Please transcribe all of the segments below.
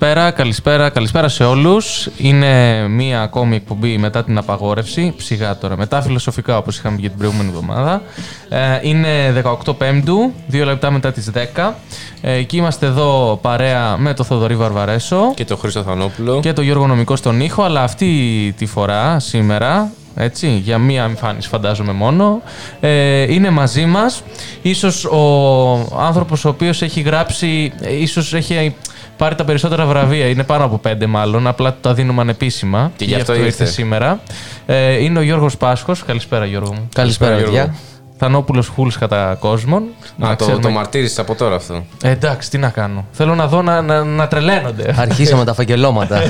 Καλησπέρα, καλησπέρα, καλησπέρα σε όλους. Είναι μία ακόμη εκπομπή μετά την απαγόρευση, ψυχά τώρα, μετά φιλοσοφικά όπως είχαμε για την προηγούμενη εβδομάδα. Ε, είναι 18 Πέμπτου, δύο λεπτά μετά τις 10. Ε, εκεί είμαστε εδώ παρέα με το Θοδωρή Βαρβαρέσο Και το Χρήστο Θανόπουλο. και το Γιώργο Νομικό στον ήχο, αλλά αυτή τη φορά, σήμερα, έτσι, για μία εμφάνιση φαντάζομαι μόνο, ε, είναι μαζί μας. Ίσως ο άνθρωπος ο οποίος έχει γράψει, ε, ίσως έχει πάρει τα περισσότερα βραβεία, είναι πάνω από πέντε μάλλον, απλά τα δίνουμε ανεπίσημα Και γι' αυτό ήρθε. σήμερα. Ε, είναι ο Γιώργος Πάσχος, καλησπέρα Γιώργο μου. Καλησπέρα, Γιώργο. παιδιά. Θανόπουλος Χούλς κατά κόσμον. Να Α, το, ξέρουμε- το μαρτύρησε από τώρα αυτό. Ε, εντάξει, τι να κάνω. Θέλω να δω να, να, να τρελαίνονται. Αρχίσαμε τα φακελώματα.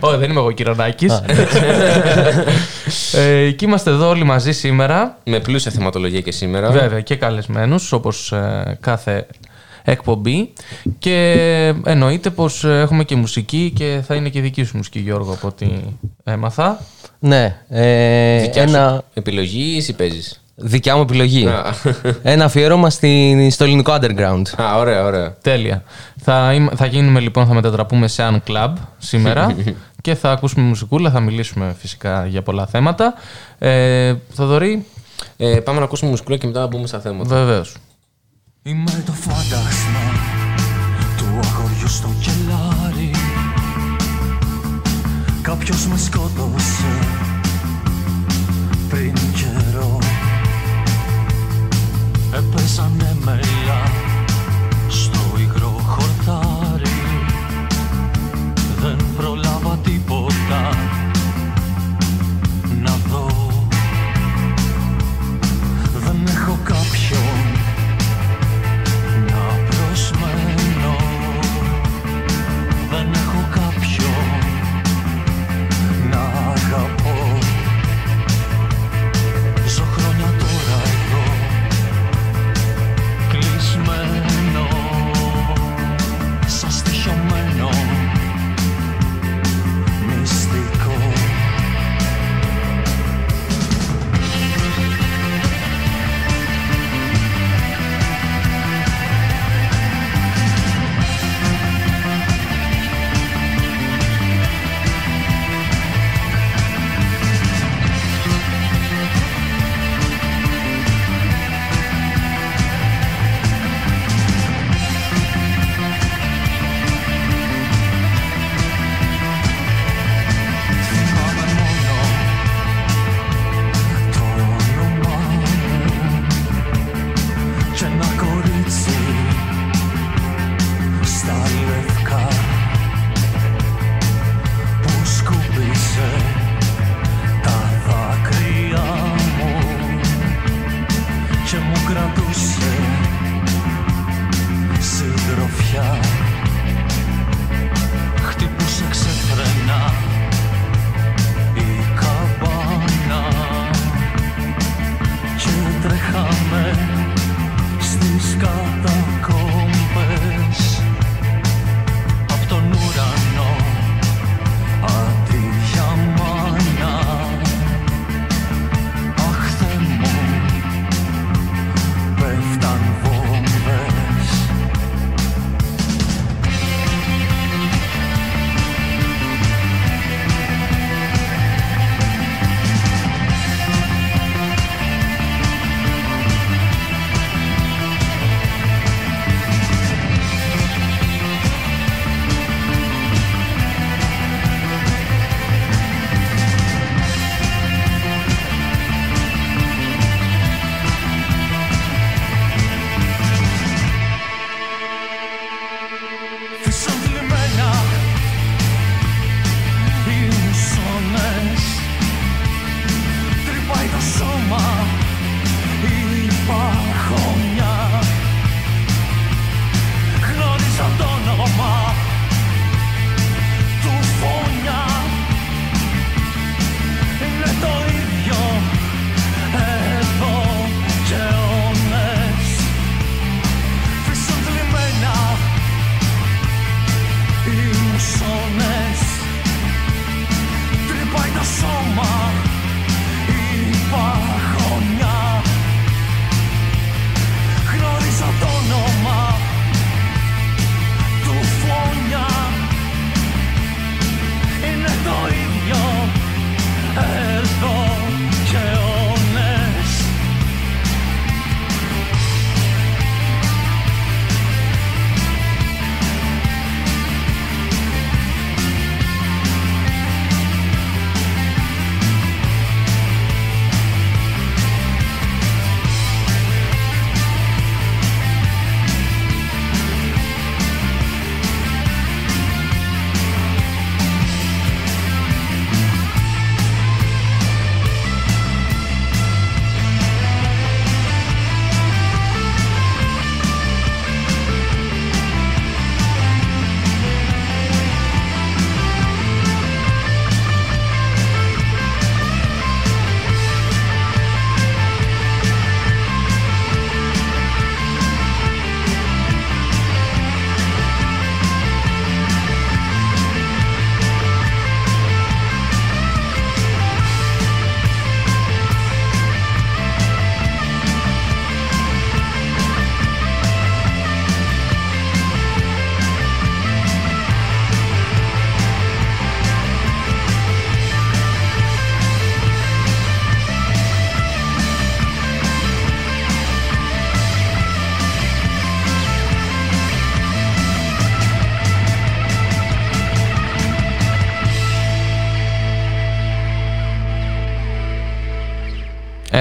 Όχι, δεν είμαι εγώ Κυρονάκης. ε, εκεί είμαστε εδώ όλοι μαζί σήμερα. Με πλούσια θεματολογία και σήμερα. Βέβαια και καλεσμένους, όπως κάθε εκπομπή. Και εννοείται πως έχουμε και μουσική και θα είναι και δική σου μουσική, Γιώργο, από ό,τι έμαθα. ναι. Ε, Δικιά ένα, σου επιλογής ή εσύ παίζεις; δικιά μου επιλογή. Α. ένα αφιέρωμα στην, στο ελληνικό underground. Α, ωραία, ωραία. Τέλεια. Θα, είμα- θα γίνουμε λοιπόν, θα μετατραπούμε σε un club σήμερα και θα ακούσουμε μουσικούλα, θα μιλήσουμε φυσικά για πολλά θέματα. Ε, Θοδωρή, Ε, πάμε να ακούσουμε μουσικούλα και μετά να μπούμε στα θέματα. βεβαίως. Είμαι το φάντασμα του αγοριού στο κελάρι. Κάποιος με σκότωσε πριν καιρό. Έπεσανε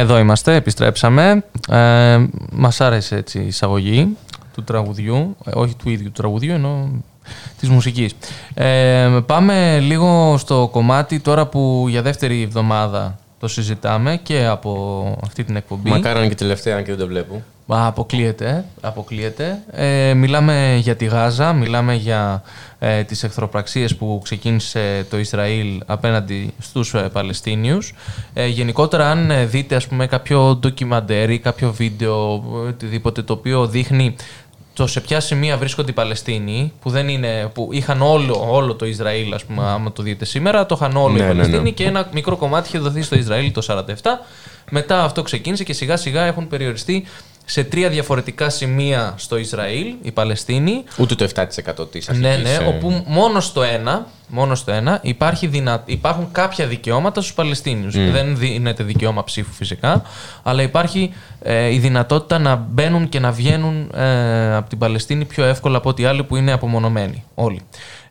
Εδώ είμαστε, επιστρέψαμε. Ε, μας άρεσε έτσι η εισαγωγή του τραγουδιού, ε, όχι του ίδιου του τραγουδιού, ενώ της μουσικής. Ε, πάμε λίγο στο κομμάτι τώρα που για δεύτερη εβδομάδα το συζητάμε και από αυτή την εκπομπή. Μακάραν και τελευταία, αν και δεν το βλέπω. Α, αποκλείεται, αποκλείεται. Ε, μιλάμε για τη Γάζα, μιλάμε για ε, τις εχθροπραξίες που ξεκίνησε το Ισραήλ απέναντι στους ε, Παλαιστίνιους. Ε, γενικότερα, αν ε, δείτε ας πούμε, κάποιο ντοκιμαντέρ ή κάποιο βίντεο, ε, οτιδήποτε το οποίο δείχνει το σε ποια σημεία βρίσκονται οι Παλαιστίνοι, που, δεν είναι, που είχαν όλο, όλο το Ισραήλ, ας πούμε, άμα το δείτε σήμερα, το είχαν όλο Ναι, οι ναι, ναι. Παλαιστίνοι και ένα μικρό κομμάτι είχε δοθεί στο Ισραήλ το 47. Μετά αυτό ξεκίνησε και σιγά σιγά έχουν περιοριστεί σε τρία διαφορετικά σημεία στο Ισραήλ, οι Παλαιστίνοι. Ούτε το 7% της αρχικής. Ναι, ναι, όπου μόνο στο ένα, μόνο στο ένα υπάρχει δυνα... υπάρχουν κάποια δικαιώματα στους Παλαιστίνιους. Δεν δίνεται δικαίωμα ψήφου φυσικά, αλλά υπάρχει ε, η δυνατότητα να μπαίνουν και να βγαίνουν ε, από την Παλαιστίνη πιο εύκολα από ό,τι άλλοι που είναι απομονωμένοι όλοι.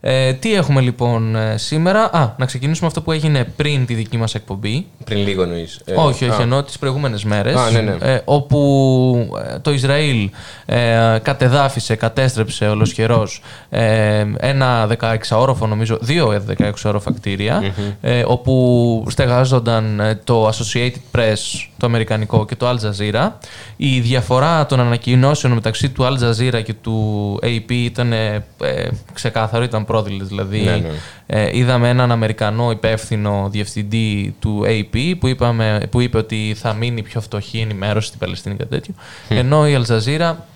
Ε, τι έχουμε λοιπόν ε, σήμερα; Α, να ξεκινήσουμε αυτό που έγινε πριν τη δική μας εκπομπή. Πριν λίγο εννοείς. όχι, όχι, εννοώ τις προηγούμενες μέρες. Α, ναι, ναι. ε, όπου ε, το Ισραήλ ε, κατεδάφισε, κατέστρεψε ολοσχερός ε, ένα 16όροφο, νομίζω, δύο 16όροφα κτίρια, ε, όπου στεγάζονταν ε, το Associated Press, το αμερικανικό και το Al Jazeera. Η διαφορά των ανακοινώσεων μεταξύ του Al Jazeera και του AP ήταν ε, ε, ξεκάθαρο, ήταν πρόδειλες. Δηλαδή, Ναι, ναι. ε, είδαμε έναν Αμερικανό υπεύθυνο διευθυντή του AP που, είπαμε, που είπε ότι θα μείνει πιο φτωχή ενημέρωση στην Παλαιστίνη και τέτοιο. Ενώ η Αλζαζίρα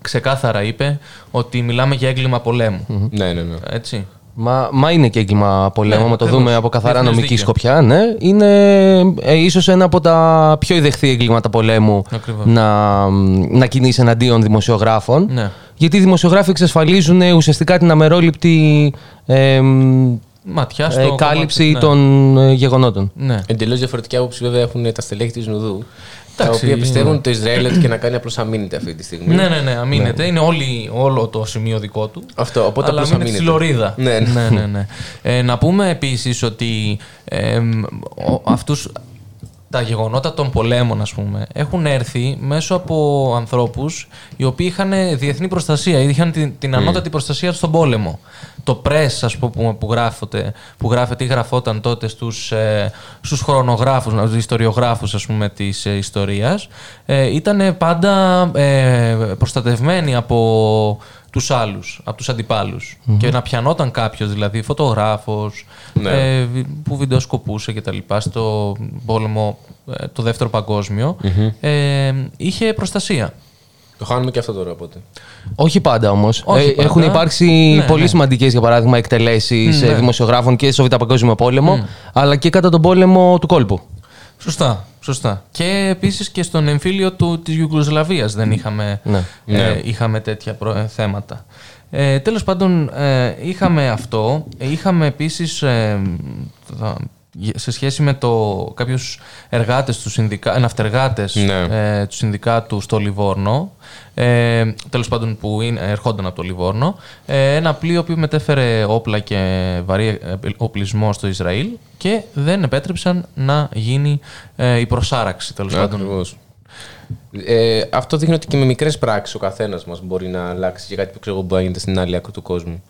ξεκάθαρα είπε ότι μιλάμε για έγκλημα πολέμου. Ναι, ναι, ναι. Έτσι. Μα, μα είναι και έγκλημα πολέμου, Ναι, άμα το ακριβώς. δούμε από καθαρά Διεθνές νομική δίκαιο. σκοπιά. Ναι, είναι ε, ίσως ένα από τα πιο ιδεχθή εγκλήματα πολέμου Ακριβώς. να, να κινήσει εναντίον δημοσιογράφων. Ναι. Γιατί οι δημοσιογράφοι εξασφαλίζουν ε, ουσιαστικά την αμερόληπτη ε, μ, Ματιά στο ε, κομμάτι, κάλυψη ναι. των ε, γεγονότων. Ναι. Εντελώς διαφορετική άποψη βέβαια έχουν τα στελέχη της Νουδού. Τα Εντάξει, οποία πιστεύουν είναι. ότι το Ισραήλ ότι και να κάνει απλώς αμήνεται αυτή τη στιγμή. Ναι, ναι, ναι, αμήνεται. Είναι όλη, όλο το σημείο δικό του. Αυτό, οπότε αλλά απλώς αμήνεται στη αμήνεται. Λωρίδα. Ναι, ναι. ναι, ναι, ναι. Ε, να πούμε επίσης ότι ε, ο- αυτούς τα γεγονότα των πολέμων, ας πούμε, έχουν έρθει μέσω από ανθρώπους οι οποίοι είχαν διεθνή προστασία, είχαν την, την ανώτατη προστασία στον πόλεμο. Το press, ας πούμε, που, που, γράφεται, που γράφεται ή γραφόταν τότε στους, ε, στους χρονογράφους, στους ιστοριογράφους, ας πούμε, της ε, ιστορίας, ε, ήταν πάντα ε, προστατευμένοι από τους άλλους, από τους αντιπαλους Και να πιανόταν κάποιος, δηλαδή φωτογράφος, Ναι. ε, βι- που βιντεοσκοπούσε και τα λοιπά στο πόλεμο, ε, το δεύτερο παγκόσμιο, ε, είχε προστασία. Το χάνουμε και αυτό τώρα οπότε. Όχι πάντα όμως. Όχι πάντα. Έχουν υπάρξει Ναι, πολύ ναι. σημαντικές, για παράδειγμα, εκτελέσεις Ναι. δημοσιογράφων και στο Β' Παγκόσμιο Πόλεμο, αλλά και κατά τον πόλεμο του κόλπου. Σωστά, σωστά. Και επίσης και στον εμφύλιο του, της Ιουγκοσλαβίας δεν είχαμε, Ναι. ε, Ναι. είχαμε τέτοια προ- ε, θέματα. Ε, τέλος πάντων, ε, είχαμε αυτό. Ε, Είχαμε επίσης, ε, θα- σε σχέση με το, κάποιους εργάτες του συνδικα... ναυτεργάτες Ναι. ε, του συνδικάτου στο Λιβόρνο, ε, τέλος πάντων που είναι, ερχόνταν από το Λιβόρνο, ε, ένα πλοίο που μετέφερε όπλα και βαρύ ε, οπλισμό στο Ισραήλ και δεν επέτρεψαν να γίνει ε, η προσάραξη, τέλος πάντων. Ακριβώς. Ε, αυτό δείχνει ότι και με μικρές πράξεις ο καθένας μας μπορεί να αλλάξει και κάτι που ξέρω εγώ μπορεί να γίνεται στην άλλη άκρη του κόσμου.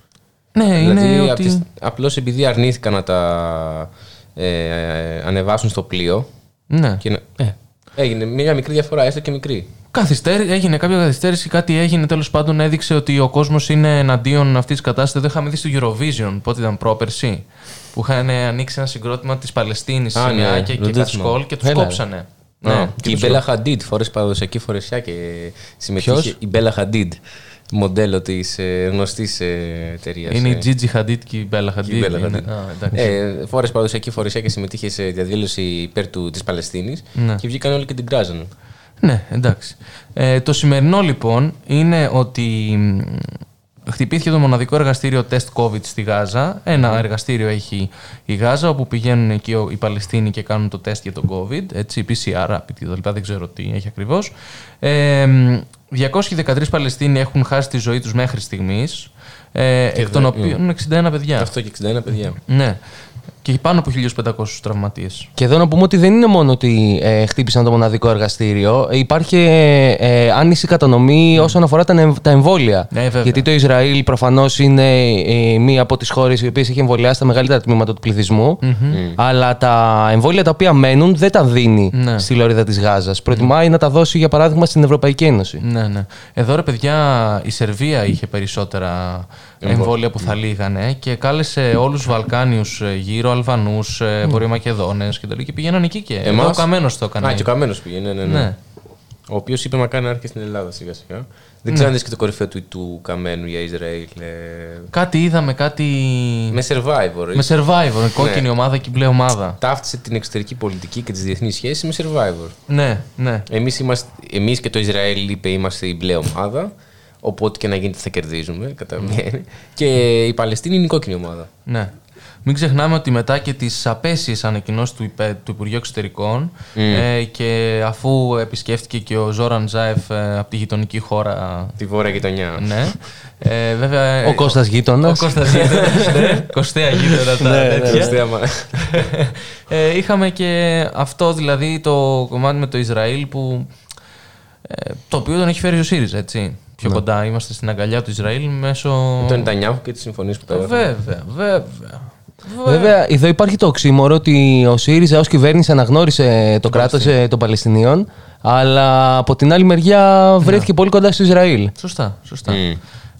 Ναι, είναι δηλαδή, ότι... απλώς επειδή αρνήθηκαν να τα ε, ανεβάσουν στο πλοίο. Ναι. Και να, ε, έγινε μια μικρή διαφορά, έστω και μικρή. Καθυστέρη, έγινε κάποια καθυστέρηση, κάτι έγινε τέλος πάντων. Έδειξε ότι ο κόσμος είναι εναντίον αυτής της κατάστασης. Το είχαμε δει στο Eurovision, πότε ήταν πρόπερση, που είχαν ανοίξει ένα συγκρότημα της Παλαιστίνης, Α, ναι, Σιμιάκια δεν και το Κατσκόλ θυμάμαι. και τους Έλα, ρε. κόψανε. Ναι. Ναι, Και η τους Μπέλα Χαντίντ φόρεσε παραδοσιακή φορεσιά και συμμετείχε. Ποιος; Η Μπέλα Χαντίντ, μοντέλο της ε, γνωστής εταιρείας. Είναι η Gigi Hadid και η Bella Hadid. Και η Bella είναι. Hadid. Α, εντάξει. Ε, φόρεσε παραδοσιακή φορεσιά και συμμετείχες σε διαδήλωση υπέρ του, της Παλαιστίνης Ναι. και βγήκαν όλοι και την κράζανε. Ναι, εντάξει. Ε, το σημερινό λοιπόν είναι ότι μ, χτυπήθηκε το μοναδικό εργαστήριο τεστ COVID στη Γάζα. Ένα εργαστήριο έχει η Γάζα όπου πηγαίνουν εκεί ο- οι Παλαιστίνοι και κάνουν το τεστ για το COVID. Έτσι, PCR, rapid και τα λοιπά, δεν ξέρω τι έχει ακριβώς. Ε, μ, 213 Παλαιστίνοι έχουν χάσει τη ζωή τους μέχρι στιγμής. Ε, εκ των δε- οποίων 61 παιδιά. Αυτό και 61 παιδιά. Ναι. Και πάνω από 1.500 τραυματίες. Και εδώ να πούμε ότι δεν είναι μόνο ότι ε, χτύπησαν το μοναδικό εργαστήριο. Υπάρχει ε, ε, άνηση κατανομή όσον αφορά τα, εμ- τα εμβόλια. Ναι, βέβαια. Γιατί το Ισραήλ προφανώς είναι ε, μία από τις χώρες οι οποίες έχει εμβολιάσει τα μεγαλύτερα τμήματα του πληθυσμού. Αλλά τα εμβόλια τα οποία μένουν δεν τα δίνει Ναι. στη λωρίδα της Γάζας. Προτιμάει να τα δώσει, για παράδειγμα, στην Ευρωπαϊκή Ένωση. Ναι, ναι. Εδώ ρε παιδιά, η Σερβία είχε περισσότερα εμβόλια που θα λύγανε και κάλεσε όλους τους Βαλκάνιους γύρω, Αλβανούς, mm. Βορειομακεδόνε και τα λοιπά και πήγαιναν εκεί και. Εμάς; Εδώ ο Καμένος το έκανε. Α, και ο Καμένος πήγε. Ναι, ναι, ναι. Ναι. Ο οποίος είπε μακάρι να έρχεται στην Ελλάδα σιγά σιγά. Δεν ξέρω αν δεις και το κορυφαίο του, του Καμένου για Ισραήλ. ε, Κάτι είδαμε, κάτι. με survivor. Με survivor, η κόκκινη Ναι. ομάδα και η μπλε ομάδα. Ταύτισε την εξωτερική πολιτική και τις διεθνείς σχέσεις με survivor. Ναι, ναι. Εμείς εμείς και το Ισραήλ είπε είμαστε η μπλε ομάδα. Οπότε και να γίνεται θα κερδίζουμε. Κατά μία έννοια. Και η Παλαιστίνη είναι η κόκκινη ομάδα. Ναι. Μην ξεχνάμε ότι μετά και τις απέσιες ανακοινώσεις του, υπε- του Υπουργείου Εξωτερικών ε, και αφού επισκέφτηκε και ο Ζόραν Ζάεφ ε, από τη γειτονική χώρα. Τη βόρεια γειτονιά. Ναι. Ε, βέβαια, Ο Κώστας Ο γείτονας. Κώστας γείτονας, ναι. Κωστέα γείτονα τα τέτοια. Τελευταία μα- ε, είχαμε και αυτό δηλαδή το κομμάτι με το Ισραήλ που. Ε, το οποίο τον έχει φέρει ο ΣΥΡΙΖΑ, έτσι. Πιο κοντά είμαστε στην αγκαλιά του Ισραήλ μέσω. Το Νετανιάχου και τις συμφωνίες που πέρασαν. Βέβαια, βέβαια. Βέβαια, εδώ υπάρχει το οξύμορο ότι ο ΣΥΡΙΖΑ ως κυβέρνηση αναγνώρισε το κράτος των Παλαιστινίων, αλλά από την άλλη μεριά βρέθηκε πολύ κοντά στο Ισραήλ. Σωστά, σωστά. Μμ.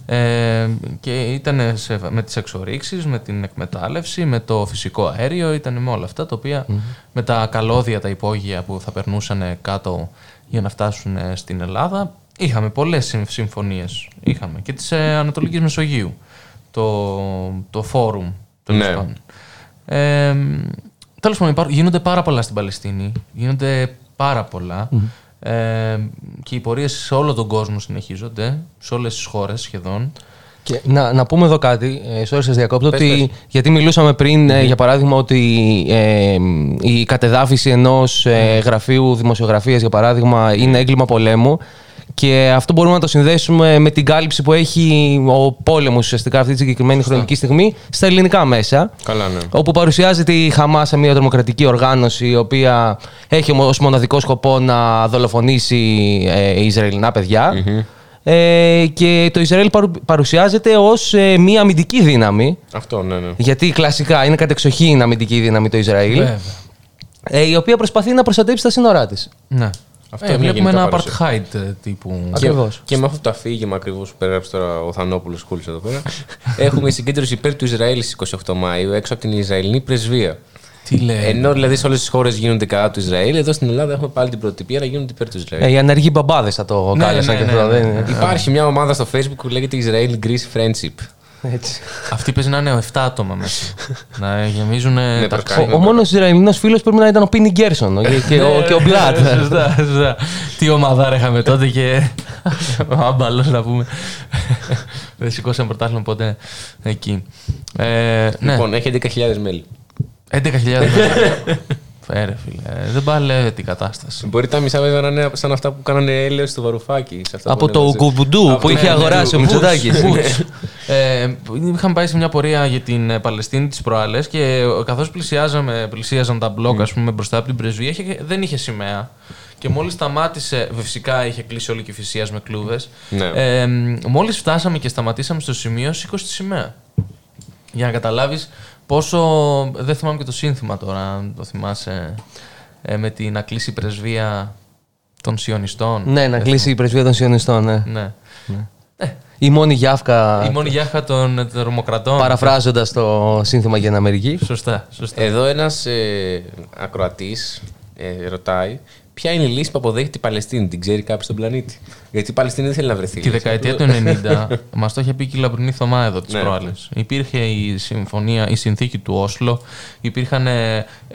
Ε, και ήταν σε, με τις εξορίξεις, με την εκμετάλλευση, με το φυσικό αέριο, ήταν με όλα αυτά τα οποία με τα καλώδια, τα υπόγεια που θα περνούσαν κάτω για να φτάσουν ε, στην Ελλάδα. Είχαμε πολλές συμ- συμφωνίες. Είχαμε και της ε, Ανατολικής Μεσογείου, το, το φόρουμ. Τέλος Ναι. πάντων. Ε, τέλος πάντων, υπάρχουν- γίνονται πάρα πολλά στην Παλαιστίνη. Γίνονται πάρα πολλά. Ε, και οι πορείες σε όλο τον κόσμο συνεχίζονται, σε όλες τις χώρες σχεδόν. Και να, να πούμε εδώ κάτι, ε, sorry σας διακόπτω, ότι, γιατί μιλούσαμε πριν, ε, για παράδειγμα, ότι ε, η κατεδάφιση ενός ε, γραφείου δημοσιογραφίας, για παράδειγμα, είναι έγκλημα πολέμου και αυτό μπορούμε να το συνδέσουμε με την κάλυψη που έχει ο πόλεμος ουσιαστικά αυτή τη συγκεκριμένη χρονική στιγμή στα ελληνικά μέσα. Καλά, ναι. Όπου παρουσιάζεται η Χαμά σαν μια τρομοκρατική οργάνωση η οποία έχει ως μοναδικό σκοπό να δολοφονήσει ε, Ισραηλινά παιδιά. Ε, και το Ισραήλ παρου- παρουσιάζεται ως ε, μια αμυντική δύναμη. Αυτό, ναι, ναι. Γιατί κλασικά είναι κατεξοχήν αμυντική δύναμη το Ισραήλ. Βέβαια. Ε, η οποία προσπαθεί να προστατέψει τα σύνορά της. Ναι. Αυτό ε, είναι βλέπουμε γενικά ένα παρουσία. apartheid ε, τύπου. Ακριβώς. Και με αυτό το αφήγημα ακριβώς που περιγράψει τώρα ο Θανόπουλος Κούλης εδώ πέρα, έχουμε συγκέντρωση υπέρ του Ισραήλ στις 28 Μαου έξω από την Ισραηλινή πρεσβεία. Τι λέει. Ενώ δηλαδή σε όλες τις χώρες γίνονται κατά του Ισραήλ, εδώ στην Ελλάδα έχουμε πάλι την πρωτοτυπία να γίνονται υπέρ του Ισραήλ. Ε, οι αναργοί μπαμπάδες θα το Ναι, κάλεσαν ναι, και ναι, αυτό. ναι, δεν ναι. είναι. Υπάρχει μια ομάδα στο Facebook που λέγεται Israel Greece Friendship. Έτσι. Αυτοί παίζει να είναι 7 άτομα μέσα. να γεμίζουν Ναι, τα προσκάνει. Ο, ο μόνος Ισραηλινός φίλος πρέπει να ήταν ο Πίνι Γκέρσον ο- και, και, ο, και ο Μπλάτ. Ναι, σωστά, σωστά. Τι ομάδα είχαμε τότε και. Ο άμπαλος να πούμε. Δεν σηκώσαμε πρωτάθλημα ποτέ εκεί. Ε, ναι, Λοιπόν, έχει 11.000 μέλη. 11.000. Φέρε, φίλε. Δεν παλεύεται η κατάσταση. Μπορεί τα μισά βέβαια να είναι σαν αυτά που κάνανε έλεος στο βαρουφάκι. σε αυτά Από που το ανέβαζε. κουμπουντού Από- που είχε ναι, ναι, αγοράσει ο ναι. Μητσοτάκης. Boots. ε, είχαμε πάει σε μια πορεία για την ε, Παλαιστίνη τις προάλλες και καθώς πλησιάζαμε, πλησίαζαν τα μπλοκ ας πούμε, μπροστά από την πρεσβεία είχε- δεν είχε σημαία. Και μόλις σταμάτησε, φυσικά είχε κλείσει όλη και φυσίας με κλούβες. Ναι. Ε, μόλις φτάσαμε και σταματήσαμε στο σημείο, σήκωσε τη σημαία. Για να καταλάβεις πόσο. Δεν θυμάμαι και το σύνθημα τώρα, αν το θυμάσαι. ε, με την να κλείσει η πρεσβεία των Σιωνιστών. Ναι, να Δεν κλείσει η πρεσβεία των Σιωνιστών. Ναι. θυμάμαι. Ναι. Η μόνη γιάφκα, Η μόνη γιάχα των τρομοκρατών. παραφράζοντας το σύνθημα για την Αμερική. Σωστά, σωστά. Εδώ ένας ε, ακροατής ε, ρωτάει ποια είναι η λύση που αποδέχεται η Παλαιστίνη; Την ξέρει κάποιος στον πλανήτη; Γιατί η Παλαιστίνη δεν θέλει να βρεθεί. Τη δεκαετία του 90, μας το είχε πει και η Λαμπρινή Θωμά εδώ τις Ναι. προάλλες. Υπήρχε η συμφωνία, η συνθήκη του Όσλο, υπήρχαν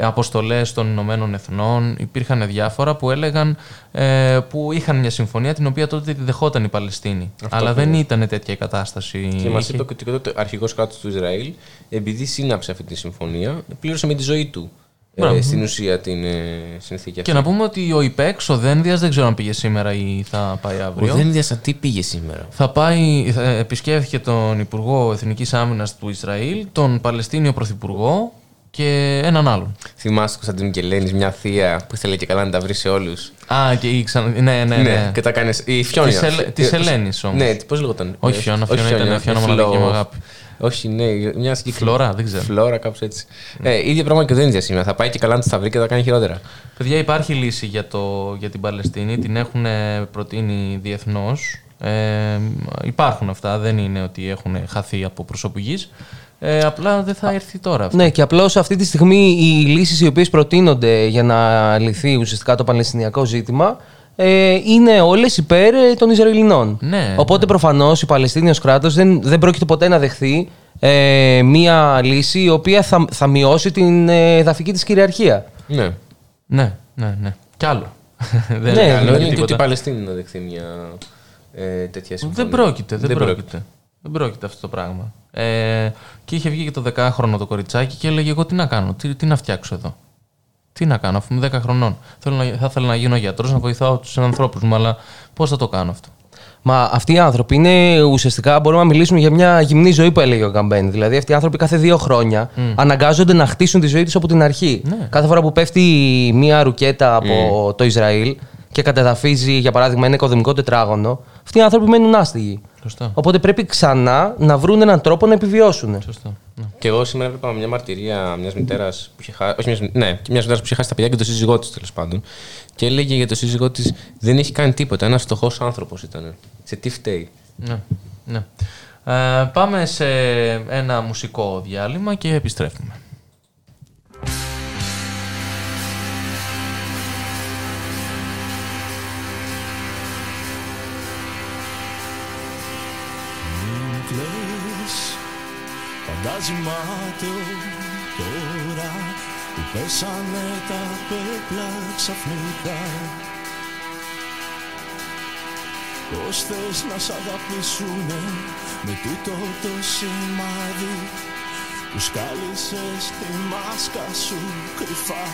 αποστολές των Ηνωμένων Εθνών, υπήρχαν διάφορα που έλεγαν ε, που είχαν μια συμφωνία την οποία τότε τη δεχόταν η Παλαιστίνη. Αλλά δεν ήταν τέτοια η κατάσταση. Και μας Είχε- είπε ότι τότε ο αρχηγός κράτους του Ισραήλ, επειδή σύναψε αυτή τη συμφωνία, πλήρωσε με τη ζωή του Μπράβο. Ε, στην ουσία την ε, συνθήκη αυτή. Και να πούμε ότι ο Ιπέξ, ο Δένδιας, δεν ξέρω αν πήγε σήμερα ή θα πάει Ο αύριο. Δένδιας τι πήγε σήμερα; Θα πάει, θα επισκέφθηκε τον Υπουργό Εθνικής Άμυνας του Ισραήλ, τον Παλαιστίνιο Πρωθυπουργό και έναν άλλον. Θυμάσαι Κωνσταντίνου και Ελένης, μια θεία που ήθελε και καλά να τα βρει σε όλους. Α, και η ξανα... Ναι, ναι, ναι. και τα κάνεις. Η Φιόνια. Της Ελε- της Ε, Ελένης όμως. Ναι, πώς λέγονταν. Όχι Ε, Φιώνα, Φιώνα ήταν Φιώνα μοναδική μου αγάπη. Όχι, ναι, μια συγκεκριμένη. Φλόρα, δεν ξέρω. Φλόρα, κάπως έτσι. Ε, ίδιο πράγμα και ο Δένδια σήμερα. Θα πάει και καλά να της τα βρει και θα τα κάνει χειρότερα. Παιδιά, υπάρχει λύση για, το, για την Παλαιστίνη. Την έχουν ε, προτείνει διεθνώς. Ε, υπάρχουν αυτά. Δεν είναι ότι έχουν χαθεί από προσωπική. Ε, απλά δεν θα έρθει τώρα. αυτό. Ναι, και απλώς αυτή τη στιγμή οι λύσεις οι οποίες προτείνονται για να λυθεί ουσιαστικά το παλαιστινιακό ζήτημα ε, είναι όλες υπέρ ε, των Ισραηλινών. Ναι, Οπότε προφανώς η Παλαιστίνη ω κράτος δεν, δεν πρόκειται ποτέ να δεχθεί ε, μία λύση η οποία θα, θα μειώσει την ε, εδαφική της κυριαρχία. Ναι. Ναι, ναι, ναι. Κι άλλο. δεν Ναι, είναι Καλό τίποτα. είναι και ότι η Παλαιστίνη να δεχθεί μια ε, τέτοια συμφωνία. Δεν πρόκειται, δεν, πρόκειται. Δεν πρόκειται αυτό το πράγμα. Ε, και είχε βγει και το 10χρονο το κοριτσάκι και έλεγε: Εγώ τι να κάνω, τι, τι να φτιάξω εδώ. Τι να κάνω, αφού είμαι 10 χρονών. Θέλω να, θα ήθελα να γίνω γιατρός, να βοηθάω τους ανθρώπους μου, αλλά πώς θα το κάνω αυτό; Μα αυτοί οι άνθρωποι είναι ουσιαστικά μπορούμε να μιλήσουμε για μια γυμνή ζωή που έλεγε ο Καμπέν. Δηλαδή, αυτοί οι άνθρωποι κάθε δύο χρόνια αναγκάζονται να χτίσουν τη ζωή τους από την αρχή. Ναι. Κάθε φορά που πέφτει μια ρουκέτα από το Ισραήλ και κατεδαφίζει, για παράδειγμα, ένα οικοδομικό τετράγωνο, αυτοί οι άνθρωποι μένουν άστιγοι. Σωστό. Οπότε πρέπει ξανά να βρουν έναν τρόπο να επιβιώσουν. Σωστό. Ναι. Και εγώ σήμερα έβλεπα μια μαρτυρία μιας μητέρας που είχε χάσει. Όχι, μιας, ναι, και μιας μητέρας που είχε χάσει τα παιδιά και τον σύζυγό της τέλος πάντων. Και έλεγε για τον σύζυγό της δεν έχει κάνει τίποτα. Ένας φτωχός άνθρωπος ήταν. Σε τι φταίει. Ναι, ναι. Ε, πάμε σε ένα μουσικό διάλειμμα και επιστρέφουμε. Φαντάζομαι το τώρα που πέσανε τα πέπλα ξαφνικά. Πώς θες να σ' αγαπήσουνε με τούτο το σημάδι που σκάλισες τη μάσκα σου κρυφά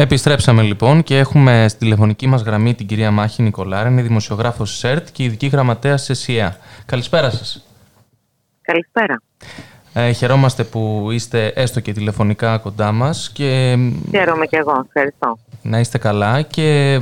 Επιστρέψαμε λοιπόν και έχουμε στη τηλεφωνική μας γραμμή την κυρία Μάχη Νικολάρα, είναι δημοσιογράφος ΣΕΡΤ και ειδική γραμματέας σε ΣΥΑ. Καλησπέρα σας. Καλησπέρα. Ε, χαιρόμαστε που είστε έστω και τηλεφωνικά κοντά μας και Χαίρομαι και εγώ. Ευχαριστώ. να είστε καλά και ε,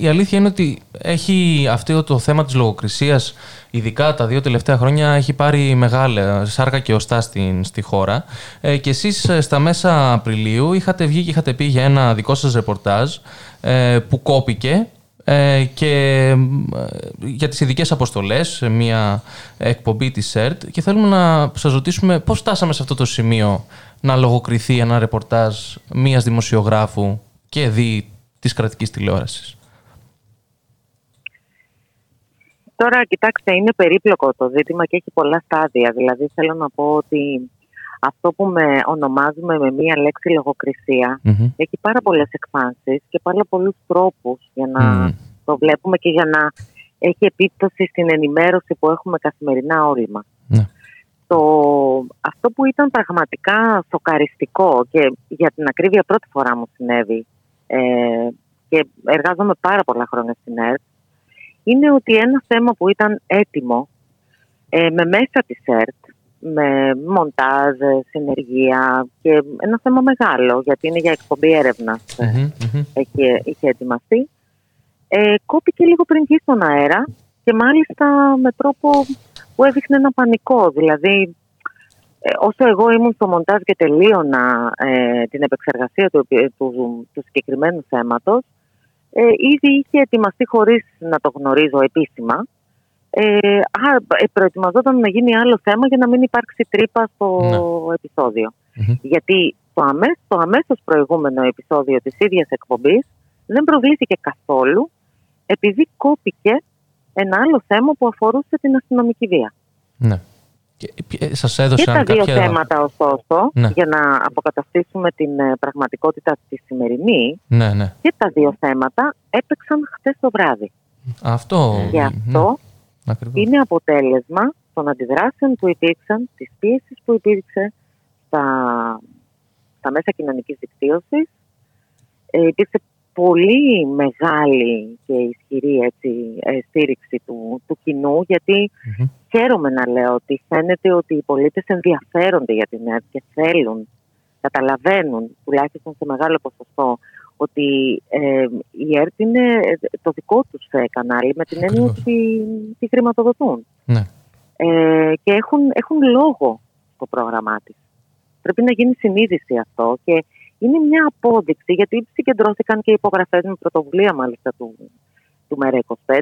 η αλήθεια είναι ότι έχει αυτό το θέμα της λογοκρισίας ειδικά τα δύο τελευταία χρόνια έχει πάρει μεγάλη σάρκα και οστά στην, στη χώρα ε, και εσείς ε, στα μέσα Απριλίου είχατε βγει και είχατε πει για ένα δικό σας ρεπορτάζ ε, που κόπηκε ε, και ε, για τις ειδικές αποστολές σε μια εκπομπή της ΣΕΡΤ και θέλουμε να σας ρωτήσουμε πώς φτάσαμε σε αυτό το σημείο να λογοκριθεί ένα ρεπορτάζ μιας δημοσιογράφου και δι της κρατικής τηλεόρασης. Τώρα, κοιτάξτε, είναι περίπλοκο το ζήτημα και έχει πολλά στάδια. Δηλαδή, θέλω να πω ότι αυτό που με ονομάζουμε με μία λέξη λογοκρισία Μμμ. έχει πάρα πολλές εκφάνσεις και πάρα πολλούς τρόπους για να Μμ. το βλέπουμε και για να έχει επίπτωση στην ενημέρωση που έχουμε καθημερινά όλοι μας. Ναι. Το, αυτό που ήταν πραγματικά σοκαριστικό και για την ακρίβεια πρώτη φορά μου συνέβη ε, και εργάζομαι πάρα πολλά χρόνια στην ΕΡΤ είναι ότι ένα θέμα που ήταν έτοιμο ε, με μέσα της ΕΡΤ με μοντάζ, συνεργεία και ένα θέμα μεγάλο γιατί είναι για εκπομπή έρευνας ε, Μμμ, μμμ. είχε, είχε ετοιμαστεί. Ε, κόπηκε λίγο πριν βγει στον αέρα και μάλιστα με τρόπο που έδειχνε ένα πανικό. Δηλαδή, ε, όσο εγώ ήμουν στο μοντάζ και τελείωνα ε, την επεξεργασία του, του, του συγκεκριμένου θέματος, ε, ήδη είχε ετοιμαστεί χωρίς να το γνωρίζω επίσημα. Ε, α, ε, προετοιμαζόταν να γίνει άλλο θέμα για να μην υπάρξει τρύπα στο επεισόδιο. Μμμ. Γιατί το, αμέσως, το αμέσως προηγούμενο επεισόδιο της ίδιας εκπομπής δεν προβλήθηκε καθόλου επειδή κόπηκε ένα άλλο θέμα που αφορούσε την αστυνομική βία. Ναι. Και, ε, σας Και έδωσαν τα δύο κάποια... θέματα, ωστόσο, Ναι. για να αποκαταστήσουμε την ε, πραγματικότητα της σημερινή, Ναι, ναι. και τα δύο θέματα έπαιξαν χθε το βράδυ. Αυτό... Γι' αυτό ναι, ακριβώς. είναι αποτέλεσμα των αντιδράσεων που υπήρξαν, της πίεσης που υπήρξε στα, στα μέσα κοινωνικής δικτύωσης. Ε, υπήρξε πολύ μεγάλη και ισχυρή έτσι, ε, στήριξη του, του κοινού, γιατί Μμμ. χαίρομαι να λέω ότι φαίνεται ότι οι πολίτες ενδιαφέρονται για την ΕΡΤ και θέλουν, καταλαβαίνουν τουλάχιστον σε μεγάλο ποσοστό ότι ε, η ΕΡΤ είναι το δικό τους ε, κανάλι με την έννοια Ακριβώς. ότι τη χρηματοδοτούν Ναι. ε, και έχουν, έχουν λόγο στο πρόγραμμά της. Πρέπει να γίνει συνείδηση αυτό και είναι μια απόδειξη γιατί συγκεντρώθηκαν και υπογραφές με πρωτοβουλία μάλιστα του, του ΜΕΡΑ25.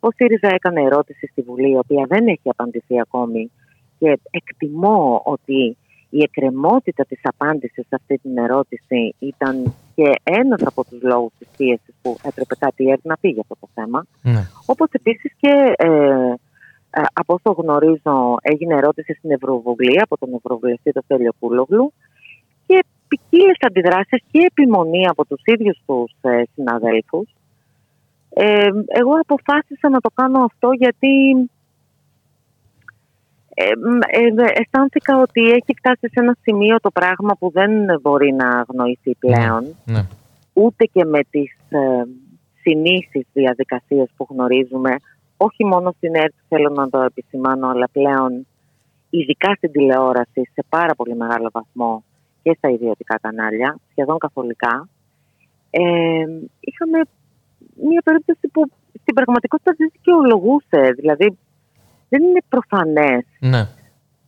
Ο ΣΥΡΙΖΑ έκανε ερώτηση στη Βουλή, η οποία δεν έχει απαντηθεί ακόμη και εκτιμώ ότι η εκκρεμότητα της απάντησης σε αυτή την ερώτηση ήταν και ένας από τους λόγους της πίεσης που έπρεπε κάτι η ΕΡΤ να πει για αυτό το θέμα. Ναι. Όπως επίσης και ε, ε, από όσο γνωρίζω έγινε ερώτηση στην Ευρωβουλή από τον Ευρωβουλευτή τον Στέλιο Κούλογλου και ποικίλε αντιδράσεις και επιμονή από τους ίδιους τους ε, συναδέλφους. Ε, εγώ αποφάσισα να το κάνω αυτό γιατί ε, μ, ε, αισθάνθηκα ότι έχει φτάσει σε ένα σημείο το πράγμα που δεν μπορεί να αγνοηθεί πλέον Ναι. ούτε και με τις ε, συνήθεις διαδικασίες που γνωρίζουμε όχι μόνο στην ΕΡΤ θέλω να το επισημάνω αλλά πλέον ειδικά στην τηλεόραση σε πάρα πολύ μεγάλο βαθμό και στα ιδιωτικά κανάλια σχεδόν καθολικά ε, είχαμε μια περίπτωση που στην πραγματικότητα δεν δικαιολογούσε δηλαδή δεν είναι προφανές. Ναι.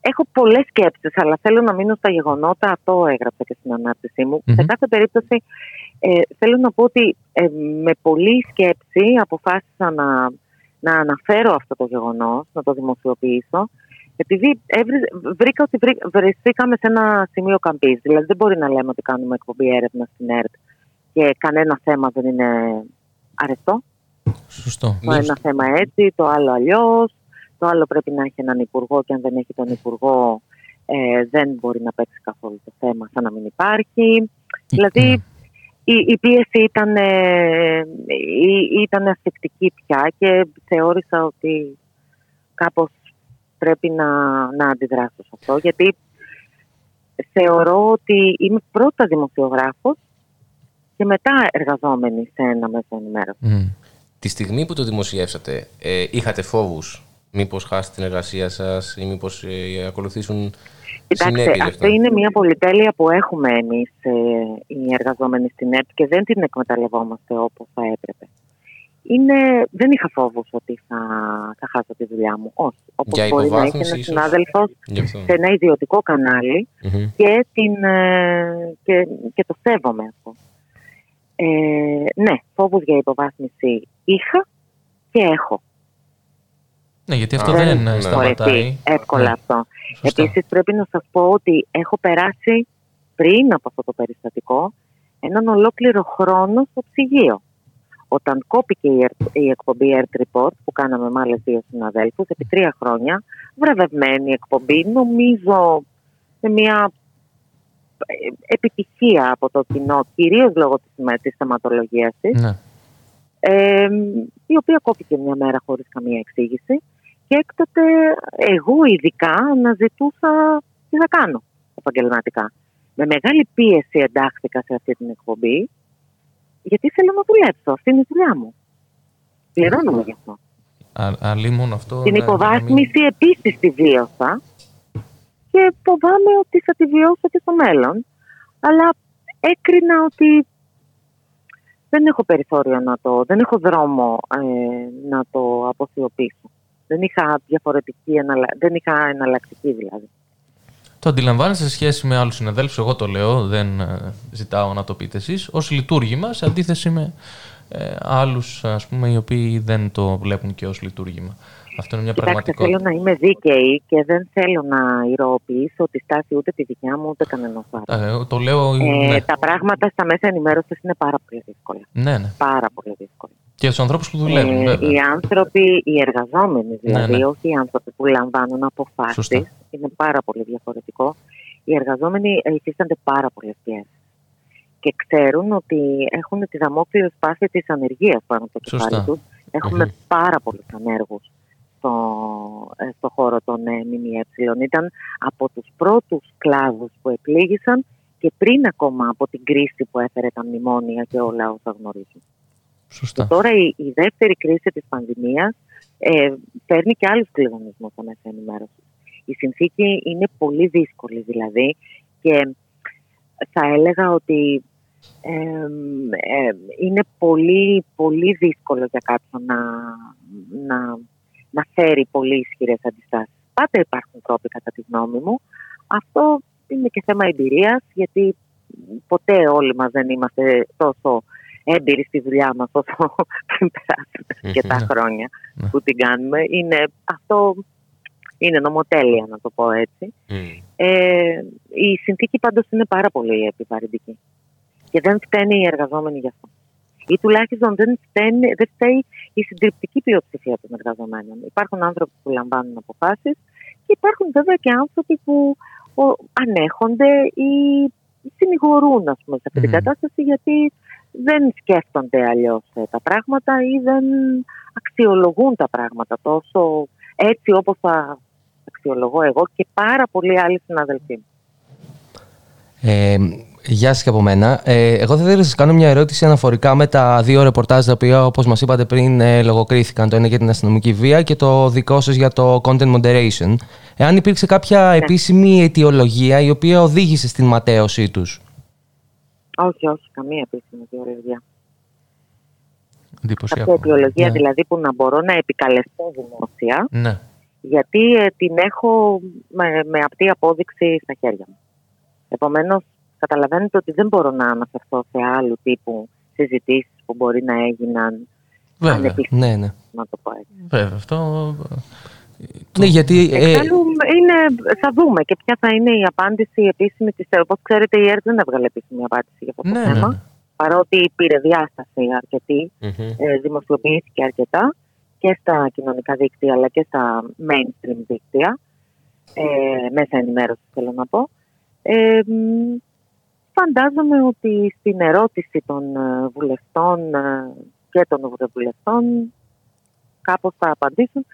Έχω πολλές σκέψεις, αλλά θέλω να μείνω στα γεγονότα. Αυτό έγραψα και στην ανάπτυξή μου. Μμμ. Σε κάθε περίπτωση ε, θέλω να πω ότι ε, με πολλή σκέψη αποφάσισα να, να αναφέρω αυτό το γεγονός, να το δημοσιοποιήσω. Επειδή έβρι- βρήκα ότι βρή- βρεθήκαμε σε ένα σημείο καμπής. Δηλαδή δεν μπορεί να λέμε ότι κάνουμε εκπομπή έρευνα στην ΕΡΤ και κανένα θέμα δεν είναι αρεστό. Σωστό. Το ένα θέμα έτσι, το άλλο αλλιώς. Το άλλο πρέπει να έχει έναν υπουργό και αν δεν έχει τον υπουργό ε, δεν μπορεί να παίξει καθόλου το θέμα σαν να μην υπάρχει. Δηλαδή η, η πίεση ήταν, ε, η- ήταν ασφικτική πια και θεώρησα ότι κάπως πρέπει να, να αντιδράσω σε αυτό γιατί θεωρώ ότι είμαι πρώτα δημοσιογράφος και μετά εργαζόμενη σε ένα μέσο ενημέρωσης. Μμ. Τη στιγμή που το δημοσιεύσατε, ε, είχατε φόβους μήπως χάσετε την εργασία σας ή μήπως ε, ακολουθήσουν Κοιτάξτε, συνέπειες αυτό είναι μια πολυτέλεια που έχουμε εμείς ε, οι εργαζόμενοι στην ΕΠ και δεν την εκμεταλλευόμαστε όπως θα έπρεπε. Είναι, δεν είχα φόβους ότι θα, θα χάσω τη δουλειά μου. Όχι. Όπως Για μπορεί να έχει υποβάθμιση ένας ίσως. συνάδελφος Γι' αυτό. σε ένα ιδιωτικό κανάλι Μμμ. και, την, ε, και, και το σέβομαι αυτό. Ε, ναι, φόβους για υποβάθμιση είχα και έχω. Ναι, γιατί αυτό Α, δεν ναι. ε, σταματάει. Φορεθεί εύκολα Ναι. αυτό. Σωστά. Επίσης πρέπει να σας πω ότι έχω περάσει πριν από αυτό το περιστατικό έναν ολόκληρο χρόνο στο ψυγείο. Όταν κόπηκε η, ερ- η εκπομπή Earth Report που κάναμε με άλλες δύο συναδέλφους επί τρία χρόνια, βραβευμένη εκπομπή, νομίζω με μια ε, επιτυχία από το κοινό, κυρίως λόγω της, με- της θεματολογίας της, Ναι. ε, η οποία κόπηκε μια μέρα χωρίς καμία εξήγηση και έκτοτε εγώ ειδικά αναζητούσα τι θα κάνω επαγγελματικά. Με μεγάλη πίεση εντάχθηκα σε αυτή την εκπομπή γιατί θέλω να δουλέψω. Αυτή είναι η δουλειά μου. Πληρώνομαι γι' αυτό. Α- Αλλήμον αυτό. Την να- υποβάθμιση επίσης τη βίωσα και φοβάμαι ότι θα τη βιώσω και στο μέλλον. Αλλά έκρινα ότι δεν έχω περιθώριο να το, δεν έχω δρόμο ε, να το αποσιωπήσω. Δεν είχα διαφορετική, εναλλα- δεν είχα εναλλακτική δηλαδή. Το αντιλαμβάνεστε σε σχέση με άλλους συναδέλφους, εγώ το λέω, δεν ε, ζητάω να το πείτε εσείς, ως λειτουργήμα σε αντίθεση με ε, άλλους, ας πούμε, οι οποίοι δεν το βλέπουν και ως λειτουργήμα. Αυτό είναι μια Κοιτάξτε, θέλω πραγματικότητα. να είμαι δίκαιη και δεν θέλω να ηρωοποιήσω τη στάση ούτε τη δικιά μου ούτε κανένα άλλο. Ε, το λέω. Ε, ναι. Τα πράγματα στα μέσα ενημέρωσης είναι πάρα πολύ δύσκολα. ναι, ναι. Πάρα πολύ δύσκολα. Και στους ανθρώπους που δουλεύουν, Ε, βέβαια. οι άνθρωποι, οι εργαζόμενοι δηλαδή, Ναι, ναι. όχι οι άνθρωποι που λαμβάνουν αποφάσεις, Σωστά. είναι πάρα πολύ διαφορετικό. Οι εργαζόμενοι ε, υφίστανται πάρα πολλές πιέσεις. Και ξέρουν ότι έχουν τη δαμόκλειο σπάση της ανεργίας πάνω από το Σωστά. κεφάλι του. Έχουμε πάρα πολλούς ανέργους στο, ε, στο χώρο των ε, ΜΜΕ. Ήταν από τους πρώτους κλάδους που επλήγησαν και πριν ακόμα από την κρίση που έφερε τα μνημόνια και όλα όσα γνωρίζουν. Σωστά. Και τώρα η, η δεύτερη κρίση της πανδημίας ε, φέρνει και άλλους κλειδονισμούς στα μέσα ενημέρωση. Η συνθήκη είναι πολύ δύσκολη δηλαδή και θα έλεγα ότι ε, ε, είναι πολύ, πολύ δύσκολο για κάποιον να, να, να φέρει πολύ ισχυρές αντιστάσεις. Πάντα υπάρχουν τρόποι κατά τη γνώμη μου. Αυτό είναι και θέμα εμπειρίας γιατί ποτέ όλοι μας δεν είμαστε τόσο έμπειροι στη δουλειά μας όσο πριν περάσουν και τα Ναι. χρόνια Ναι. που την κάνουμε. Είναι, αυτό είναι νομοτέλεια να το πω έτσι. Μμ. Ε, η συνθήκη πάντως είναι πάρα πολύ επιβαρυντική. Και δεν φταίνει οι εργαζόμενοι γι' αυτό. Ή τουλάχιστον δεν, φταίνει, δεν φταίει η συντριπτική πλειοψηφία των εργαζομένων. Υπάρχουν άνθρωποι που λαμβάνουν αποφάσεις και υπάρχουν βέβαια και άνθρωποι που ο, ανέχονται ή συνηγορούν ας πούμε, σε αυτή την Μμμ. κατάσταση γιατί δεν σκέφτονται αλλιώς ε, τα πράγματα ή δεν αξιολογούν τα πράγματα τόσο έτσι όπως θα αξιολογώ εγώ και πάρα πολλοί άλλοι συναδελφοί μου. Ε, γεια σας και από μένα. Ε, εγώ θα ήθελα να σας κάνω μια ερώτηση αναφορικά με τα δύο ρεπορτάζ τα οποία όπως μας είπατε πριν ε, λογοκρίθηκαν. Το ένα για την αστυνομική βία και το δικό σας για το content moderation. Εάν υπήρξε κάποια επίσημη αιτιολογία η οποία οδήγησε στην ματέωσή τους; Όχι, όχι, καμία επίσημη αιτιολογία. Εντυπωσιακό. Κάποια αιτιολογία Ναι. δηλαδή που να μπορώ να επικαλεστώ δημόσια Ναι. Γιατί ε, την έχω με, με απτή απόδειξη στα χέρια μου. Επομένως, καταλαβαίνετε ότι δεν μπορώ να αναφερθώ σε άλλου τύπου συζητήσεις που μπορεί να έγιναν Βέβαια. ανεπίσημα, Ναι, ναι. να το πω έτσι. Βέβαια, αυτό. Ναι, γιατί. ε, Εξάλλου, είναι, θα δούμε και ποια θα είναι η απάντηση επίσημη της Όπως ξέρετε, η ΕΡΤ δεν έβγαλε επίσημη απάντηση για αυτό το Ναι, ναι, θέμα. ναι. Παρότι πήρε διάσταση αρκετή, Μμμ. ε, δημοσιοποιήθηκε αρκετά και στα κοινωνικά δίκτυα αλλά και στα mainstream δίκτυα, ε, μέσα ενημέρωσης θέλω να πω. Ε, μ, φαντάζομαι ότι στην ερώτηση των ε, βουλευτών ε, και των ευρωβουλευτών κάπως θα απαντήσουν.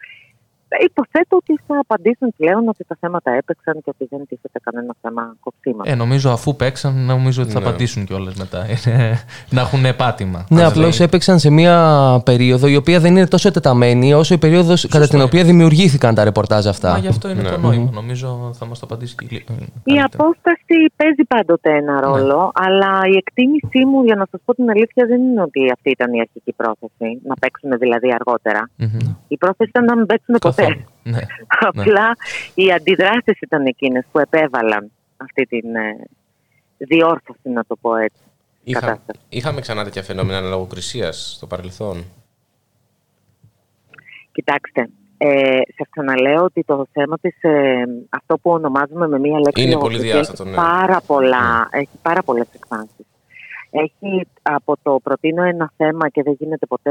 Ε, Υποθέτω ότι θα απαντήσουν πλέον ότι τα θέματα έπαιξαν και ότι δεν τίθεται κανένα θέμα κοψίματος. Ε, νομίζω αφού παίξαν, νομίζω ότι θα Ναι. απαντήσουν κιόλας μετά. Είναι- να έχουν πάτημα. Ναι, Να απλώς λέει- έπαιξαν σε μια περίοδο η οποία δεν είναι τόσο τεταμένη όσο η περίοδος κατά την οποία δημιουργήθηκαν τα ρεπορτάζ αυτά. Μα γι' αυτό είναι Ναι. το νόημα. Νομίζω θα μας το απαντήσει και η Η καλύτερα. απόσταση παίζει πάντοτε ένα ρόλο, αλλά η εκτίμησή μου, για να σας πω την αλήθεια, δεν είναι ότι αυτή ήταν η αρχική πρόθεση, να παίξουν δηλαδή αργότερα. Μμμ. Η πρόθεση ήταν να μην παίξουν ποτέ. Καθόλου. Ναι. Απλά οι αντιδράσεις ήταν εκείνες που επέβαλαν αυτή την ε, διόρθωση, να το πω έτσι. Είχα, κατάσταση. είχαμε ξανά τέτοια φαινόμενα λογοκρισίας στο παρελθόν. Κοιτάξτε, ε, σας ξαναλέω ότι το θέμα της, ε, αυτό που ονομάζουμε με μία λέξη Είναι λογοκρισία πολύ διάστατο, έχει ναι. πάρα, πολλά, έχει πάρα πολλές εκφάνσεις. Έχει από το προτείνω ένα θέμα και δεν γίνεται ποτέ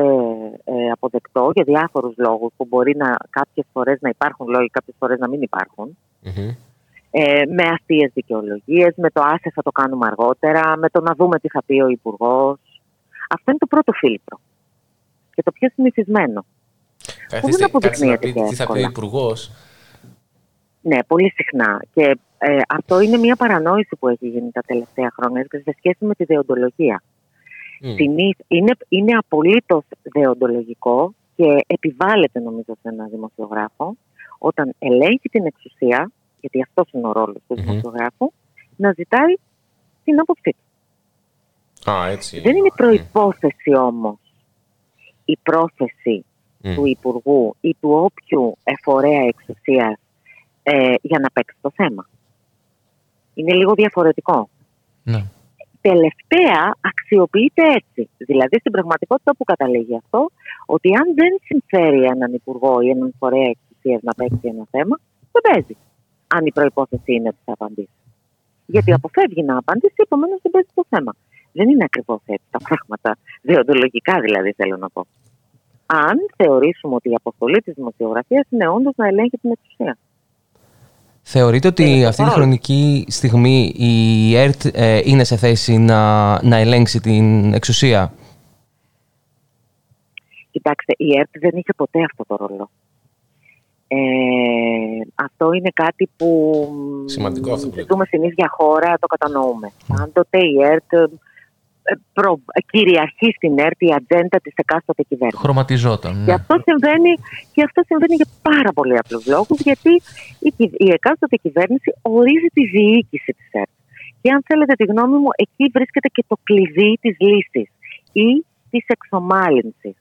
ε, αποδεκτό για διάφορους λόγους που μπορεί να, κάποιες φορές να υπάρχουν λόγοι, κάποιες φορές να μην υπάρχουν. Μμμ. ε, με αστείες δικαιολογίες, με το άσε θα το κάνουμε αργότερα, με το να δούμε τι θα πει ο Υπουργός. Αυτό είναι το πρώτο φίλτρο. Και το πιο συνηθισμένο. Καθίστε, δεν κάτσε να αποδεικνύεται πει και τι θα πει ο εύκολα. Υπουργός. Ναι, πολύ συχνά. Και ε, αυτό είναι μια παρανόηση που έχει γίνει τα τελευταία χρόνια και σε σχέση με τη δεοντολογία. Συνήθ- είναι, είναι απολύτως δεοντολογικό και επιβάλλεται νομίζω σε έναν δημοσιογράφο όταν ελέγχει την εξουσία, γιατί αυτός είναι ο ρόλος του Μμμ. δημοσιογράφου, να ζητάει την άποψή του. Α, έτσι. Δεν είναι προϋπόθεση όμως η πρόθεση Μμ. του Υπουργού ή του όποιου εφορέα εξουσίας ε, για να παίξει το θέμα. Είναι λίγο διαφορετικό. Ναι. Τελευταία αξιοποιείται έτσι. Δηλαδή στην πραγματικότητα που καταλήγει αυτό, ότι αν δεν συμφέρει έναν Υπουργό ή έναν φορέα εξουσίας να παίξει ένα θέμα, δεν παίζει. Αν η προϋπόθεση είναι ότι θα απαντήσει. Γιατί αποφεύγει να απαντήσει, επομένως δεν παίζει το θέμα. Δεν είναι ακριβώς έτσι τα πράγματα. Δεοντολογικά δηλαδή θέλω να πω. Αν θεωρήσουμε ότι η αποστολή της δημοσιογραφίας είναι όντως να ελέγχει την εξουσία. Θεωρείτε ότι Είναι αυτή τη καθόλου. χρονική στιγμή η ΕΡΤ ε, είναι σε θέση να, να ελέγξει την εξουσία; Κοιτάξτε, η ΕΡΤ δεν είχε ποτέ αυτό το ρόλο. Ε, αυτό είναι κάτι που Σημαντικό αυτό που λέτε. ζούμε στην ίδια χώρα, το κατανοούμε. Πάντοτε η ΕΡΤ ε, προ, κυριαρχεί στην ΕΡΤ η ατζέντα της εκάστοτε κυβέρνησης. Χρωματιζόταν. Και Ναι. αυτό συμβαίνει, και αυτό συμβαίνει για πάρα πολύ απλούς λόγους, γιατί η, κυ- η εκάστοτε κυβέρνηση ορίζει τη διοίκηση της ΕΡΤ. Και αν θέλετε τη γνώμη μου, εκεί βρίσκεται και το κλειδί της λύσης ή της εξομάλυνσης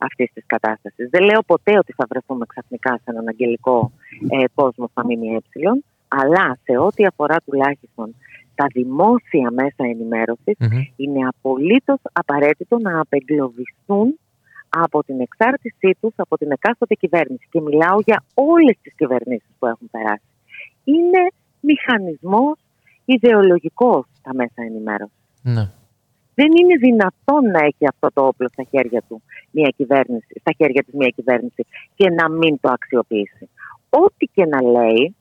αυτής της κατάστασης. Δεν λέω ποτέ ότι θα βρεθούμε ξαφνικά σε έναν αγγελικό ε, κόσμο στα ΜΜΕ, αλλά σε ό,τι αφορά τουλάχιστον τα δημόσια μέσα ενημέρωσης, Μμμ. είναι απολύτως απαραίτητο να απεγκλωβιστούν από την εξάρτησή τους από την εκάστοτε κυβέρνηση. Και μιλάω για όλες τις κυβερνήσεις που έχουν περάσει. Είναι μηχανισμός ιδεολογικός τα μέσα ενημέρωσης. Ναι. Δεν είναι δυνατόν να έχει αυτό το όπλο στα χέρια του μια κυβέρνηση, στα χέρια της μια κυβέρνηση και να μην το αξιοποιήσει. Ό,τι και να λέει,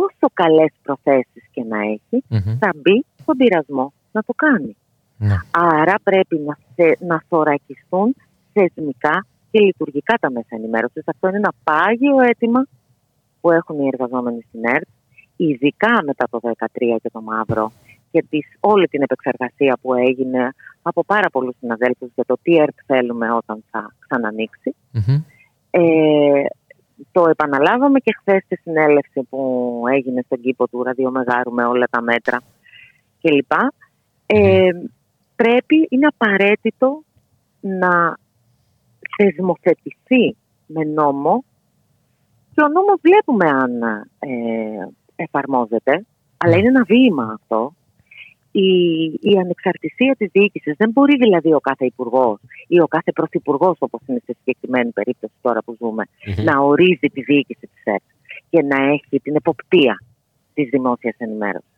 όσο καλές προθέσεις και να έχει, Μμμ. θα μπει στον πειρασμό να το κάνει. Ναι. Άρα πρέπει να, θε, να θωρακιστούν θεσμικά και λειτουργικά τα μέσα ενημέρωσης. Αυτό είναι ένα πάγιο αίτημα που έχουν οι εργαζόμενοι στην ΕΡΤ, ειδικά μετά το 2013 και το Μαύρο και τις, όλη την επεξεργασία που έγινε από πάρα πολλούς συναδέλφους για το τι ΕΡΤ θέλουμε όταν θα ξανανοίξει. Μμμ. Ε, το επαναλάβαμε και χθες στη συνέλευση που έγινε στον κήπο του ραδιομεγάρου με όλα τα μέτρα κλπ. Ε, πρέπει, είναι απαραίτητο να θεσμοθετηθεί με νόμο Και ο νόμος βλέπουμε αν ε, εφαρμόζεται, αλλά είναι ένα βήμα αυτό. Η, η ανεξαρτησία της διοίκησης δεν μπορεί δηλαδή ο κάθε υπουργός ή ο κάθε πρωθυπουργός, όπως είναι στη συγκεκριμένη περίπτωση τώρα που ζουμε να ορίζει τη διοίκηση της ΕΡΤ και να έχει την εποπτεία της δημόσιας ενημέρωσης.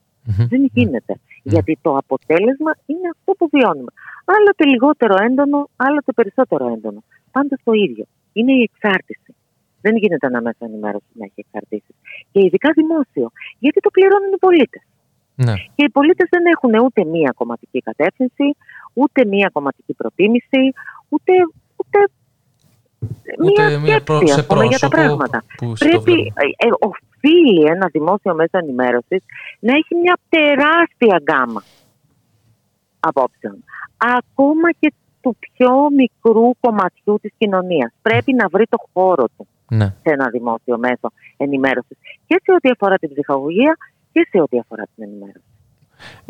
Δεν γίνεται. Γιατί το αποτέλεσμα είναι αυτό που βιώνουμε. Άλλοτε λιγότερο έντονο, άλλοτε περισσότερο έντονο. Πάντα το ίδιο. Είναι η εξάρτηση. Δεν γίνεται ένα μέσο ενημέρωση να έχει εξαρτήσεις. Και ειδικά δημόσιο. Γιατί το πληρώνουν οι πολίτες. Ναι. Και οι πολίτες δεν έχουν ούτε μία κομματική κατεύθυνση, ούτε μία κομματική προτίμηση, ούτε, ούτε, Ούτε μία μία προ- σκέψη σε ας πούμε, για τα πρόσωπο πράγματα. που στο Πρέπει, βλέπουμε. ε, ε, οφείλει ένα δημόσιο μέσο ενημέρωσης να έχει μια τεράστια γκάμα απόψεων. Ακόμα και του πιο μικρού κομματιού της κοινωνίας. Πρέπει να βρει το χώρο του Ναι. σε ένα δημόσιο μέσο ενημέρωσης και σε ό,τι αφορά την ψυχαγωγία και σε ό,τι αφορά την ενημέρωση.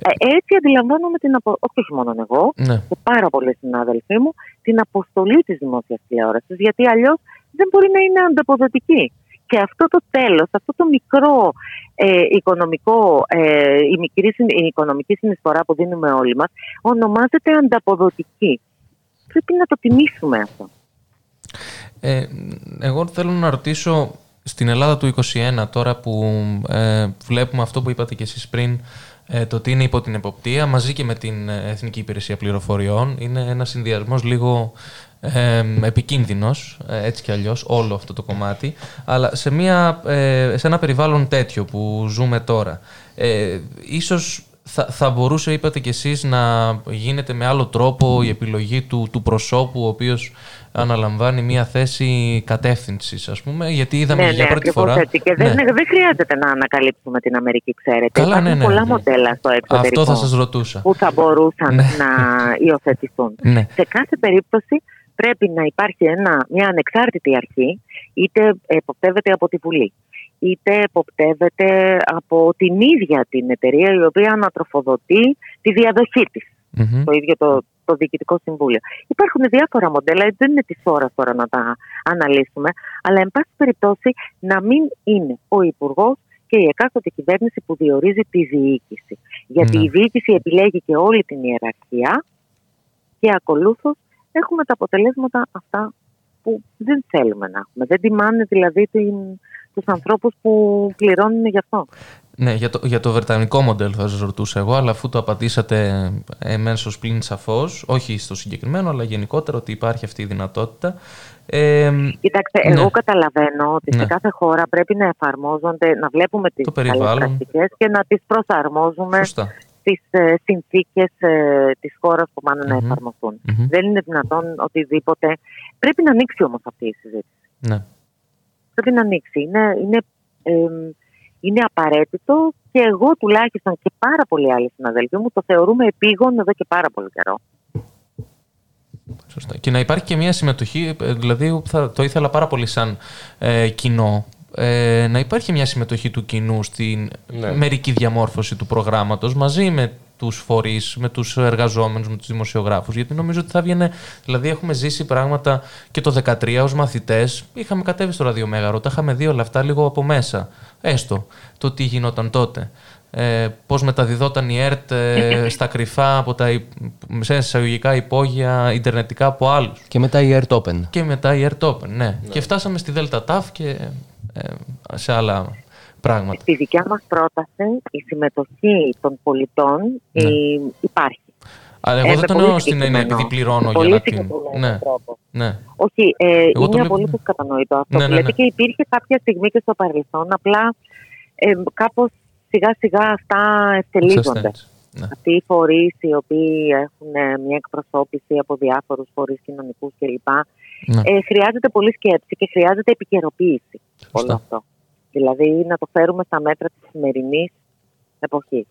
Ε, έτσι αντιλαμβάνομαι την απο... όχι μόνο εγώ Ναι. και πάρα πολλοί συνάδελφοί μου την αποστολή της δημόσιας τηλεόρασης γιατί αλλιώς δεν μπορεί να είναι ανταποδοτική. Και αυτό το τέλος, αυτό το μικρό ε, οικονομικό, ε, η μικρή συν- η οικονομική συνεισφορά που δίνουμε όλοι μας ονομάζεται ανταποδοτική. Πρέπει να το τιμήσουμε αυτό. Ε, εγώ θέλω να ρωτήσω στην Ελλάδα του 21 τώρα που ε, βλέπουμε αυτό που είπατε και εσείς πριν ε, το ότι είναι υπό την εποπτεία μαζί και με την ε, Εθνική Υπηρεσία Πληροφοριών είναι ένας συνδυασμός λίγο ε, επικίνδυνος ε, έτσι κι αλλιώς όλο αυτό το κομμάτι αλλά σε, μια, ε, σε ένα περιβάλλον τέτοιο που ζούμε τώρα. Ε, ίσως θα, θα μπορούσε, είπατε κι εσείς, να γίνεται με άλλο τρόπο η επιλογή του, του προσώπου ο οποίος αναλαμβάνει μια θέση κατεύθυνσης, ας πούμε, γιατί είδαμε ναι, για ναι, πρώτη ακριβώς φορά... Έτσι. Και Ναι. δεν, δεν χρειάζεται να ανακαλύψουμε την Αμερική, ξέρετε. Καλά, Υπάρχουν ναι, ναι, πολλά ναι. μοντέλα στο εξωτερικό Αυτό θα σας ρωτούσα. που θα μπορούσαν Ναι. να υιοθετηθούν. Ναι. Σε κάθε περίπτωση πρέπει να υπάρχει ένα, μια ανεξάρτητη αρχή, είτε εποπτεύεται από τη Βουλή, είτε εποπτεύεται από την ίδια την εταιρεία η οποία ανατροφοδοτεί τη διαδοχή της Μμμ. το ίδιο το, το Διοικητικό Συμβούλιο. Υπάρχουν διάφορα μοντέλα, έτσι δεν είναι της ώρας τώρα να τα αναλύσουμε, αλλά εν πάση περιπτώσει να μην είναι ο Υπουργός και η εκάστοτε κυβέρνηση που διορίζει τη διοίκηση. Γιατί Ναι. η διοίκηση επιλέγει και όλη την ιεραρχία και ακολούθως έχουμε τα αποτελέσματα αυτά που δεν θέλουμε να έχουμε. Δεν τιμάνε δηλαδή την, τους ανθρώπους που πληρώνουν γι' αυτό. Ναι, για το, για το βρετανικό μοντέλο θα σας ρωτούσα εγώ, αλλά αφού το απαντήσατε εμέσως πλην σαφώς, όχι στο συγκεκριμένο, αλλά γενικότερα ότι υπάρχει αυτή η δυνατότητα. Ε, Κοιτάξτε, Ναι. εγώ καταλαβαίνω ότι Ναι. σε κάθε χώρα πρέπει να εφαρμόζονται, να βλέπουμε τις Το καλές περιβάλλον. πρακτικές και να τις προσαρμόζουμε σωστά. στις ε, συνθήκες ε, της χώρας που πάνε να Μμμ. εφαρμοστούν. Μμμ. Δεν είναι δυνατόν οτιδήποτε. Πρέπει να ανοίξει όμως αυτή η συζήτηση. Ναι. Πρέπει να ανοίξει. Είναι, είναι, εμ, είναι απαραίτητο και εγώ τουλάχιστον και πάρα πολλοί άλλοι συναδέλφοι μου το θεωρούμε επίγον εδώ και πάρα πολύ καιρό. Σωστά. Και να υπάρχει και μια συμμετοχή, ε, δηλαδή θα, το ήθελα πάρα πολύ σαν ε, κοινό, ε, να υπάρχει μια συμμετοχή του κοινού στην Ναι. μερική διαμόρφωση του προγράμματος μαζί με τους φορείς, με τους εργαζόμενους, με τους δημοσιογράφους, γιατί νομίζω ότι θα βγαινε, δηλαδή έχουμε ζήσει πράγματα και το 2013 ως μαθητές, είχαμε κατέβει στο ραδιομέγαρο, τα είχαμε δει όλα αυτά λίγο από μέσα, έστω, το τι γινόταν τότε. Ε, πώς μεταδιδόταν η ΕΡΤ ε, στα κρυφά από τα υ- σε εισαγωγικά υπόγεια ιντερνετικά από άλλους. Και μετά η Air Open. Και μετά η ΕΡΤ Open, ναι. Και φτάσαμε στη Delta TAF και ε, σε άλλα πράγματα. Στη δικιά μας πρόταση η συμμετοχή των πολιτών Ναι. ε, υπάρχει. Αλλά Ε, εγώ με δεν το πολύ εννοώ στην έννοια συγκεκριμένο- επειδή πληρώνω για πολύ να την. συγκεκριμένο Ναι, τρόπο. ναι. Όχι, ε, Εγώ το είναι βλέπω, απολύτω ναι. κατανοητό αυτό Ναι, που ναι, λέτε ναι. και υπήρχε κάποια στιγμή και στο παρελθόν. Απλά ε, κάπως σιγά σιγά αυτά ευτελίζονται. Εξασθένεις. Ναι. Αυτοί οι φορείς οι οποίοι έχουν ε, μια εκπροσώπηση από διάφορους φορείς κοινωνικούς κλπ. Ναι. Ε, χρειάζεται πολύ σκέψη και χρειάζεται επικαιροποίηση όλο Σωστά. αυτό. Δηλαδή να το φέρουμε στα μέτρα της σημερινής εποχής.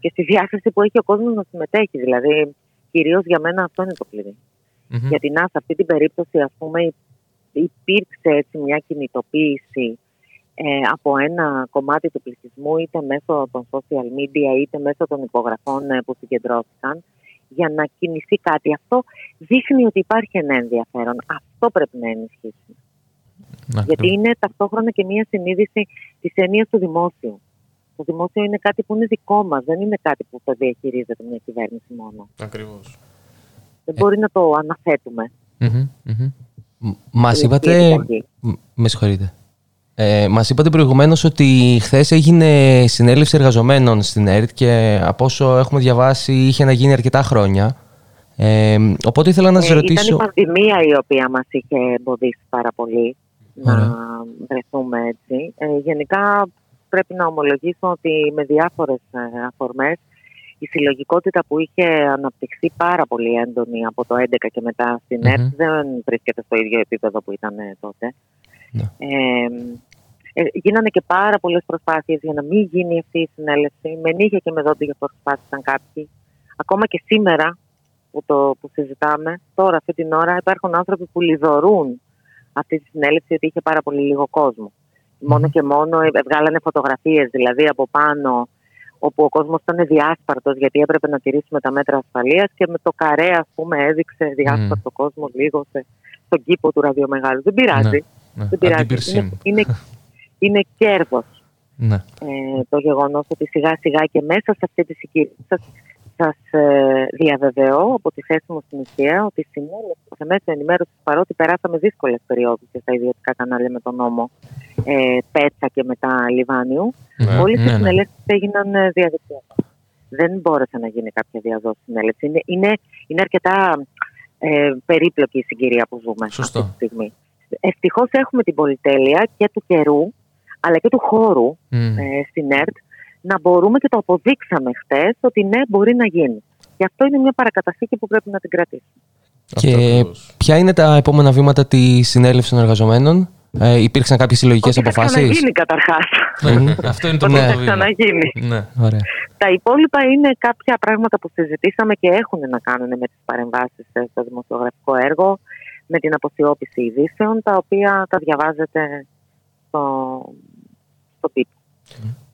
Και στη διάθεση που έχει ο κόσμος να συμμετέχει. Δηλαδή, κυρίως για μένα αυτό είναι το κλειδί. Μμμ. Γιατί να, σε αυτή την περίπτωση, ας πούμε, υ- υπήρξε έτσι μια κινητοποίηση ε, από ένα κομμάτι του πληθυσμού, είτε μέσω των social media, είτε μέσω των υπογραφών ε, που συγκεντρώθηκαν, για να κινηθεί κάτι. Αυτό δείχνει ότι υπάρχει ένα ενδιαφέρον. Αυτό πρέπει να ενισχύσουμε. Να, Γιατί είναι ταυτόχρονα και μια συνείδηση της έννοιας του δημόσιου. Το δημόσιο είναι κάτι που είναι δικό μας, δεν είναι κάτι που το διαχειρίζεται μια κυβέρνηση μόνο. Ακριβώς. Δεν μπορεί να το αναθέτουμε. Μμμ, μμμ. Μας Η είπατε. επιταγή. Μ, Με συγχωρείτε. Ε, Μας είπατε προηγουμένως ότι χθες έγινε συνέλευση εργαζομένων στην ΕΡΤ και από όσο έχουμε διαβάσει είχε να γίνει αρκετά χρόνια. Ε, οπότε ήθελα να σα Ε, ρωτήσω. Ήταν η πανδημία η οποία μας είχε εμποδίσει πάρα πολύ Ωραία. να βρεθούμε έτσι. Ε, γενικά πρέπει να ομολογήσω ότι με διάφορες ε, αφορμές η συλλογικότητα που είχε αναπτυχθεί πάρα πολύ έντονη από το 2011 και μετά στην ΕΡΤ Μμμ. δεν βρίσκεται στο ίδιο επίπεδο που ήταν ε, τότε. Ναι. Ε, ε, γίνανε και πάρα πολλές προσπάθειες για να μην γίνει αυτή η συνέλευση. Με νύχια και με δόντια προσπάθησαν κάποιοι. Ακόμα και σήμερα που, το, που συζητάμε, τώρα αυτή την ώρα υπάρχουν άνθρωποι που λιδωρούν αυτή τη συνέλευση ότι είχε πάρα πολύ λίγο κόσμο. Μόνο και μόνο ε, βγάλανε φωτογραφίες δηλαδή από πάνω όπου ο κόσμος ήταν διάσπαρτος γιατί έπρεπε να τηρήσουμε τα μέτρα ασφαλείας και με το καρέ ας πούμε έδειξε διάσπαρτο κόσμο λίγο σε, στον κήπο του ραδιομεγάλου. Δεν πειράζει. Ναι, Δεν πειράζει. αντίπυρσή Είναι, μου. είναι, είναι κέρδος Ναι. ε, το γεγονός ότι σιγά σιγά και μέσα σε αυτή τη συγκυρία σας, σας ε, διαβεβαιώ από τη θέση μου στην ουσία ότι συνέλευση σε μέσα ενημέρωσης παρότι περάσαμε δύσκολες περιόδους και στα ιδιωτικά κανάλια με τον νόμο ε, Πέτσα και μετά Λιβάνιου Ναι, όλες ναι, οι ναι. συνελεύσεις έγιναν ε, διαδικτυακά. Δεν μπόρεσε να γίνει κάποια διαδόση συνέλευση. Είναι, είναι, είναι αρκετά ε, περίπλοκη η συγκυρία που ζούμε Σωστό. αυτή τη στιγμή. Ευτυχώς έχουμε την πολυτέλεια και του καιρού αλλά και του χώρου Μμ. ε, στην ΕΡΤ να μπορούμε και το αποδείξαμε χθε ότι ναι, μπορεί να γίνει. Και αυτό είναι μια παρακαταθήκη που πρέπει να την κρατήσουμε. Και Αυτό ακριβώς. ποια είναι τα επόμενα βήματα της συνέλευσης των εργαζομένων, ε, Υπήρξαν κάποιες συλλογικές Ότι θα αποφάσεις; ξαναγίνει καταρχάς. Ναι, Αυτό είναι το Ότι πρώτο θα βήμα. ξαναγίνει. Ναι. Ωραία. Τα υπόλοιπα είναι κάποια πράγματα που συζητήσαμε και έχουν να κάνουν με τις παρεμβάσεις ε, στο δημοσιογραφικό έργο, με την αποσιώπηση ειδήσεων, τα οποία τα διαβάζετε στο, στο τύπο.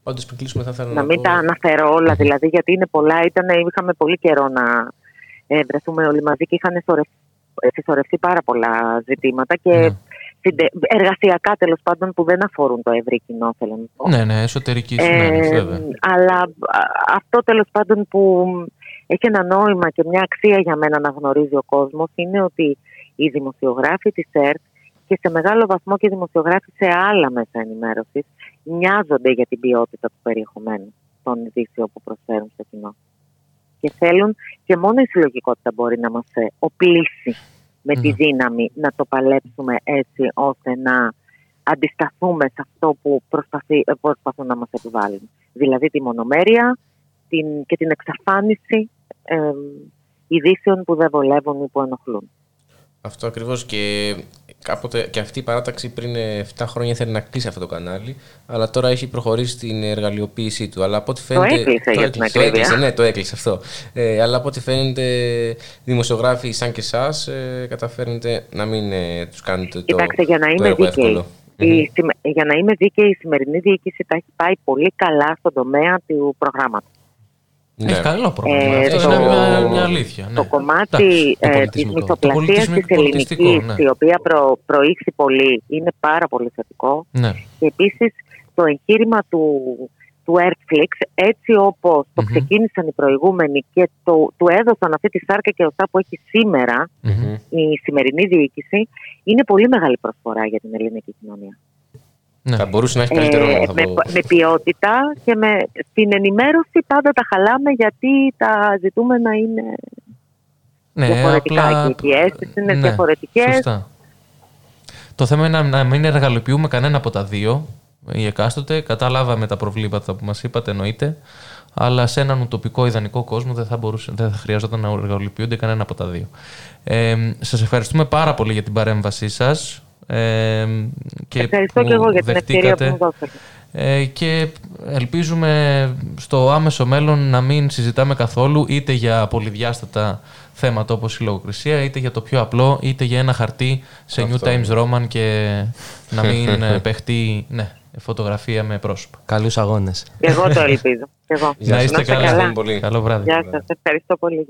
Πάντως πριν κλείσουμε, θα ήθελα να, Να μην πω- τα αναφέρω όλα δηλαδή, γιατί είναι πολλά. Ήταν, είχαμε πολύ καιρό να ε, βρεθούμε όλοι μαζί και είχαν συσσωρευ- ε, συσσωρευτεί πάρα πολλά ζητήματα και Ναι. συντε- εργασιακά τέλος πάντων που δεν αφορούν το ευρύ κοινό, θέλω να πω. Ναι, ναι, εσωτερική συνένεση, Ε, βέβαια. αλλά α, αυτό τέλος πάντων που έχει ένα νόημα και μια αξία για μένα να γνωρίζει ο κόσμος είναι ότι οι δημοσιογράφοι της ΕΡΤ και σε μεγάλο βαθμό και οι δημοσιογράφοι σε άλλα μέσα ενημέρωσης νοιάζονται για την ποιότητα του περιεχομένου των ειδήσεων που προσφέρουν στο κοινό. Και θέλουν και μόνο η συλλογικότητα μπορεί να μας ε, οπλίσει με τη Ναι. δύναμη να το παλέψουμε έτσι ώστε να αντισταθούμε σε αυτό που προσπαθεί, ε, προσπαθούν να μας επιβάλλουν. Δηλαδή τη μονομέρεια την, και την εξαφάνιση ε, ειδήσεων που δεν βολεύουν ή που ενοχλούν. Αυτό ακριβώς και κάποτε και αυτή η παράταξη πριν ε, 7 χρόνια ήθελε να κλείσει αυτό το κανάλι, αλλά τώρα έχει προχωρήσει στην εργαλειοποίησή του. Αλλά από ό,τι φαίνεται. έκλεισε, για την το ακρίβεια. έκλεισε, ναι, το έκλεισε αυτό. Ε, αλλά από ό,τι φαίνεται, δημοσιογράφοι σαν και εσάς ε, καταφέρνετε να μην ε, τους κάνετε το. Κοιτάξτε, για να το είμαι έργο δίκαιη, εύκολο. η, συμμε- για να είμαι δίκαιη, η σημερινή διοίκηση τα έχει πάει πολύ καλά στον τομέα του προγράμματος. Ναι. Έχει καλό πρόγραμμα. Ε, Αυτό το- είναι μια, μια αλήθεια. Ναι. Το κομμάτι Εντάξει, το ε, της πολιτισμικό. Το μυθοπλασίας πολιτισμικό- της πολιτιστικό, ελληνικής, ναι. η οποία προ, προήχθη πολύ, είναι πάρα πολύ θετικό. Ναι. Και επίσης το εγχείρημα του, του Airflix, έτσι όπως το Μμμ. ξεκίνησαν οι προηγούμενοι και το, του έδωσαν αυτή τη σάρκα και ωστά που έχει σήμερα Μμμ. η σημερινή διοίκηση, είναι πολύ μεγάλη προσφορά για την ελληνική κοινωνία. Ναι. Θα μπορούσε να έχει καλύτερο Ε, όνομα, θα με, πω. με ποιότητα και με, στην ενημέρωση πάντα τα χαλάμε γιατί τα ζητούμενα είναι Ναι, διαφορετικά απλά- και οι πιέσεις είναι ναι, διαφορετικές. Σωστά. Το θέμα είναι να, να μην εργαλειοποιούμε κανένα από τα δύο. Η εκάστοτε, καταλάβαμε τα προβλήματα που μας είπατε, εννοείται. Αλλά σε έναν ουτοπικό ιδανικό κόσμο δεν θα, μπορούσε, δεν θα χρειαζόταν να εργαλειοποιούνται κανένα από τα δύο. Ε, σας ευχαριστούμε πάρα πολύ για την παρέμβασή σας. Ε, και Ευχαριστώ που και εγώ για την ευκαιρία που δεχτήκατε. μου δώσατε. Ε, και ελπίζουμε στο άμεσο μέλλον να μην συζητάμε καθόλου είτε για πολυδιάστατα θέματα όπως η λογοκρισία, είτε για το πιο απλό, είτε για ένα χαρτί σε New Αυτό, Times Roman και να μην ε, παιχτεί ναι, φωτογραφία με πρόσωπα. Καλούς αγώνες. Και εγώ το ελπίζω. Και εγώ. Γεια να σας. είστε είστε καλά. καλά. Πολύ. Καλό βράδυ. Γεια σας. Ευχαριστώ πολύ.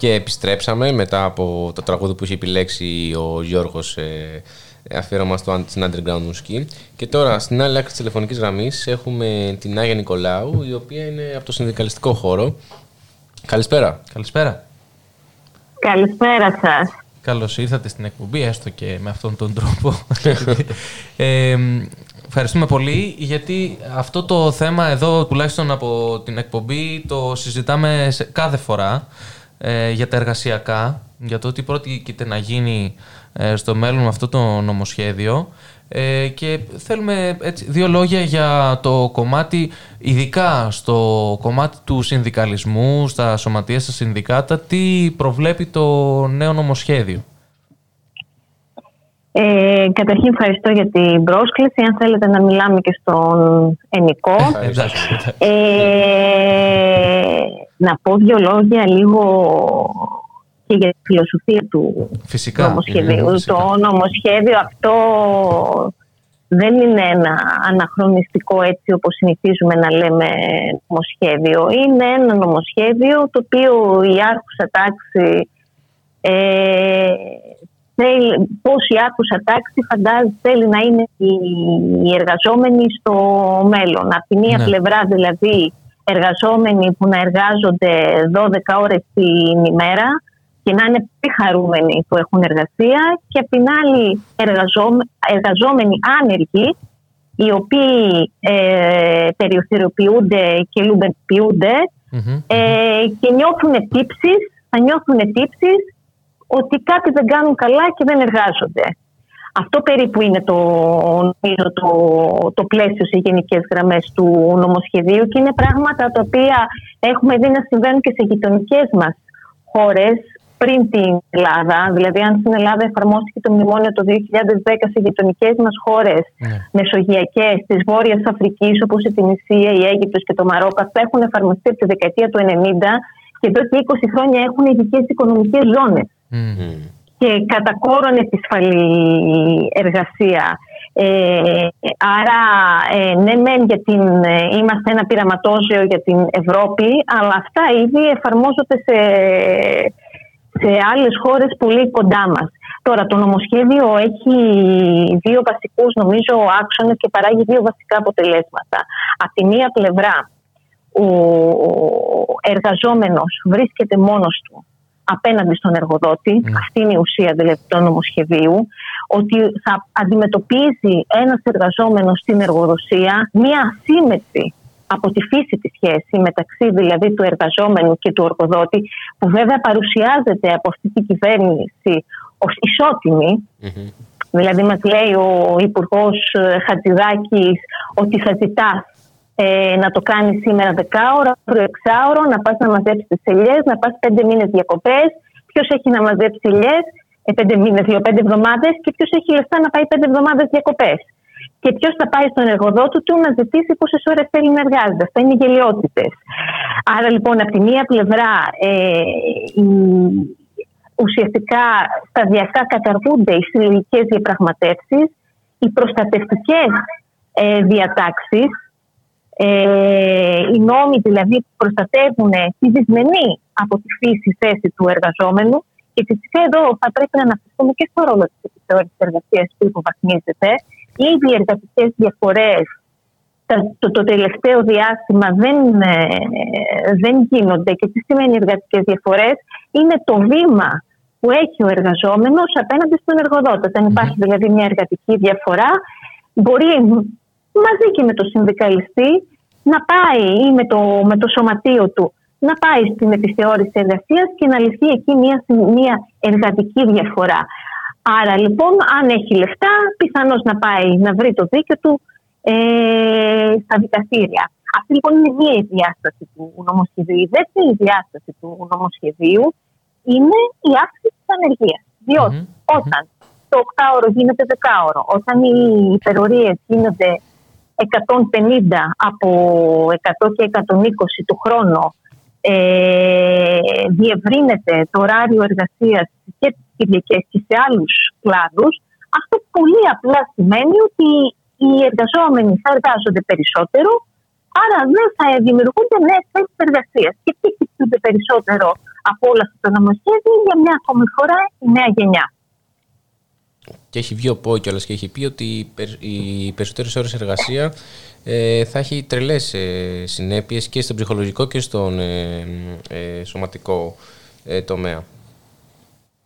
Και επιστρέψαμε μετά από το τραγούδι που είχε επιλέξει ο Γιώργος ε, αφιέρωμα στο, στην underground μουσική. Και τώρα στην άλλη άκρη της τηλεφωνικής γραμμής έχουμε την Άγια Νικολάου, η οποία είναι από το συνδικαλιστικό χώρο. Καλησπέρα. Καλησπέρα. Καλησπέρα σας. Καλώς ήρθατε στην εκπομπή, έστω και με αυτόν τον τρόπο. ε, ευχαριστούμε πολύ, γιατί αυτό το θέμα εδώ, τουλάχιστον από την εκπομπή, το συζητάμε σε κάθε φορά ε, για τα εργασιακά, για το τι πρόκειται να γίνει ε, στο μέλλον με αυτό το νομοσχέδιο. Ε, και θέλουμε έτσι, δύο λόγια για το κομμάτι, ειδικά στο κομμάτι του συνδικαλισμού, στα σωματεία, στα συνδικάτα, τι προβλέπει το νέο νομοσχέδιο. Ε, καταρχήν ευχαριστώ για την πρόσκληση. Αν θέλετε να μιλάμε και στον ενικό. Ε, να πω δύο λόγια λίγο και για τη φιλοσοφία του Φυσικά, νομοσχεδίου. είναι, φυσικά. Το νομοσχέδιο αυτό δεν είναι ένα αναχρονιστικό έτσι όπως συνηθίζουμε να λέμε νομοσχέδιο. Είναι ένα νομοσχέδιο το οποίο η άρχουσα τάξη ε, θέλει, πώς η άρχουσα τάξη φαντάζει θέλει να είναι οι, οι εργαζόμενοι στο μέλλον. Από τη μία Ναι. πλευρά δηλαδή εργαζόμενοι που να εργάζονται 12 ώρες την ημέρα και να είναι πολύ χαρούμενοι που έχουν εργασία και απ' την άλλη εργαζόμε- εργαζόμενοι άνεργοι οι οποίοι ε, περιοθεροποιούνται και λουμπερποιούνται Μμμ. ε, και νιώθουν τύψεις, θα νιώθουν τύψεις ότι κάτι δεν κάνουν καλά και δεν εργάζονται. Αυτό περίπου είναι το, νομίζω, το, το πλαίσιο σε γενικές γραμμές του νομοσχεδίου και είναι πράγματα τα οποία έχουμε δει να συμβαίνουν και σε γειτονικές μας χώρες πριν την Ελλάδα. Δηλαδή αν στην Ελλάδα εφαρμόστηκε το μνημόνιο το 2010 σε γειτονικές μας χώρες Ναι. μεσογειακές της Βόρειας Αφρικής όπως η Τινησία, η Αίγυπτος και το Μαρόκο αυτά έχουν εφαρμοστεί από τη δεκαετία του 90 και εδώ και 20 χρόνια έχουν ειδικές οικονομικές ζώνες Μμ. και κατά κόρον επισφαλή εργασία. Ε, άρα, ε, ναι μεν για την, ε, είμαστε ένα πειραματόζεο για την Ευρώπη, αλλά αυτά ήδη εφαρμόζονται σε, σε άλλες χώρες πολύ κοντά μας. Τώρα, το νομοσχέδιο έχει δύο βασικούς, νομίζω, άξονες και παράγει δύο βασικά αποτελέσματα. Από τη μία πλευρά, ο εργαζόμενος βρίσκεται μόνος του απέναντι στον εργοδότη, αυτή είναι η ουσία δηλαδή του νομοσχεδίου, ότι θα αντιμετωπίζει ένας εργαζόμενος στην εργοδοσία μία ασύμετρη από τη φύση της σχέσης μεταξύ δηλαδή του εργαζόμενου και του εργοδότη, που βέβαια παρουσιάζεται από αυτή την κυβέρνηση ως ισότιμη, Δηλαδή μας λέει ο Υπουργός Χατζηδάκης ότι θα ζητάς ε, να το κάνεις σήμερα δεκάωρο, αύριο εξάωρο, να πας να μαζέψεις τις ελιές, να πας πέντε μήνες διακοπές. Ποιος έχει να μαζέψει ελιές, ε, πέντε μήνες, λέω πέντε εβδομάδες και ποιος έχει λεφτά να πάει πέντε εβδομάδες διακοπές; Και ποιος θα πάει στον εργοδότη του να ζητήσει πόσες ώρες θέλει να εργάζεται; Αυτά είναι γελιότητες. Άρα λοιπόν, από τη μία πλευρά, ε, η, ουσιαστικά σταδιακά καταργούνται οι συλλογικές διαπραγματεύσεις, οι προστατευτικές ε, διατάξεις, ε, οι νόμοι δηλαδή που προστατεύουν τη δυσμενή από τη φύση θέση του εργαζόμενου. Και φυσικά εδώ θα πρέπει να αναφερθούμε και στο ρόλο της επιθεώρηση εργασίας που υποβαθμίζεται. Ήδη οι εργατικές διαφορές το, το τελευταίο διάστημα δεν, ε, δεν γίνονται και τι σημαίνει εργατικές διαφορές; Είναι το βήμα που έχει ο εργαζόμενος απέναντι στον εργοδότη. Όταν υπάρχει δηλαδή μια εργατική διαφορά μπορεί μαζί και με το συνδικαλιστή να πάει ή με το, με το σωματείο του να πάει στην επιθεώρηση εργασίας και να λυθεί εκεί μια, μια εργατική διαφορά. Άρα λοιπόν, αν έχει λεφτά, πιθανώς να πάει να βρει το δίκαιο του ε, στα δικαστήρια. Αυτή λοιπόν είναι μία διάσταση του νομοσχεδίου. Η δεύτερη διάσταση του νομοσχεδίου είναι η αύξηση της ανεργίας. Διότι όταν το 8ωρο γίνεται 10ωρο, όταν οι υπερορίες γίνονται 150 από 100 και 120 του χρόνου, ε, διευρύνεται το ωράριο εργασίας και τις Κυριακές και σε άλλους κλάδους, αυτό πολύ απλά σημαίνει ότι οι εργαζόμενοι θα εργάζονται περισσότερο, άρα δεν θα δημιουργούνται νέες θέσεις εργασίας. Και τι χτυπούνται περισσότερο από όλα αυτά τα νομοσχέδια για μια ακόμη φορά η νέα γενιά. Και έχει βγει ο ΠΟΗ κιόλας και έχει πει ότι οι περι- οι περισσότερες ώρες εργασία ε, θα έχει τρελές ε, συνέπειες και στον ψυχολογικό και στον ε, ε, σωματικό ε, τομέα.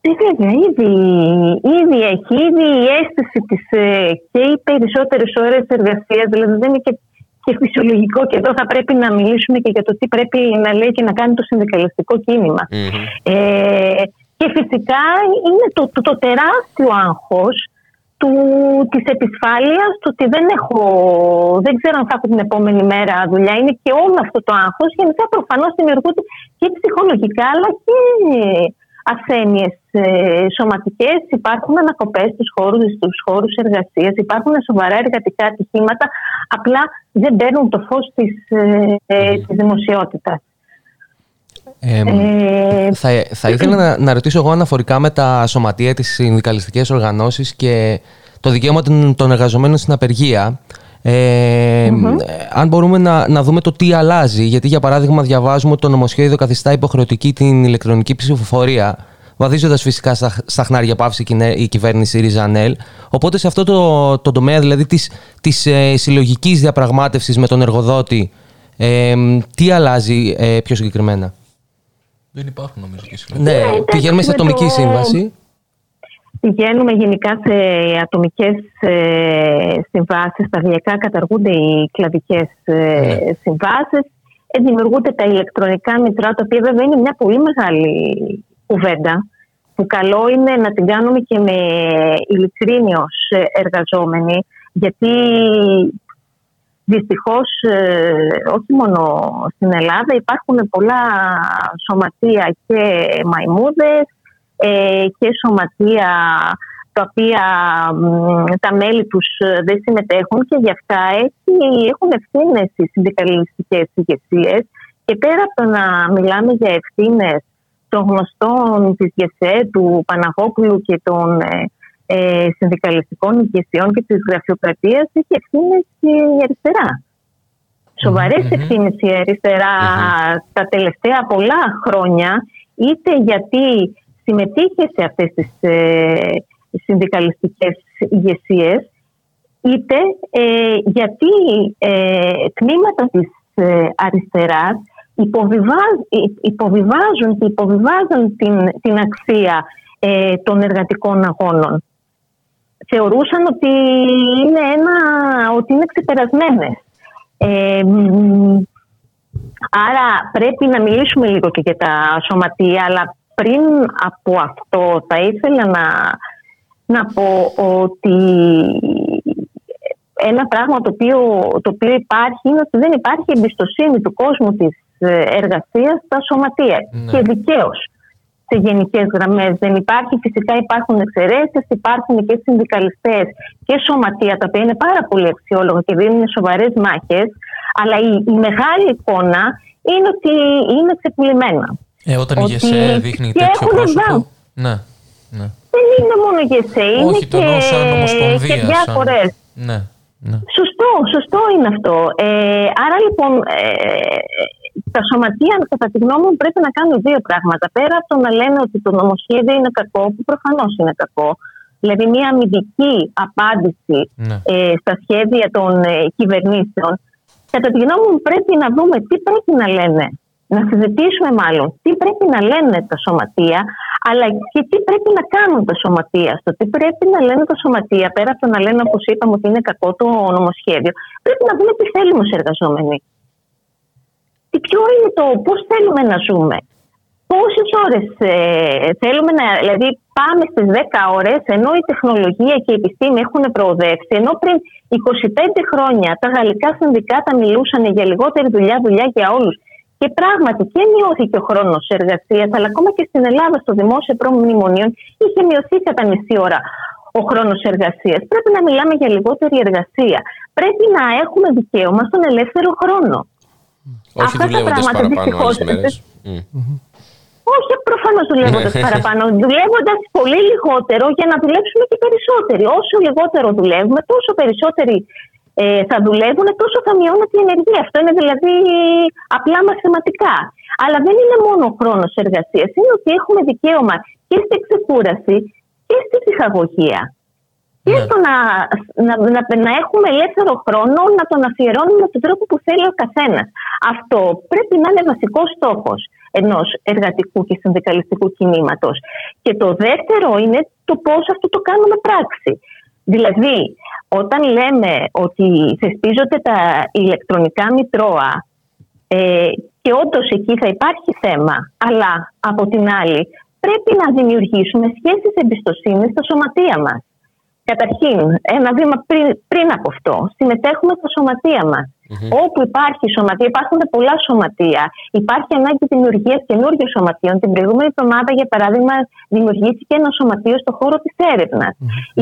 Ε, βέβαια, ήδη, ήδη έχει ήδη η αίσθηση της ε, και οι περισσότερες ώρες εργασίας, δηλαδή δεν είναι και, και φυσιολογικό και εδώ θα πρέπει να μιλήσουμε και για το τι πρέπει να λέει και να κάνει το συνδικαλιστικό κίνημα. Ε, και φυσικά είναι το, το, το τεράστιο άγχος του, της επισφάλειας, το ότι δεν, έχω, δεν ξέρω αν θα έχω την επόμενη μέρα δουλειά. Είναι και όλο αυτό το άγχος. Γενικά προφανώς δημιουργούνται και ψυχολογικά αλλά και ασθένειες ε, σωματικές. Υπάρχουν ανακοπές στους χώρους, στους χώρους εργασίας, υπάρχουν σοβαρά εργατικά ατυχήματα, απλά δεν παίρνουν το φως της, ε, ε, της δημοσιότητας. Ε, Ε, θα, θα ήθελα να, να ρωτήσω εγώ αναφορικά με τα σωματεία, τις συνδικαλιστικές οργανώσεις και το δικαίωμα των, των εργαζομένων στην απεργία. Ε, Αν μπορούμε να, να δούμε το τι αλλάζει, γιατί για παράδειγμα διαβάζουμε ότι το νομοσχέδιο καθιστά υποχρεωτική την ηλεκτρονική ψηφοφορία, βαδίζοντας φυσικά στα, στα χνάρια παύση η κινε- η κυβέρνηση Ριζανέλ. Οπότε σε αυτό το, το τομέα δηλαδή της, της ε, συλλογικής διαπραγμάτευσης με τον εργοδότη, ε, τι αλλάζει ε, πιο συγκεκριμένα; Δεν υπάρχουν νομίζω και συλλογικά. Ναι, εντάξει, πηγαίνουμε σε με ατομική το- σύμβαση. Πηγαίνουμε γενικά σε ατομικές ε, συμβάσεις, σταδιακά καταργούνται οι κλαδικές ε, συμβάσεις, ε, δημιουργούνται τα ηλεκτρονικά μητρά, τα οποία βέβαια είναι μια πολύ μεγάλη κουβέντα, που καλό είναι να την κάνουμε και με ειλικρίνη ως ε, εργαζόμενοι, γιατί δυστυχώς ε, όχι μόνο στην Ελλάδα υπάρχουν πολλά σωματεία και μαϊμούδες ε, και σωματεία τα οποία μ, τα μέλη τους ε, δεν συμμετέχουν και γι' αυτά έχει, έχουν ευθύνες οι συνδικαλιστικές ηγεσίες. και πέρα από το να μιλάμε για ευθύνες των γνωστών της ΓΕΣΕ, του Παναγόπουλου και των ε, ε, συνδικαλιστικών ηγεσιών και της γραφειοκρατίας έχει ευθύνε και η αριστερά. Σοβαρές ευθύνες η αριστερά τα τελευταία πολλά χρόνια είτε γιατί συμμετείχε σε αυτές τις ε, συνδικαλιστικές ηγεσίες, είτε ε, γιατί ε, τμήματα της ε, αριστεράς υποβιβάζ- υ- υποβιβάζουν και υποβιβάζουν την, την αξία ε, των εργατικών αγώνων. Θεωρούσαν ότι είναι, ένα, ότι είναι ξεπερασμένες. Ε, μ, άρα πρέπει να μιλήσουμε λίγο και για τα σωματεία, αλλά πριν από αυτό θα ήθελα να, να πω ότι ένα πράγμα το οποίο, το οποίο υπάρχει είναι ότι δεν υπάρχει εμπιστοσύνη του κόσμου της ε, εργασίας στα σωματεία και δικαίως σε γενικές γραμμές δεν υπάρχει. Φυσικά υπάρχουν εξαιρέσεις, υπάρχουν και συνδικαλιστές και σωματεία τα οποία είναι πάρα πολύ αξιόλογα και δίνουν σοβαρές μάχες αλλά η, η μεγάλη εικόνα είναι ότι είναι ξεπουλημένα. Ε, όταν η Ότι ΓΕΣΕ δείχνει και τέτοιο έχουν πρόσωπο. βάλει. Ναι, ναι. Δεν είναι μόνο ΓΕΣΕ, είναι Όχι, το και, εννοώ σαν ομοσπονδία. και σαν- διάφορες. Ναι, ναι. Σωστό, σωστό είναι αυτό. Ε, άρα λοιπόν ε, τα σωματεία κατά τη γνώμη μου πρέπει να κάνουν δύο πράγματα. Πέρα από το να λένε ότι το νομοσχέδιο είναι κακό, που προφανώς είναι κακό, δηλαδή μια αμυντική απάντηση Ναι. ε, στα σχέδια των ε, κυβερνήσεων, κατά τη γνώμη μου πρέπει να δούμε τι πρέπει να λένε, να συζητήσουμε μάλλον τι πρέπει να λένε τα σωματεία, αλλά και τι πρέπει να κάνουν τα σωματεία. Στο τι πρέπει να λένε τα σωματεία, πέρα από το να λένε όπως είπαμε ότι είναι κακό το νομοσχέδιο, πρέπει να δούμε τι θέλουμε ω εργαζόμενοι. Τι ποιο είναι το πώς θέλουμε να ζούμε; Πόσες ώρες θέλουμε να. Δηλαδή, πάμε στις 10 ώρες, ενώ η τεχνολογία και η επιστήμη έχουν προοδεύσει, ενώ πριν 25 χρόνια τα γαλλικά συνδικάτα μιλούσαν για λιγότερη δουλειά, δουλειά για όλους. Και πράγματι και μειώθηκε ο χρόνος εργασίας, αλλά ακόμα και στην Ελλάδα, στο δημόσιο προμνημονίων, είχε μειωθεί κατά μισή ώρα ο χρόνος εργασίας. Πρέπει να μιλάμε για λιγότερη εργασία. Πρέπει να έχουμε δικαίωμα στον ελεύθερο χρόνο. Όχι Αυτά τα δουλεύοντας πράγματα, παραπάνω δυστυχώς, άλλες μέρες. Όχι προφανώς δουλεύοντας Ναι. παραπάνω. Δουλεύοντας πολύ λιγότερο για να δουλέψουμε και περισσότεροι. Όσο λιγότερο δουλεύουμε, τόσο περισσότερη ε, θα δουλεύουν, τόσο θα μειώνεται η ενεργεία. Αυτό είναι δηλαδή απλά μαθηματικά. Αλλά δεν είναι μόνο ο χρόνος εργασίας. Είναι ότι έχουμε δικαίωμα και στην ξεκούραση και στη ψυχαγωγία. Και στο να, να, να, να έχουμε ελεύθερο χρόνο να τον αφιερώνουμε με τον τρόπο που θέλει ο καθένας. Αυτό πρέπει να είναι βασικός στόχος ενός εργατικού και συνδικαλιστικού κινήματος. Και το δεύτερο είναι το πώς αυτό το κάνουμε πράξη. Δηλαδή, όταν λέμε ότι θεσπίζονται τα ηλεκτρονικά μητρώα ε, και όντως εκεί θα υπάρχει θέμα, αλλά από την άλλη πρέπει να δημιουργήσουμε σχέσεις εμπιστοσύνης στα σωματεία μας. Καταρχήν, ένα βήμα πριν, πριν από αυτό, συμμετέχουμε στα σωματεία μας. Όπου υπάρχει σωματεία, υπάρχουν πολλά σωματεία. Υπάρχει ανάγκη δημιουργίας καινούργιων σωματείων. Την προηγούμενη εβδομάδα, για παράδειγμα, δημιουργήθηκε ένα σωματείο στο χώρο της έρευνας.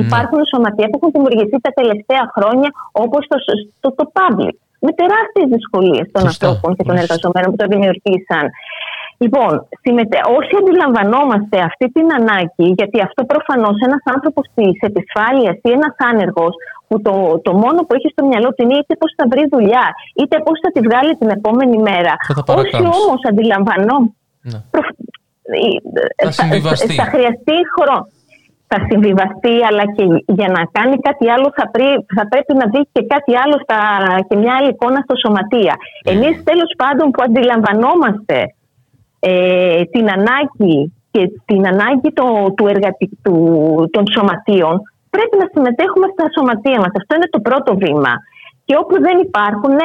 Υπάρχουν σωματεία που έχουν δημιουργηθεί τα τελευταία χρόνια, όπως το, το, το Public. Με τεράστιες δυσκολίες των ανθρώπων και των εργαζομένων που το δημιουργήσαν. Λοιπόν, συμμετέ... όσοι αντιλαμβανόμαστε αυτή την ανάγκη, γιατί αυτό προφανώς ένας άνθρωπος της επισφάλειας ή ένας άνεργος, που το, το μόνο που έχει στο μυαλό του είναι είτε πώς θα βρει δουλειά, είτε πώς θα τη βγάλει την επόμενη μέρα. Όσοι όμως αντιλαμβανόμαστε. Ναι. Προ... Θα συμβιβαστεί. Θα χρειαστεί χρόνο. Θα συμβιβαστεί, αλλά και για να κάνει κάτι άλλο θα, πρέ- θα πρέπει να δει και κάτι άλλο στα, και μια άλλη εικόνα στο σωματεία. Εμείς τέλος πάντων που αντιλαμβανόμαστε ε, την ανάγκη και την ανάγκη το, του εργατι- του- των σωματείων πρέπει να συμμετέχουμε στα σωματεία μας. Αυτό είναι το πρώτο βήμα. Και όπου δεν υπάρχουν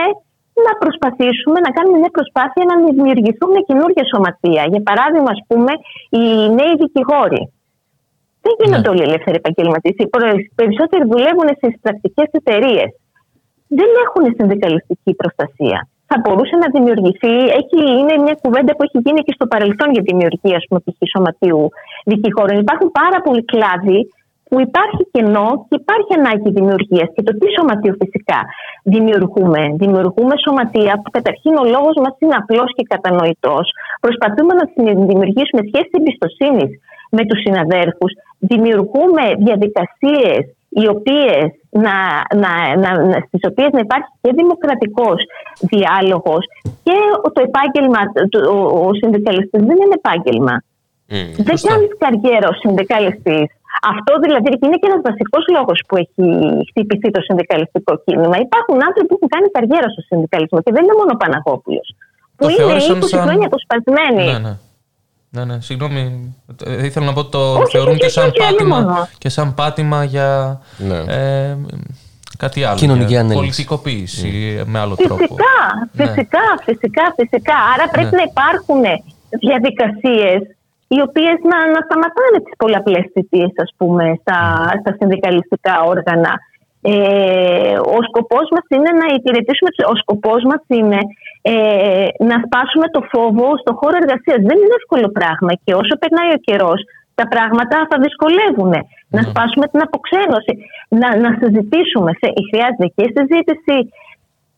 να προσπαθήσουμε να κάνουμε μια προσπάθεια να δημιουργηθούν καινούργια σωματεία. Για παράδειγμα, ας πούμε, οι νέοι δικηγόροι. Δεν γίνονται όλοι ελεύθεροι επαγγελματίες. Οι προ- περισσότεροι δουλεύουν στις πρακτικές εταιρείες. Δεν έχουν συνδικαλιστική προστασία. Θα μπορούσε να δημιουργηθεί, έχει, είναι μια κουβέντα που έχει γίνει και στο παρελθόν για τη δημιουργία ας πούμε, π.χ. σωματείου δικηγόρων. Υπάρχουν πάρα πολλοί κλάδοι που υπάρχει κενό και υπάρχει ανάγκη δημιουργίας. Και το τι σωματείο φυσικά δημιουργούμε. Δημιουργούμε σωματεία που καταρχήν ο λόγος μας είναι απλός και κατανοητός. Προσπαθούμε να δημιουργήσουμε σχέσεις εμπιστοσύνης με τους συναδέρφους. Δημιουργούμε διαδικασίες οι οποίες να, να, να, να, στις οποίες να υπάρχει και δημοκρατικός διάλογος και το επάγγελμα, το, ο, ο συνδικαλιστής δεν είναι επάγγελμα. Δεν κάνει καριέρα ο συνδικαλιστής. Αυτό δηλαδή και είναι και ένας βασικός λόγος που έχει χτυπηθεί το συνδικαλιστικό κίνημα. Υπάρχουν άνθρωποι που έχουν κάνει καριέρα στο συνδικαλισμό και δεν είναι μόνο ο Παναγόπουλος. Που Το είναι θεώρησαν 20 σαν- χρόνια αποσπασμένοι. Ναι, ναι. Ναι, ναι, συγγνώμη. Ε, ήθελα να πω ότι το Όχι, θεωρούν όχι, και όχι, σαν, όχι, πάτημα, αλλήμωνο. και σαν πάτημα για Ναι. ε, κάτι άλλο. Κοινωνική για ανέλυση. Πολιτικοποίηση με άλλο τρόπο. Φυσικά, Ναι. φυσικά, φυσικά, φυσικά. Άρα πρέπει Ναι. να υπάρχουν διαδικασίες οι οποίες να, να σταματάνε τις πολλαπλές θητείες, ας πούμε, στα, στα συνδικαλιστικά όργανα. Ε, ο σκοπός μας είναι να υπηρετήσουμε, ο σκοπός μας είναι ε, να σπάσουμε το φόβο στο χώρο εργασίας. Δεν είναι εύκολο πράγμα και όσο περνάει ο καιρός τα πράγματα θα δυσκολεύουν. Να σπάσουμε την αποξένωση, να, να συζητήσουμε. Θε- Χρειάζεται και συζήτηση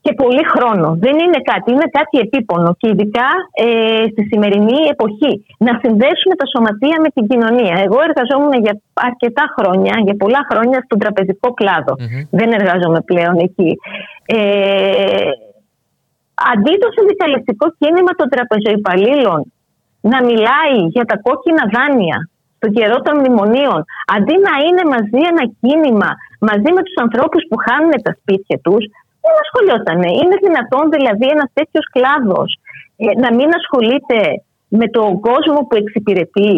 και πολύ χρόνο. Δεν είναι κάτι, είναι κάτι επίπονο και ειδικά ε, στη σημερινή εποχή. Να συνδέσουμε τα σωματεία με την κοινωνία. Εγώ εργαζόμουν για αρκετά χρόνια, για πολλά χρόνια στον τραπεζικό κλάδο. Δεν εργάζομαι πλέον εκεί. Ε, αντί το συνδικαλιστικό κίνημα των τραπεζοϊπαλλήλων να μιλάει για τα κόκκινα δάνεια στον καιρό των μνημονίων, αντί να είναι μαζί ένα κίνημα μαζί με τους ανθρώπους που χάνουν τα σπίτια τους, δεν ασχολιόταν. Είναι δυνατόν δηλαδή ένας τέτοιος κλάδος να μην ασχολείται με τον κόσμο που εξυπηρετεί,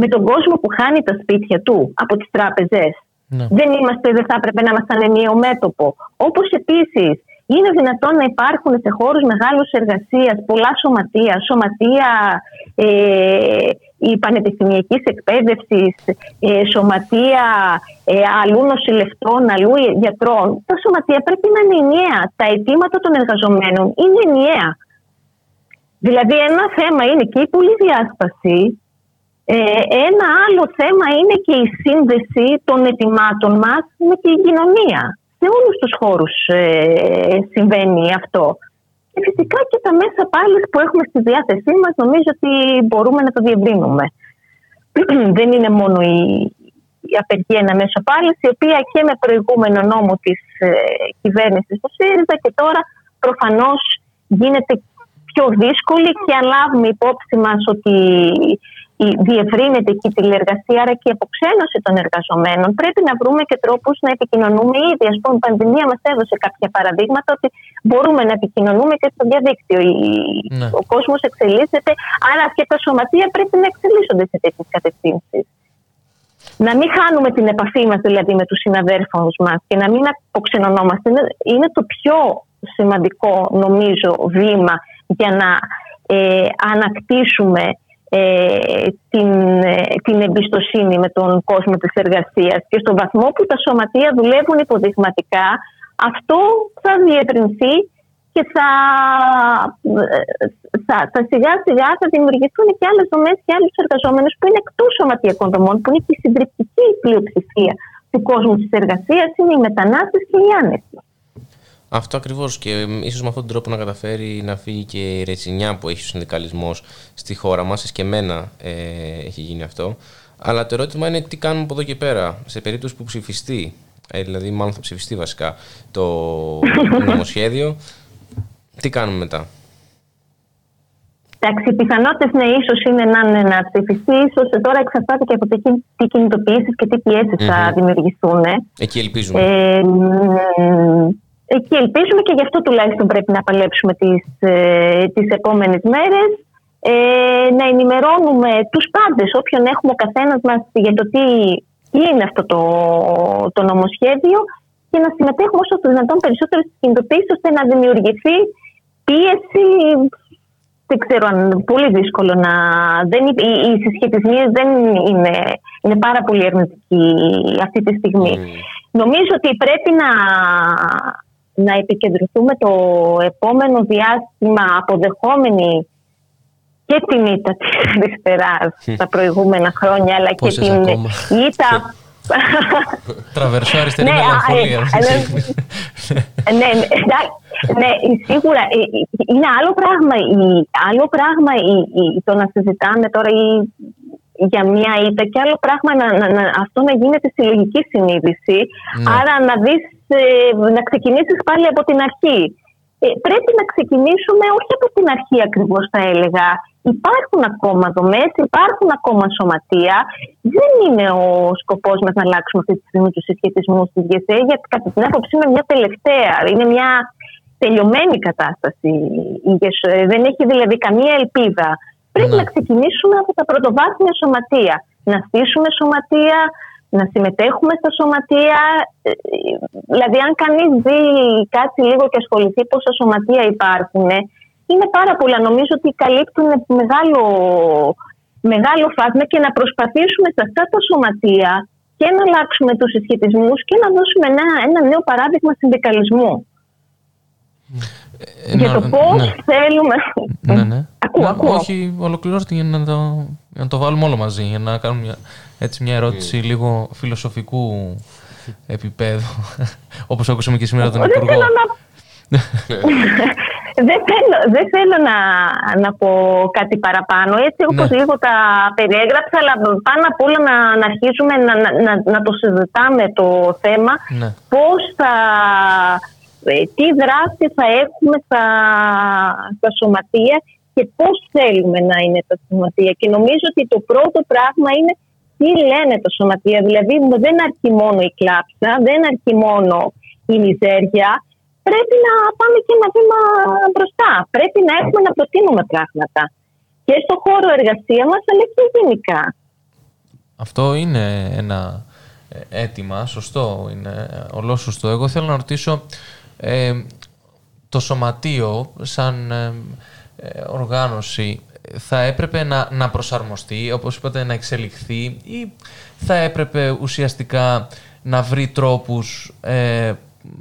με τον κόσμο που χάνει τα σπίτια του από τις τράπεζες. Ναι. Δεν είμαστε, δεν θα έπρεπε να ήμασταν ενιαίο μέτωπο. Όπως επίσης είναι δυνατόν να υπάρχουν σε χώρους μεγάλους εργασίας πολλά σωματεία, σωματεία ε, η πανεπιστημιακής εκπαίδευσης, ε, σωματεία ε, αλλού νοσηλευτών, αλλού γιατρών. Τα σωματεία πρέπει να είναι ενιαία. Τα αιτήματα των εργαζομένων είναι ενιαία. Δηλαδή ένα θέμα είναι και η πολυδιάσπαση, ε, ένα άλλο θέμα είναι και η σύνδεση των αιτημάτων μας με την κοινωνία. Σε όλους τους χώρους ε, συμβαίνει αυτό. Και φυσικά και τα μέσα πάλι που έχουμε στη διάθεσή μας νομίζω ότι μπορούμε να το διευρύνουμε. Δεν είναι μόνο η, η απεργία ένα μέσο πάλι, η οποία και με προηγούμενο νόμο της ε, κυβέρνησης στο ΣΥΡΙΖΑ και τώρα προφανώς γίνεται πιο δύσκολη και αν λάβουμε υπόψη μας ότι η- διευρύνεται και η τηλεργασία, άρα και η αποξένωση των εργαζομένων. Πρέπει να βρούμε και τρόπους να επικοινωνούμε ήδη. Ας πούμε, η πανδημία μας έδωσε κάποια παραδείγματα ότι μπορούμε να επικοινωνούμε και στο διαδίκτυο. Η- Ναι. Ο κόσμος εξελίσσεται, άρα και τα σωματεία πρέπει να εξελίσσονται σε τέτοιες κατευθύνσεις. Να μην χάνουμε την επαφή μας δηλαδή με τους συναδέρφους μας και να μην αποξενωνόμαστε. Είναι, είναι το πιο σημαντικό νομίζω βήμα για να ε, ανακτήσουμε ε, την, ε, την εμπιστοσύνη με τον κόσμο της εργασίας και στον βαθμό που τα σωματεία δουλεύουν υποδειγματικά αυτό θα διευρυνθεί και θα, ε, θα, θα σιγά σιγά θα δημιουργηθούν και άλλες δομές και άλλους εργαζόμενους που είναι εκτός σωματιακών δομών που είναι και η συντριπτική πλειοψηφία του κόσμου της εργασίας είναι οι μετανάστες και οι άνετοι. Αυτό ακριβώς και ίσως με αυτόν τον τρόπο να καταφέρει να φύγει και η ρετσινιά που έχει ο συνδικαλισμός στη χώρα μας. Και εμένα ε, έχει γίνει αυτό. Αλλά το ερώτημα είναι τι κάνουμε από εδώ και πέρα. Σε περίπτωση που ψηφιστεί, ε, δηλαδή μάλλον θα ψηφιστεί βασικά το νομοσχέδιο, τι κάνουμε μετά; Εντάξει, οι πιθανότητες ναι, ίσως είναι να, είναι να ψηφιστεί. ίσως τώρα εξαρτάται και από το τι- τι κινητοποιήσεις και τι πιέσεις θα Μμμ. δημιουργηθούν. Εκεί ελπίζουμε. Ε, μ, εκεί ελπίζουμε και γι' αυτό τουλάχιστον πρέπει να παλέψουμε τις, ε, τις επόμενες μέρες. Ε, να ενημερώνουμε τους πάντες, όποιον έχουμε ο καθένας μας για το τι, τι είναι αυτό το, το νομοσχέδιο και να συμμετέχουμε όσο το δυνατόν περισσότερο στις κινητοποιήσεις ώστε να δημιουργηθεί πίεση δεν ξέρω αν πολύ δύσκολο να. Δεν, οι, οι συσχετισμοί δεν είναι, είναι πάρα πολύ αρνητικοί αυτή τη στιγμή. Νομίζω ότι πρέπει να, να επικεντρωθούμε το επόμενο διάστημα αποδεχόμενοι και την ήττα της αριστεράς τα προηγούμενα χρόνια αλλά και Πόσες την ακόμα. ήττα Τραβερσό αριστερή Ναι, α, μελαγχολία. ε, ε, ναι, ναι, εντάξει, ναι, σίγουρα ε, ε, είναι άλλο πράγμα, η- άλλο πράγμα η- η- το να συζητάμε τώρα η- για μία ήττα και άλλο πράγμα να, να, να- αυτό να γίνεται συλλογική συνείδηση. Ναι. Άρα να δεις, ε, να ξεκινήσεις πάλι από την αρχή. Ε, πρέπει να ξεκινήσουμε όχι από την αρχή ακριβώς θα έλεγα. Υπάρχουν ακόμα δομές, υπάρχουν ακόμα σωματεία. Δεν είναι ο σκοπός μας να αλλάξουμε αυτή τη στιγμή τους συσχετισμούς της ΓΕΣΕ, γιατί κατά την άποψή μου είναι μια τελευταία, είναι μια τελειωμένη κατάσταση. Η ΓΕΣΕ δεν έχει δηλαδή καμία ελπίδα. Πρέπει Ναι. να ξεκινήσουμε από τα πρωτοβάθμια σωματεία. Να στήσουμε σωματεία, να συμμετέχουμε στα σωματεία. Ε, Δηλαδή, αν κανείς δει κάτι λίγο και ασχοληθεί πόσα σωματεία υπάρχουν, ε, είναι πάρα πολλά. Νομίζω ότι καλύπτουν μεγάλο, μεγάλο φάσμα και να προσπαθήσουμε σε αυτά τα σωματεία και να αλλάξουμε τους συσχετισμούς και να δώσουμε ένα, ένα νέο παράδειγμα συνδικαλισμού. Ε, για να- το πώς ναι. θέλουμε... Ναι, ναι. Ακούω, Ναι, ακούω. Όχι, ολοκληρώστε για να το, για να το βάλουμε όλο μαζί. Για να κάνουμε μια, έτσι μια ερώτηση λίγο φιλοσοφικού επίπεδου. Όπως ακούσαμε και σήμερα τον Δεν Υπουργό. θέλω να δεν θέλω, δεν θέλω να, να πω κάτι παραπάνω. Έτσι όπως Ναι. λίγο τα περιέγραψα, αλλά πάνω απ' όλα να, να αρχίσουμε να, να, να, να το συζητάμε το θέμα. Ναι. Πώς θα, ε, τι δράση θα έχουμε στα, στα σωματεία και πώς θέλουμε να είναι τα σωματεία. Και νομίζω ότι το πρώτο πράγμα είναι τι λένε τα σωματεία. Δηλαδή δεν αρκεί μόνο η κλάψα, δεν αρκεί μόνο η μιζέρια. Πρέπει να πάμε και ένα βήμα μπροστά. Πρέπει να έχουμε να προτείνουμε πράγματα. Και στον χώρο εργασία μας, αλλά και γενικά. Αυτό είναι ένα ε, αίτημα, σωστό, είναι ολόσωστο. Εγώ θέλω να ρωτήσω ε, το σωματείο σαν ε, ε, οργάνωση θα έπρεπε να, να προσαρμοστεί, όπως είπατε, να εξελιχθεί ή θα έπρεπε ουσιαστικά να βρει τρόπους, ε,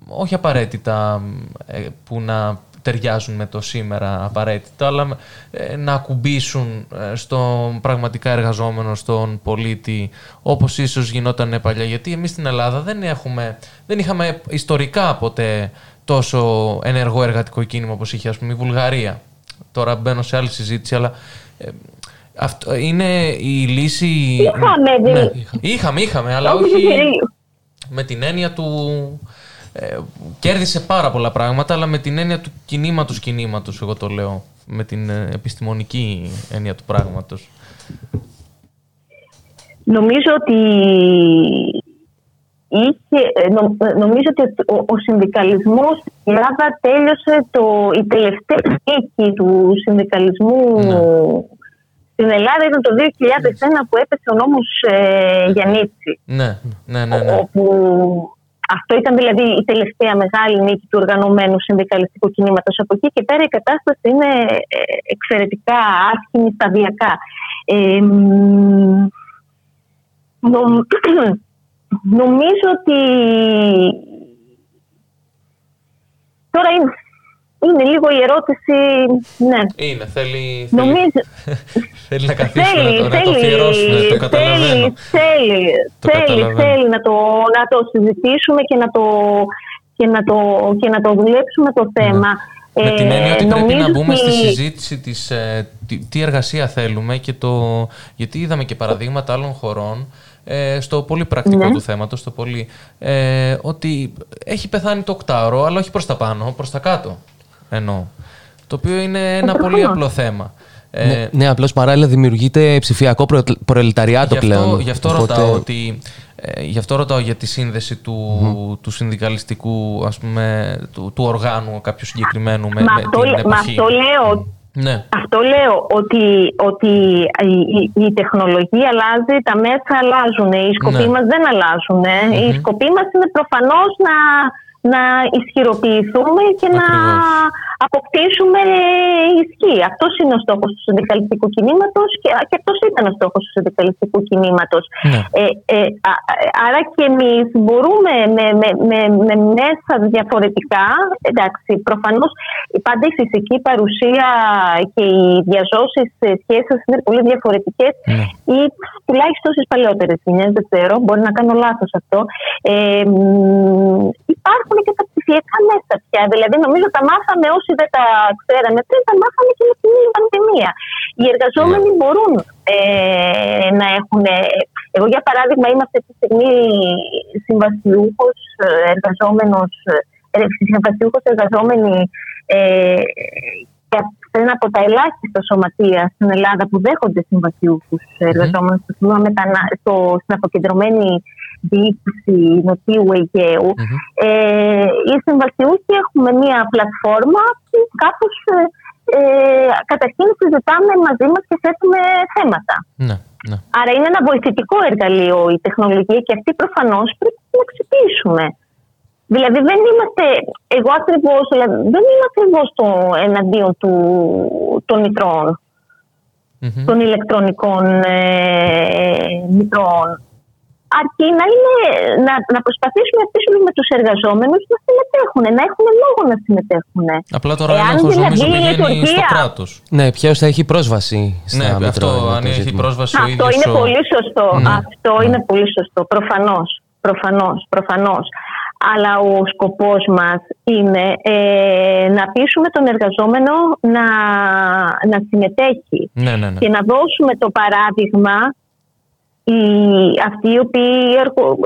όχι απαραίτητα ε, που να ταιριάζουν με το σήμερα απαραίτητα, αλλά ε, να ακουμπήσουν ε, στον πραγματικά εργαζόμενο, στον πολίτη, όπως ίσως γινόταν παλιά. Γιατί εμείς στην Ελλάδα δεν, έχουμε, δεν είχαμε ιστορικά ποτέ τόσο ενεργό εργατικό κίνημα όπως είχε ας πούμε η Βουλγαρία. Τώρα μπαίνω σε άλλη συζήτηση, αλλά ε, αυτό είναι η λύση... Είχαμε, Ναι, δεν- είχαμε, είχαμε, αλλά Όχι, όχι δεν- με την έννοια του, ε, κέρδισε πάρα πολλά πράγματα, αλλά με την έννοια του κινήματος κινήματος, εγώ το λέω, με την ε, επιστημονική έννοια του πράγματος. Νομίζω ότι είχε, ε, νο- ε, νομίζω ότι ο, ο συνδικαλισμός στην Ελλάδα τέλειωσε το, η τελευταία νίκη του συνδικαλισμού στην Ελλάδα ήταν το 2001 που έπεσε ο νόμος ε, Γιαννίτση Ναι, ναι, ναι. ναι. όπου αυτό ήταν δηλαδή η τελευταία μεγάλη νίκη του οργανωμένου συνδικαλιστικού κινήματος. Από εκεί και πέρα η κατάσταση είναι ε, εξαιρετικά άσχημη σταδιακά. Ε, μ, νομ- νομίζω ότι τώρα είναι, είναι λίγο η ερώτηση, ναι. Είναι, θέλει, θέλει, Νομίζω, θέλει να καθίσουμε θέλει, να το, να το θέλει, αφιερώσουμε, το καταλαβαίνω. θέλει, θέλει, Το θέλει, καταλαβαίνω. θέλει να το, να το συζητήσουμε και να το, και να το, και να το δουλέψουμε το θέμα. Ναι. Με την έννοια ότι πρέπει νομίζω να μπούμε στη ότι- συζήτηση της, ε, τι, τι εργασία θέλουμε και το, γιατί είδαμε και παραδείγματα άλλων χωρών ε, στο πολύ πρακτικό Ναι. του θέματος, στο πολύ, ε, ότι έχει πεθάνει το οκτάωρο, αλλά όχι προς τα πάνω, προς τα κάτω εννοώ. Το οποίο είναι ένα πολύ προφανώς. απλό θέμα. Ε, ναι, ναι απλώς παράλληλα δημιουργείται ψηφιακό προ, προλεταριάτο γι' αυτό, πλέον. Γι' αυτό, Οπότε- ρωτάω ότι, ε, γι' αυτό ρωτάω για τη σύνδεση του, του συνδικαλιστικού ας πούμε, του, του οργάνου κάποιου συγκεκριμένου με, Μα με αυτό, την λέ- μα εποχή. αυτό λέω Ναι. Αυτό λέω ότι, ότι η, η- η τεχνολογία αλλάζει, τα μέσα αλλάζουν, οι σκοποί Ναι. μας δεν αλλάζουν. Οι σκοποί μας είναι προφανώς να, να ισχυροποιηθούμε και να Ακριβώς. αποκτήσουμε ισχύ. Αυτός είναι ο στόχος του συνδικαλιστικού κινήματος και, και αυτός ήταν ο στόχος του συνδικαλιστικού κινήματος. Ναι. Ε, ε, α- άρα και εμείς μπορούμε με, με, με, με μέσα διαφορετικά, εντάξει, προφανώς πάντα η φυσική παρουσία και οι διαζώσεις σχέσεις είναι πολύ διαφορετικές Ναι. ή τουλάχιστον στις παλαιότερες γενιές, δεν ξέρω, μπορεί να κάνω λάθος αυτό. Ε, μ, υπάρχουν και τα ψηφιακά μέσα πια, δηλαδή νομίζω τα μάθαμε όσοι δεν τα ξέραμε πριν, τα μάθαμε και με την πανδημία. Οι εργαζόμενοι μπορούν ε, να έχουν. Εγώ, για παράδειγμα, είμαι αυτή τη στιγμή συμβασιούχος εργαζόμενος. Συμβασιούχος εργαζόμενη ε, και ένα από τα ελάχιστα σωματεία στην Ελλάδα που δέχονται συμβασιούχους εργαζόμενους στο τμήμα μετανα... στο, στην αποκεντρωμένη διοίκηση Νοτιού Αιγαίου. Ε, οι συμβασιούχοι έχουμε μία πλατφόρμα που κάπως ε, ε, καταρχήν συζητάμε μαζί μας και θέτουμε θέματα. Ναι, ναι. Άρα είναι ένα βοηθητικό εργαλείο η τεχνολογία και αυτή προφανώς πρέπει να την αξιοποιήσουμε. Δηλαδή δεν είμαστε, εγώ ακριβώς, δηλαδή, δεν είμαι ακριβώς το εναντίον του, των μητρών, Μμμ. των ηλεκτρονικών ε, μητρών. Αρκεί να, είναι, να, να προσπαθήσουμε να πείσουμε με τους εργαζόμενους να συμμετέχουν, να έχουν λόγο να συμμετέχουν. Απλά τώρα ο Εάν έλεγχος δηλαδή νομίζω η πηγαίνει στο λειτουργία- κράτος. Ναι, ποιος θα έχει πρόσβαση στα Ναι, μητρώα, αυτό είναι αν το έχει ζήτημα. πρόσβαση ο Αυτό ίδιος είναι ο- πολύ σωστό. Ναι. Αυτό είναι πολύ σωστό. Προφανώς. Προφανώς, προφανώς. Αλλά ο σκοπός μας είναι ε, να πείσουμε τον εργαζόμενο να, να συμμετέχει Ναι, ναι, ναι. και να δώσουμε το παράδειγμα οι, αυτοί οι οποίοι εργο-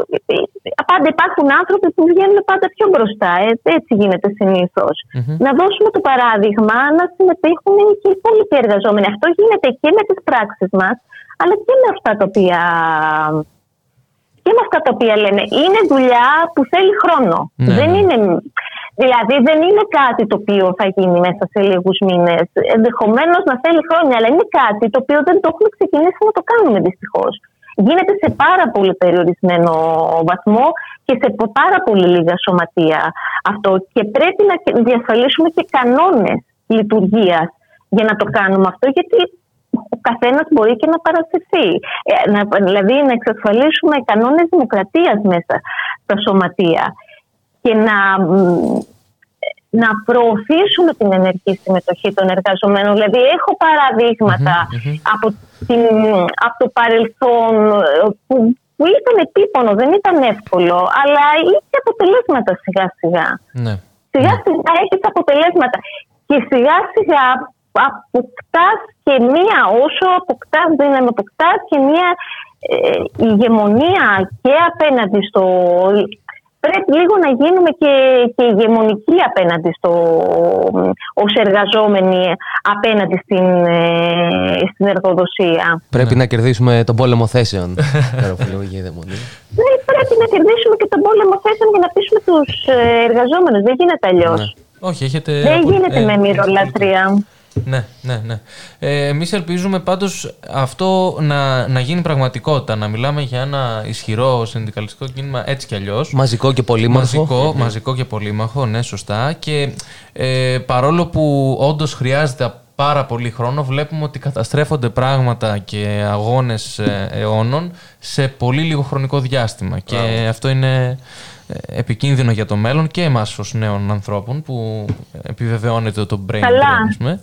πάντα υπάρχουν άνθρωποι που βγαίνουν πάντα πιο μπροστά. ε, έτσι γίνεται συνήθως. Να δώσουμε το παράδειγμα να συμμετέχουν και οι υπόλοιποι εργαζόμενοι. Αυτό γίνεται και με τις πράξεις μας, αλλά και με αυτά τα οποία, και με αυτά τα οποία λένε. Είναι δουλειά που θέλει χρόνο. Ναι, δεν ναι. είναι, δηλαδή δεν είναι κάτι το οποίο θα γίνει μέσα σε λίγους μήνες. Ενδεχομένως να θέλει χρόνια, αλλά είναι κάτι το οποίο δεν το έχουμε ξεκινήσει να το κάνουμε δυστυχώς. Γίνεται σε πάρα πολύ περιορισμένο βαθμό και σε πο- πάρα πολύ λίγα σωματεία αυτό. Και πρέπει να διασφαλίσουμε και κανόνες λειτουργίας για να το κάνουμε αυτό, γιατί ο καθένας μπορεί και να παρασυρθεί. Ε, να, δηλαδή να εξασφαλίσουμε κανόνες δημοκρατίας μέσα στα σωματεία και να, μ, να προωθήσουμε την ενεργή συμμετοχή των εργαζομένων. Δηλαδή έχω παραδείγματα από, την, από το παρελθόν ε, που, που ήταν επίπονο, δεν ήταν εύκολο, αλλά είχε αποτελέσματα σιγά σιγά. ναι. Σιγά σιγά έχεις αποτελέσματα. Και σιγά σιγά αποκτάς και μία, όσο αποκτάς δύναμη, αποκτάς και μία ε, ηγεμονία και απέναντι στο, πρέπει λίγο να γίνουμε και, και ηγεμονικοί απέναντι στο, ως εργαζόμενοι απέναντι στην, ε, στην εργοδοσία. Πρέπει να κερδίσουμε τον πόλεμο θέσεων. Καροφιλογική δαιμονή. Ναι, πρέπει να κερδίσουμε και τον πόλεμο θέσεων για να πείσουμε τους ε, εργαζόμενους. Δεν γίνεται αλλιώς. Όχι, έχετε. Δεν απο- γίνεται ε, με μυρολατρεία. Ναι, ναι, ναι. Ε, εμείς ελπίζουμε πάντως αυτό να, να γίνει πραγματικότητα, να μιλάμε για ένα ισχυρό συνδικαλιστικό κίνημα έτσι κι αλλιώς. Μαζικό και πολύμορφο. Μαζικό, μαζικό και πολύμαχο, ναι, σωστά. Και ε, παρόλο που όντως χρειάζεται πάρα πολύ χρόνο, βλέπουμε ότι καταστρέφονται πράγματα και αγώνες ε, αιώνων σε πολύ λίγο χρονικό διάστημα. Και αυτό είναι ε, επικίνδυνο για το μέλλον και εμάς ως νέων ανθρώπων που επιβεβαιώνεται το brain Καλά. drain, ας πούμε.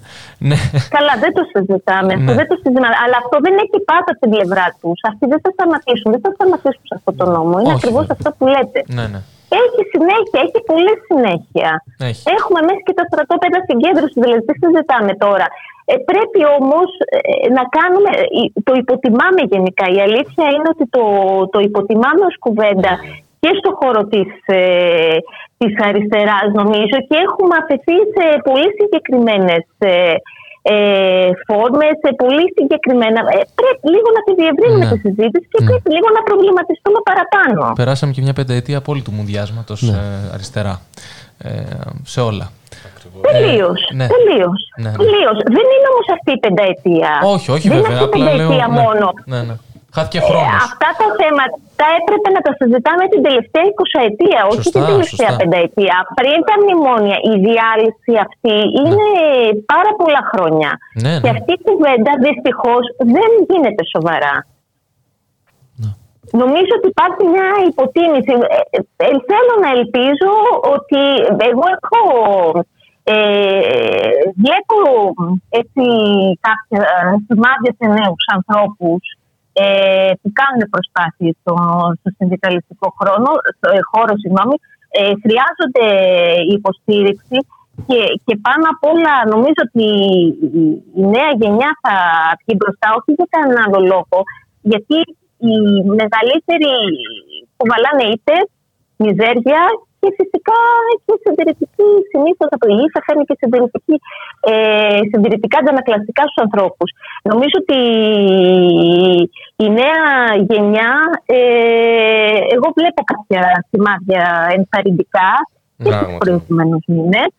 Ναι. Καλά, δεν το συζητάμε. Αυτό Ναι. δεν το συζητάμε. Αλλά αυτό δεν έχει πάντα την πλευρά τους. Αυτοί δεν θα σταματήσουν. Δεν θα σταματήσουν σε αυτό το νόμο. Είναι Όχι, ακριβώς βέβαια. αυτό που λέτε. ναι, ναι. Έχει συνέχεια, έχει πολλή συνέχεια. Έχει. Έχουμε μέσα και τα στρατόπεδα συγκέντρωση, δηλαδή τι συζητάμε τώρα. Ε, πρέπει όμως να κάνουμε. ε, Το υποτιμάμε γενικά. Η αλήθεια είναι ότι το, το υποτιμάμε ως κουβέντα και στο χώρο της, ε, της αριστεράς νομίζω και έχουμε αφαιθεί σε πολύ συγκεκριμένες ε, ε, φόρμες, σε πολύ συγκεκριμένα... Ε, πρέπει λίγο να τη διευρύνουμε Ναι. τη συζήτηση και Ναι. πρέπει λίγο να προβληματιστούμε παραπάνω. Περάσαμε και μια πενταετία απόλυτου μουδιάσματος ε, αριστερά. Ε, σε όλα. Τελείως, ναι. τελείως, Ναι, ναι. τελείως. Δεν είναι όμως αυτή η πενταετία. Όχι, όχι Δεν βέβαια. είναι αυτή η Απλά λέω. πενταετία ναι, μόνο. ναι, ναι. Χάθηκε Ε, χρόνος. αυτά τα θέματα έπρεπε να τα συζητάμε την τελευταία 20 ετία, όχι Σωστά, την τελευταία σωστά. πενταετία. Πριν τα μνημόνια, η διάλυση αυτή είναι πάρα πολλά χρόνια. Ναι, Και ναι. αυτή η κουβέντα δυστυχώς δεν γίνεται σοβαρά. Ναι. Νομίζω ότι υπάρχει μια υποτίμηση. Ε, ε, θέλω να ελπίζω ότι εγώ έχω. Ε, βλέπω έτσι κάποια σημάδια σε νέους ανθρώπους ε, που κάνουν προσπάθειες στο, στο συνδικαλιστικό χρόνο, στο, ε, χώρο, συγγνώμη, ε, χρειάζονται υποστήριξη και, και πάνω απ' όλα νομίζω ότι η, η νέα γενιά θα βγει μπροστά, όχι για κανέναν άλλο λόγο, γιατί οι μεγαλύτεροι κουβαλάνε είτε μιζέρια και φυσικά και συντηρητική συνήθως από η θα φέρνει και συντηρητική, ε, συντηρητικά αντανακλαστικά στους ανθρώπους. Νομίζω ότι η νέα γενιά, ε, εγώ βλέπω κάποια σημάδια ενθαρρυντικά και Μπράβο. στους προηγούμενους μήνες.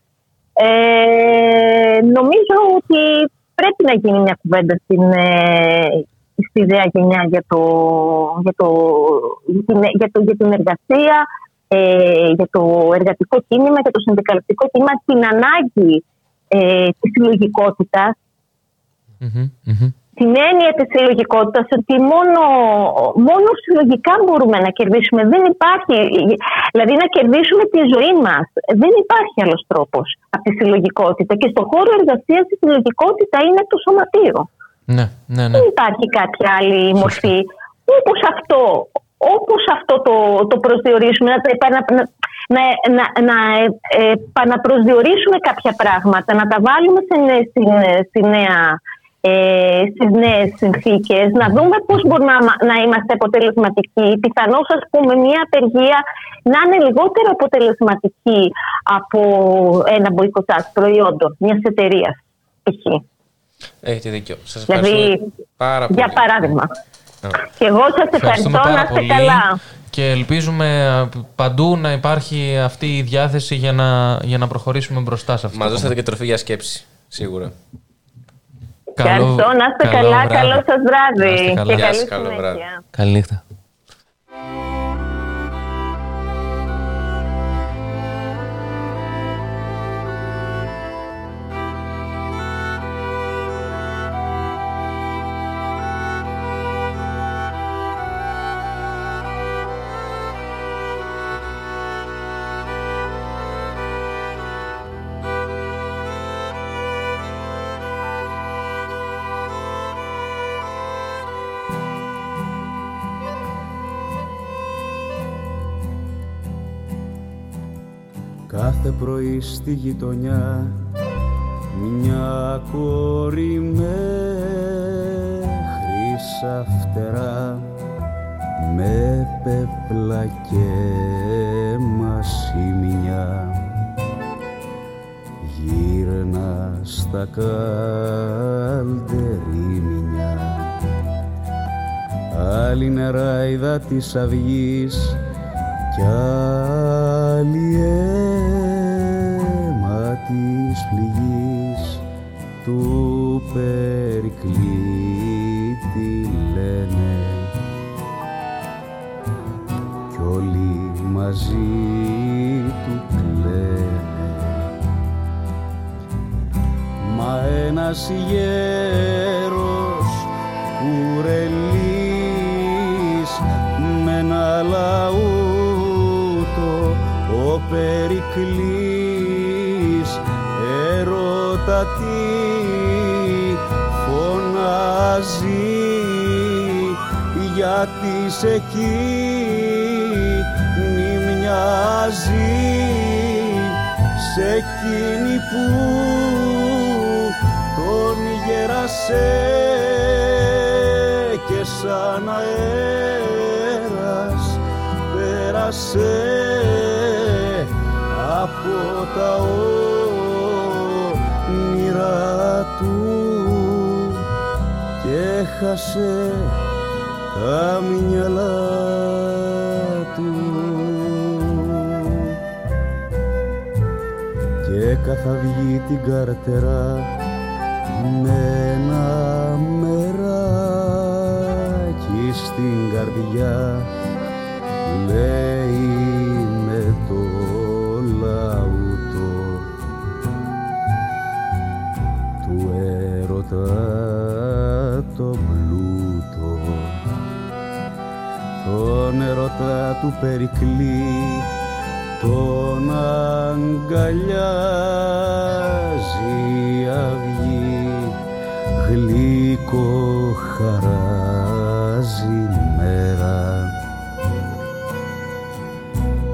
Ε, νομίζω ότι πρέπει να γίνει μια κουβέντα στην, ε, στη νέα γενιά για, το, για, το, για, την, για, το, για την εργασία, ε, για το εργατικό κίνημα, για το συνδικαλιστικό κίνημα, την ανάγκη ε, της συλλογικότητας, Μμμ, μμμ. την έννοια της συλλογικότητας ότι μόνο, μόνο συλλογικά μπορούμε να κερδίσουμε. Δεν υπάρχει, δηλαδή να κερδίσουμε τη ζωή μας. Δεν υπάρχει άλλος τρόπος από τη συλλογικότητα. Και στον χώρο εργασίας η συλλογικότητα είναι το σωματείο. Ναι, ναι, ναι. Δεν υπάρχει κάποια άλλη μορφή. Όπως αυτό, όπως αυτό το, το προσδιορίσουμε, να, τα επανα- να, να, να, να ε, ε, επαναπροσδιορίσουμε κάποια πράγματα, να τα βάλουμε σε, νε- στη, στη νέα, ε, στις νέες συνθήκες, να δούμε πώς μπορούμε να, να είμαστε αποτελεσματικοί. Πιθανώς, ας πούμε, μια απεργία να είναι λιγότερο αποτελεσματική από ένα μποϊκοτάζ προϊόντων μιας εταιρείας. π.χ. Έχετε δίκιο. Σας Δηλαδή, ευχαριστούμε πάρα πολύ. Για παράδειγμα. Α. Και εγώ σας ευχαριστώ Ευχαριστούμε να πάρα είστε πολύ καλά. Και ελπίζουμε α, παντού να υπάρχει αυτή η διάθεση για να, για να προχωρήσουμε μπροστά σε αυτό. Μας το δώσατε και τροφή για σκέψη. Σίγουρα. Καλό- Ευχαριστώ, να είστε καλό καλά. βράδυ. Καλό σας Να είστε βράδυ. καλά. Και Γεια καλή σας, καλό συνέχεια. βράδυ. Καληνύχτα. Κάθε πρωί στη γειτονιά μια κόρη με χρυσά φτερά με πέπλα και σημεινιά γύρνα στα καλτερίμια. Άλλη νεράιδα της αυγής κι άλλη αίμα της πληγής του Περικλή τη λένε. Κι όλοι μαζί του κλαίνε. Μα ένας γέρος κουρελής με ένα λαούτο ο Περικλής έρωτα τι φωνάζει γιατί σε εκείνη μοιάζει. Σε εκείνη που τον γέρασε και σαν αέρας πέρασε από τα όνειρα του και έχασε τα μυαλά του. Και καθαυγεί την καρτερά με ένα μεράκι στην καρδιά λέει τον έρωτα του Περικλή τον αγκαλιάζει η αυγή γλυκό χαράζει μέρα.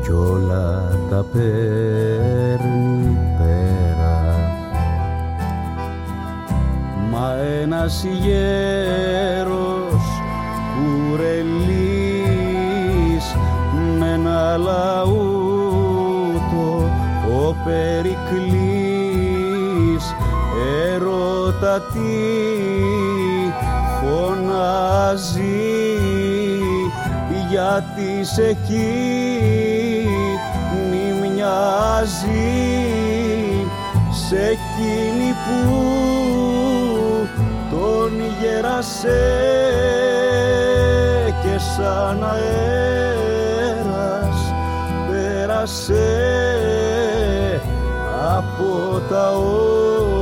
Κι όλα τα παίρνει πέρα. Μα ένας γέρος έρωτα τι φωνάζει γιατί σε εκείνη μοιάζει σε εκείνη που τον γέρασε και σαν αέρας πέρασε από τα όνειρα του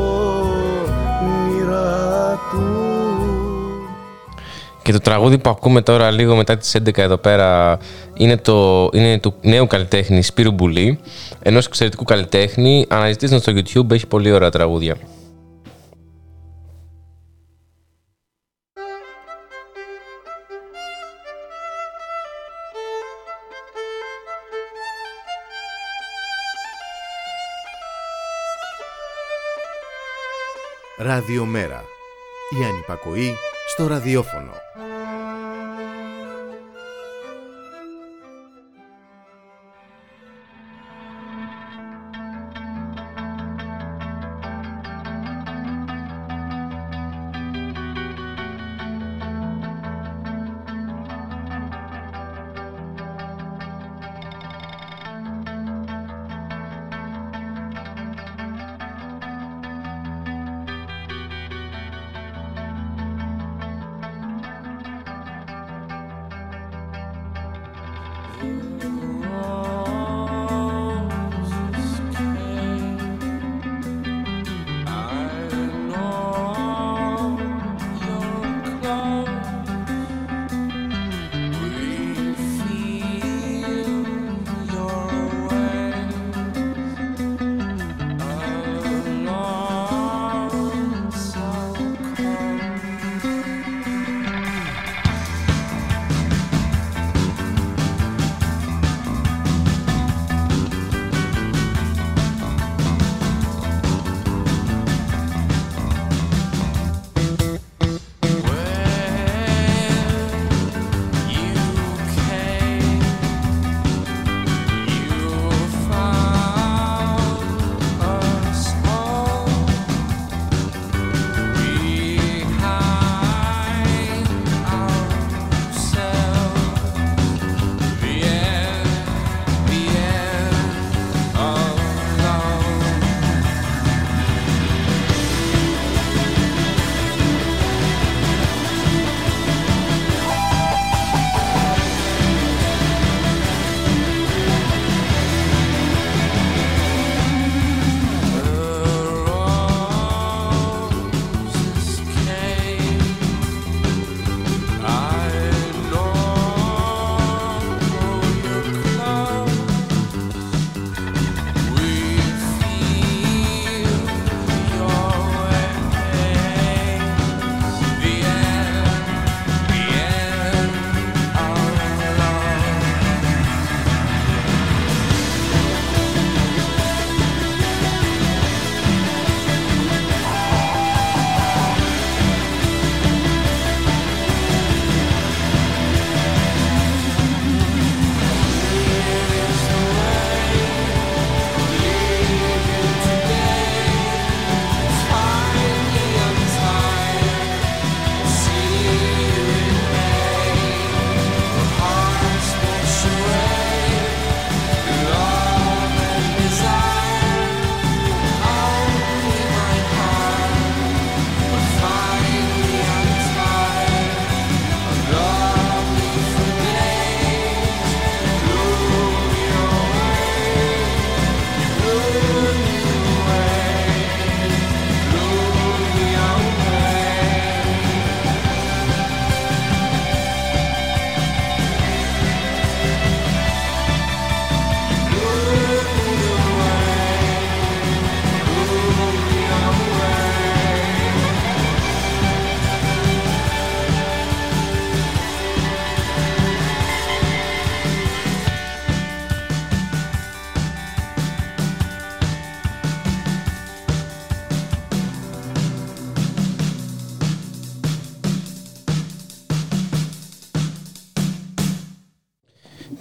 Και το τραγούδι που ακούμε τώρα λίγο μετά τις 11 εδώ πέρα είναι, το, είναι του νέου καλλιτέχνη Σπύρου Μπουλή, ενός εξαιρετικού καλλιτέχνη. Αναζητήστε τον στο YouTube, έχει πολύ ωραία τραγούδια. Ραδιομέρα. Η ανυπακοή στο ραδιόφωνο.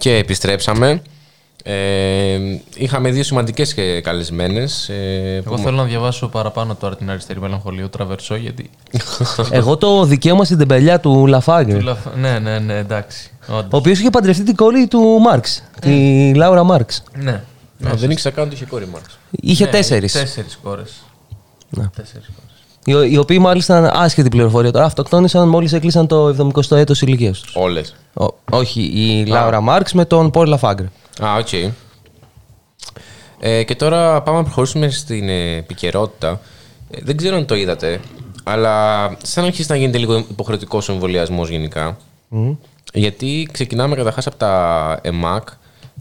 Και επιστρέψαμε. Ε, είχαμε δύο σημαντικές και καλεσμένες. Ε, Εγώ που- θέλω να διαβάσω παραπάνω τώρα την αριστερή μελαγχολία τραβερσό γιατί. Εγώ το δικαίωμα στην τεμπελιά του Λαφάγκρ. Του λαφ- ναι, ναι, ναι, εντάξει. όντως. Ο οποίος είχε παντρευτεί την κόρη του Μάρξ. Τη Λάουρα Μάρξ. Ναι. Α, δεν ήξερα καν ότι είχε κόρη Μάρξ. Είχε Ναι, τέσσερις. Τέσσερις κόρες. Ναι. Τέσσερις κόρες. Οι, οι οποίοι μάλιστα άσχετη πληροφορία τώρα αυτοκτόνησαν μόλις έκλεισαν το 70ο έτος ηλικίας τους. Όλες. Όχι, η Λάουρα Μαρξ με τον Πολ Λαφάργκ. Α, οκ. Ε, και τώρα πάμε να προχωρήσουμε στην ε, επικαιρότητα. Ε, δεν ξέρω αν το είδατε, αλλά σαν να αρχίζει να γίνεται λίγο υποχρεωτικός ο εμβολιασμός γενικά. Γιατί ξεκινάμε καταρχάς από τα ΕΜΑΚ,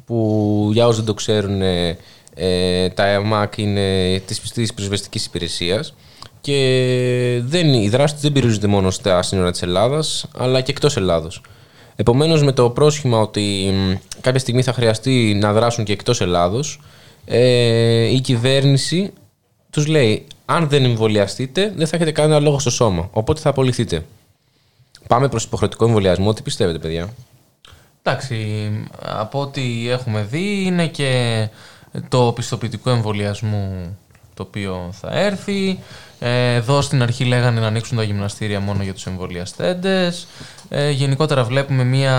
που για όσους δεν το ξέρουν, ε, ε, τα ΕΜΑΚ είναι της της πυροσβεστικής υπηρεσίας. Και δεν, οι δράσεις τους δεν περιορίζονται μόνο στα σύνορα της Ελλάδας, αλλά και εκτός Ελλάδος. Επομένως με το πρόσχημα ότι μ, κάποια στιγμή θα χρειαστεί να δράσουν και εκτός Ελλάδος, ε, η κυβέρνηση τους λέει αν δεν εμβολιαστείτε δεν θα έχετε κανένα λόγο στο σώμα, οπότε θα απολυθείτε. Πάμε προς υποχρεωτικό εμβολιασμό. Τι πιστεύετε παιδιά; Εντάξει, από ό,τι έχουμε δει είναι και το πιστοποιητικό εμβολιασμού το οποίο θα έρθει. Ε, Εδώ στην αρχή λέγανε να ανοίξουν τα γυμναστήρια μόνο για τους εμβολιαστέντες. Ε, γενικότερα βλέπουμε μία...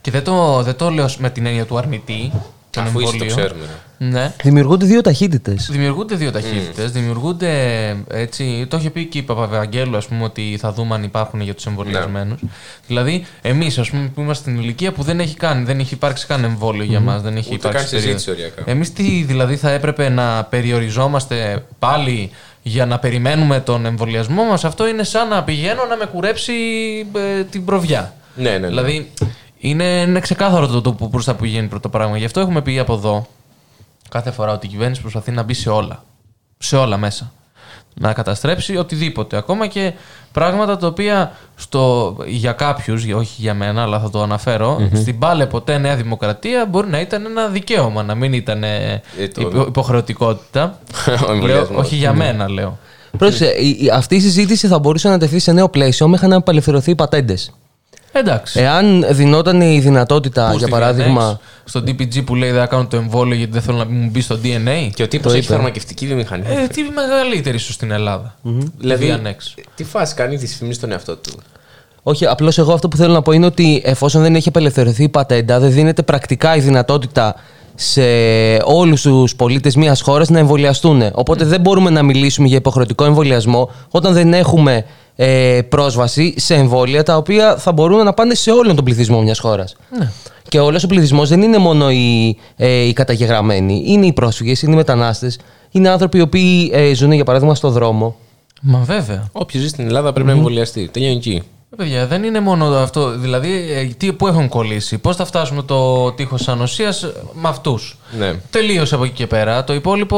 Και δεν το, δεν το λέω με την έννοια του αρνητή. των Αφού ίσως το εμβολίων. ξέρουμε. Ναι. Δημιουργούνται δύο ταχύτητες. Δημιουργούνται δύο ταχύτητες. Δημιουργούνται έτσι. Το είχε πει και η Παπαβαγγέλου, ας πούμε, ότι θα δούμε αν υπάρχουν για τους εμβολιασμένους. Δηλαδή, εμείς, ας πούμε, που είμαστε στην ηλικία που δεν έχει, καν, δεν έχει υπάρξει καν εμβόλιο για μας, δεν έχει Ούτε υπάρξει. καν συζήτηση οριακά. Εμείς τι, δηλαδή, θα έπρεπε να περιοριζόμαστε πάλι για να περιμένουμε τον εμβολιασμό μας. Αυτό είναι σαν να πηγαίνω να με κουρέψει ε, την προβιά. Ναι, ναι, ναι. Δηλαδή, είναι, είναι ξεκάθαρο το, το που προς τα που πηγαίνει πρώτο πράγμα. Γι' αυτό έχουμε πει από εδώ κάθε φορά ότι η κυβέρνηση προσπαθεί να μπει σε όλα. Σε όλα μέσα. Να καταστρέψει οτιδήποτε. Ακόμα και πράγματα τα οποία στο, για κάποιους, όχι για μένα, αλλά θα το αναφερω στην πάλε ποτέ Νέα Δημοκρατία μπορεί να ήταν ένα δικαίωμα, να μην ήταν ε, το- υπο- υποχρεωτικότητα. Ο λέω, εμβολιασμός. όχι για μένα, λέω. Πρόσεχε, η- η- αυτή η συζήτηση θα μπορούσε να τεθεί σε νέο πλαίσιο μέχρι να απελευθερωθεί οι πατέντες. Εντάξει. Εάν δινόταν η δυνατότητα, Πού για στη παράδειγμα. Διανέξ, στο DPG που λέει δεν θα κάνω το εμβόλιο γιατί δεν θέλω να μου μπει στο DNA. Και ο τύπος Το έχει είπε. φαρμακευτική βιομηχανία. Ε, τι μεγαλύτερη ίσω στην Ελλάδα. δηλαδή, Διανέξ. τι φάση κάνει τη φήμη στον εαυτό του; Όχι, απλώς εγώ αυτό που θέλω να πω είναι ότι εφόσον δεν έχει απελευθερωθεί η πατέντα, δεν δίνεται πρακτικά η δυνατότητα σε όλους τους πολίτες μιας χώρας να εμβολιαστούν. Οπότε δεν μπορούμε να μιλήσουμε για υποχρεωτικό εμβολιασμό όταν δεν έχουμε ε, πρόσβαση σε εμβόλια τα οποία θα μπορούν να πάνε σε όλον τον πληθυσμό μιας χώρας. Και όλος ο πληθυσμός δεν είναι μόνο οι, ε, οι καταγεγραμμένοι. Είναι οι πρόσφυγες, είναι οι μετανάστες, είναι άνθρωποι οι οποίοι ε, ζουν για παράδειγμα στο δρόμο. Μα βέβαια. Όποιος ζει στην Ελλάδα πρέπει να εμβολιαστεί. Τελειώνει εκεί. Ε, Παιδιά, δεν είναι μόνο αυτό. Δηλαδή, ε, τι, πού έχουν κολλήσει, πώς θα φτάσουμε το τείχος ανοσίας με αυτούς. Ναι. Τελείωσε από εκεί και πέρα. Το υπόλοιπο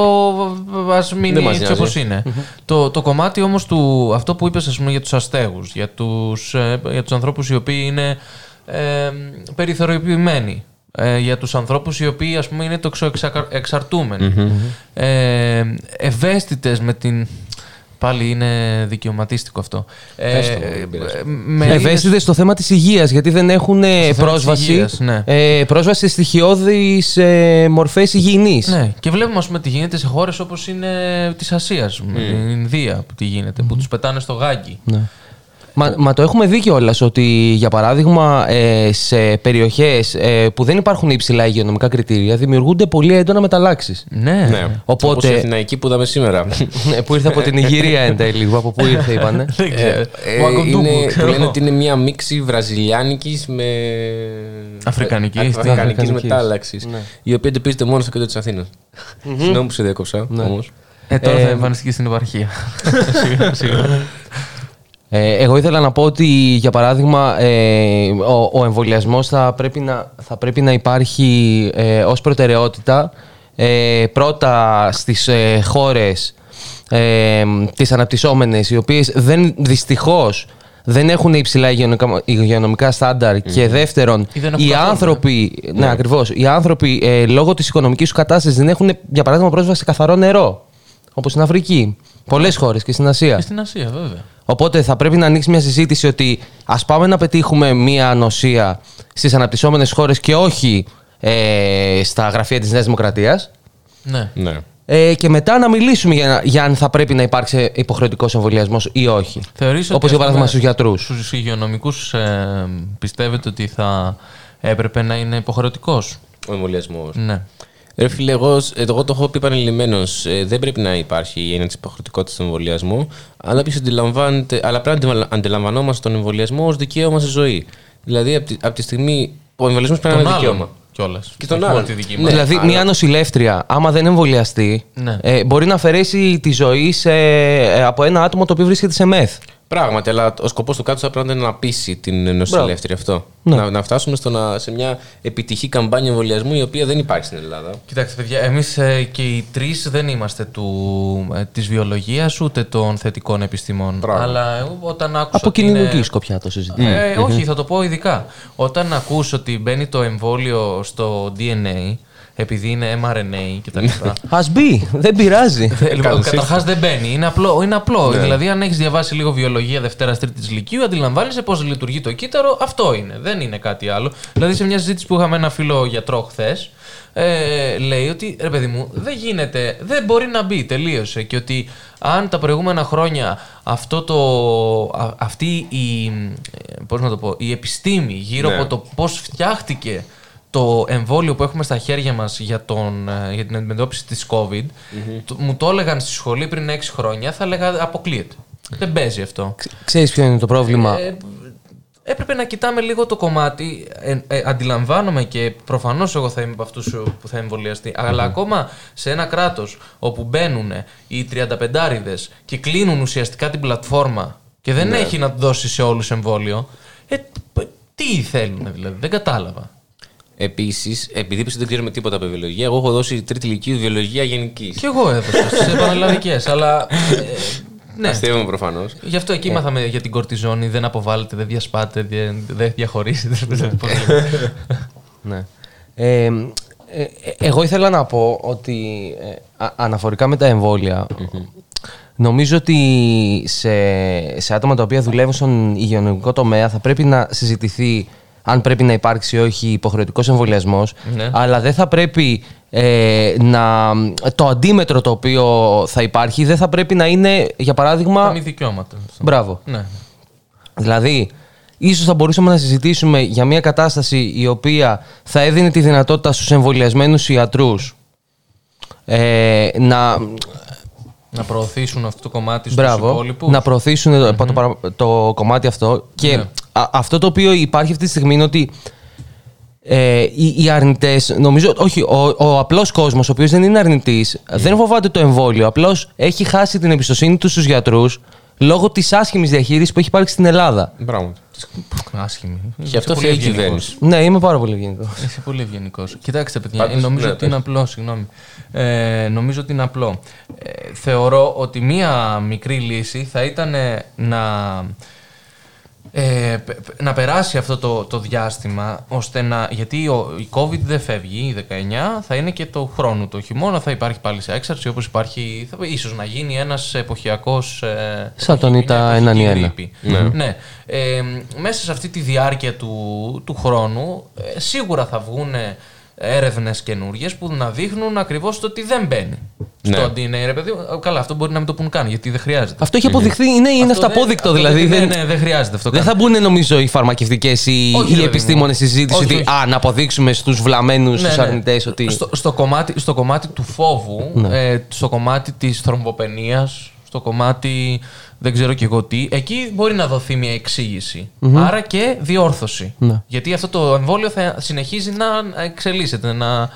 ας μείνει Δεν μας έτσι όπως νοιάζει. είναι. το, το κομμάτι όμως του. Αυτό που είπες, ας πούμε, για τους αστέγους, για τους ε, για τους ανθρώπους οι οποίοι είναι ε, περιθωριοποιημένοι. Ε, για τους ανθρώπους οι οποίοι ας πούμε είναι τοξοεξαρτούμενοι. Ε, ευαίσθητες με την... Πάλι είναι δικαιωματίστικο αυτό. Ε, Πες το, δεν πειράζει. με Ευαίσθητε στο θέμα της υγείας, γιατί δεν έχουν ε, Στο θέμα της πρόσβαση, υγείας, ναι. ε, πρόσβαση σε στοιχειώδεις ε, μορφές υγιεινής. Ναι, και βλέπουμε ας πούμε, τι γίνεται σε χώρες όπως είναι της Ασίας, με την Ινδία που τι γίνεται, που τους πετάνε στο γάγκι. Μα, μα το έχουμε δει κιόλας ότι, για παράδειγμα, ε, σε περιοχές ε, που δεν υπάρχουν υψηλά υγειονομικά κριτήρια, δημιουργούνται πολύ έντονα μεταλλάξεις. Ναι. Ναι. Οπότε- Όπως η Αθηναϊκή που είδαμε σήμερα. που ήρθε από την Ιγυρία εν τέλει. Από πού ήρθε, είπανε. Δεν ξέρω. Ε, Ουαγκοντούγκου, είναι, ξέρω που λένε εγώ. ότι είναι μια μίξη βραζιλιάνικης με. Αφρικανικής, τι; Αφρικανικής Αφρικανικής. μετάλλαξης. Η οποία εντοπίζεται μόνο στο κέντρο της Αθήνας. Συγγνώμη που σε διέκοψα όμως. Ε, τώρα Ε, θα εμφανιστεί στην επαρχία. Σίγουρα, σίγουρα. Ε, εγώ ήθελα να πω ότι, για παράδειγμα, ε, ο, ο εμβολιασμός θα, πρέπει να- θα πρέπει να υπάρχει ε, ως προτεραιότητα ε, πρώτα στις ε, χώρες ε, τις αναπτυσσόμενες, οι οποίες δεν, δυστυχώς δεν έχουν υψηλά υγειονομικά, υγειονομικά στάνταρ και δεύτερον, Ή δεν έχουν οι καθόλου, άνθρωποι, ναι, ακριβώς, οι άνθρωποι ε, λόγω της οικονομικής τους κατάστασης δεν έχουν, για παράδειγμα, πρόσβαση σε καθαρό νερό, όπως στην Αφρική, πολλές χώρες και στην Ασία. Και στην Ασία, βέβαια. Οπότε θα πρέπει να ανοίξει μια συζήτηση ότι ας πάμε να πετύχουμε μια νοσία στις αναπτυσσόμενες χώρες και όχι ε, στα γραφεία της Νέας Δημοκρατίας. Ναι. Ναι. Ε, και μετά να μιλήσουμε για, για αν θα πρέπει να υπάρξει υποχρεωτικός εμβολιασμός ή όχι. Θεωρείς Όπως ότι, για ας παράδειγμα πούμε, στους γιατρούς. Στους υγειονομικούς ε, πιστεύετε ότι θα έπρεπε να είναι υποχρεωτικός. Ο εμβολιασμός. Ναι. Ρε φίλε, εγώ, εγώ το έχω πει επανειλημμένω. Δεν πρέπει να υπάρχει η έννοια της υποχρεωτικότητας του εμβολιασμού, αλλά, ποιος αντιλαμβάνεται- αλλά πρέπει να αντι- αντιλαμβανόμαστε τον εμβολιασμό ως δικαίωμα στη ζωή. Δηλαδή, από τη, απ' τη στιγμή. Ο εμβολιασμός πρέπει να Τον είναι δικαίωμα. άλλον κιόλας. Και τον Όχι μόνο άλλον. τη δική Ναι. μας. δηλαδή, αλλά- μια νοσηλεύτρια, άμα δεν εμβολιαστεί, Ναι. ε, μπορεί να αφαιρέσει τη ζωή σε, ε, από ένα άτομο το οποίο βρίσκεται σε μεθ. Πράγματι, αλλά ο σκοπός του κάτω θα πρέπει να είναι να πείσει την νοσηλεύτρια αυτό. Ναι. Να, να φτάσουμε στο να, σε μια επιτυχή καμπάνια εμβολιασμού η οποία δεν υπάρχει στην Ελλάδα. Κοιτάξτε, παιδιά, εμείς και οι τρεις δεν είμαστε του, ε, της βιολογίας ούτε των θετικών επιστημών. Μπράβο. Αλλά εγώ όταν άκουσα. Από ότι είναι- κοινωνική σκοπιά το συζητάμε. Ε, όχι, θα το πω ειδικά. Όταν ακούς ότι μπαίνει το εμβόλιο στο DNA, επειδή είναι mRNA κτλ. Α μπει, δεν πειράζει. Λοιπόν, Καλώς Καταρχάς δεν μπαίνει. Είναι απλό. Είναι απλό. Ναι. Δηλαδή, αν έχεις διαβάσει λίγο βιολογία Δευτέρα-Τρίτη Λυκείου, αντιλαμβάνεσαι πώς λειτουργεί το κύτταρο. Αυτό είναι. Δεν είναι κάτι άλλο. Δηλαδή, σε μια συζήτηση που είχαμε ένα φίλο γιατρό χθες, ε, λέει ότι ρε παιδί μου, δεν γίνεται, δεν μπορεί να μπει. Τελείωσε. Και ότι αν τα προηγούμενα χρόνια αυτό το, α- αυτή η, ε, πώς να το πω, η επιστήμη γύρω Ναι. από το πώς φτιάχτηκε το εμβόλιο που έχουμε στα χέρια μας για, τον, ε, για την αντιμετώπιση της COVID, το- μου το έλεγαν στη σχολή πριν 6 χρόνια, θα έλεγα αποκλείεται. Δεν παίζει αυτό. Ξέρεις ποιο είναι το πρόβλημα; Ε, έπρεπε να κοιτάμε λίγο το κομμάτι. Ε, ε, αντιλαμβάνομαι και προφανώς εγώ θα είμαι από αυτούς που θα εμβολιαστεί. Αλλά ακόμα σε ένα κράτος όπου μπαίνουν οι 35 και κλείνουν ουσιαστικά την πλατφόρμα και δεν Ναι. έχει να δώσει σε όλους εμβόλιο. Ε, π- τι θέλουν δηλαδή, δεν κατάλαβα. Επίσης, επειδή είπες ότι δεν ξέρουμε τίποτα από βιολογία, εγώ έχω δώσει τρίτη ηλικίου βιολογία γενικής. Και εγώ έδωσα στις επαναλλαδικέ, αλλά. ε, ναι. Αστείευομαι προφανώς. Γι' αυτό εκεί μάθαμε για την κορτιζόνη. Δεν αποβάλλετε, δεν διασπάτε, δεν δεν διαχωρίζετε. Πώς λέμε. Ναι. Ε, ε, ε, εγώ ήθελα να πω ότι ε, α- αναφορικά με τα εμβόλια, νομίζω ότι σε, σε άτομα τα οποία δουλεύουν στον υγειονομικό τομέα θα πρέπει να συζητηθεί αν πρέπει να υπάρξει ή όχι υποχρεωτικός εμβολιασμός, Ναι. αλλά δεν θα πρέπει ε, να. Το αντίμετρο το οποίο θα υπάρχει δεν θα πρέπει να είναι, για Τα παράδειγμα. μη δικαιώματα. Μπράβο. Ναι. Δηλαδή, ίσως θα μπορούσαμε να συζητήσουμε για μια κατάσταση η οποία θα έδινε τη δυνατότητα στους εμβολιασμένους ιατρούς ε, να, Να προωθήσουν αυτό το κομμάτι στους μπράβο, υπόλοιπους. να προωθήσουν το, το, παρα- το κομμάτι αυτό. Και Ναι. α- αυτό το οποίο υπάρχει αυτή τη στιγμή είναι ότι ε, οι, οι αρνητές, νομίζω, όχι, ο, ο απλός κόσμος, ο οποίος δεν είναι αρνητής, δεν φοβάται το εμβόλιο. Απλώς έχει χάσει την εμπιστοσύνη του στους γιατρούς λόγω της άσχημης διαχείρισης που έχει υπάρξει στην Ελλάδα. Μπράβο. Άσχημη. Και Είσαι αυτό πολύ θέλει η ευγενικός. κυβέρνηση. Ναι, είμαι πάρα πολύ ευγενικός. Είσαι πολύ ευγενικός. Κοιτάξτε, παιδιά, Πάντως, νομίζω ναι, ότι είναι πες. απλό. Συγγνώμη. Ε, νομίζω ότι είναι απλό. Ε, θεωρώ ότι μία μικρή λύση θα ήταν να, ε, π- π- να περάσει αυτό το, το διάστημα ώστε να. Γιατί ο, η COVID δεν φεύγει, η 19 θα είναι και το χρόνο. Το χειμώνα θα υπάρχει πάλι σε έξαρση όπως υπάρχει. Θα, ίσως να γίνει ένας εποχιακός. Ε, Σαν τον Ήτα έναν ή ένα. ναι. ναι. Ε, μέσα σε αυτή τη διάρκεια του, του χρόνου ε, σίγουρα θα βγουν έρευνες καινούριε που να δείχνουν ακριβώς το ότι δεν μπαίνει. Ναι. Στο DNA, ρε παιδί, μου. καλά, αυτό μπορεί να μην το πούν καν γιατί δεν χρειάζεται. Αυτό έχει αποδειχθεί, είναι, είναι Αυτό δεν- αυταπόδεικτο αυτό δηλαδή. δεν, δεν, ναι, ναι, δεν χρειάζεται αυτό δεν καν. θα μπουν νομίζω οι φαρμακευτικές ή Όχι, οι ρε παιδί επιστήμονες μου. στη συζήτηση Όχι, ότι όχι. α, να αποδείξουμε στους βλαμμένους, Ναι, στους ναι. αρνητές ότι. Στο, στο, κομμάτι, στο κομμάτι του φόβου, Ναι. ε, στο κομμάτι της θρομβοπενίας, στο κομμάτι δεν ξέρω και εγώ τι, εκεί μπορεί να δοθεί μια εξηγηση Άρα και διόρθωση. Ναι. Γιατί αυτό το εμβόλιο θα συνεχίζει να εξελίσσεται, να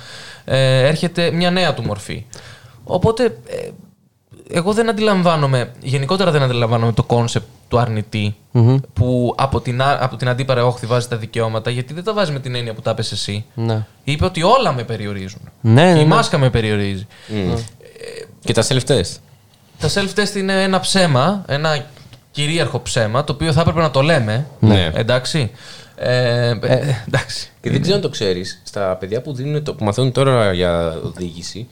ε, έρχεται μια νέα του μορφή. Οπότε, ε, εγώ δεν αντιλαμβάνομαι, γενικότερα δεν αντιλαμβάνομαι το concept του αρνητη που από την, α- από την αντίπερα όχθη βάζει τα δικαιώματα, γιατί δεν τα βάζει με την έννοια που τα 'πες εσύ. Ναι. Είπε ότι όλα με περιορίζουν. Ναι, ναι, Και η ναι. μάσκα με περιορίζει. Και τα self-test. Τα self-test είναι ένα ψέμα, ένα κυρίαρχο ψέμα, το οποίο θα έπρεπε να το λέμε. Ναι. Εντάξει. Ε, ε, εντάξει. Και δεν ξέρω αν το ξέρεις, στα παιδιά που, δίνουν το, που μαθαίνουν τώρα για οδήγηση,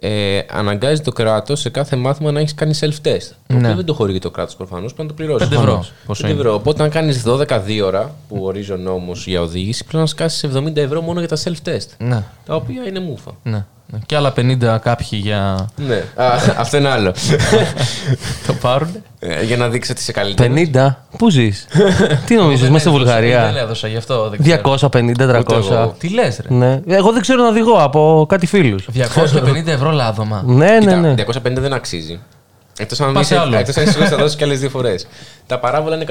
ε, αναγκάζει το κράτος σε κάθε μάθημα να έχεις κάνει self-test. Το Ναι. οποίο δεν το χορηγεί το κράτος προφανώς, πρέπει να το πληρώσεις. Πέντε ευρώ. Πόσο είναι. ευρώ. Οπότε, αν κάνεις 12 ώρα που ορίζει ο νόμος για οδήγηση, πρέπει να σκάσεις 70 ευρώ μόνο για τα self-test. Ναι. Τα οποία είναι μούφα. ναι. Ναι. Και άλλα 50 κάποιοι για Ναι, Α, αυτό είναι άλλο. το πάρουν. Ε, για να δείξει ότι είσαι καλύτερο. 50. Πού ζεις; Τι νομίζεις, μέσα στη Δεν Βουλγαρία; έδωσα γι' αυτό. δεν ξέρω. 250-300. Τι λες, ρε; Ναι. Εγώ δεν ξέρω να οδηγώ από κάτι φίλους. 250 ευρώ λάδωμα. Ναι, ναι, ναι. 250 δεν αξίζει. Εκτός αν Πας σε άλλο. Εκτός αν είσαι θα δώσεις και άλλες δύο φορές. Τα παράβολα είναι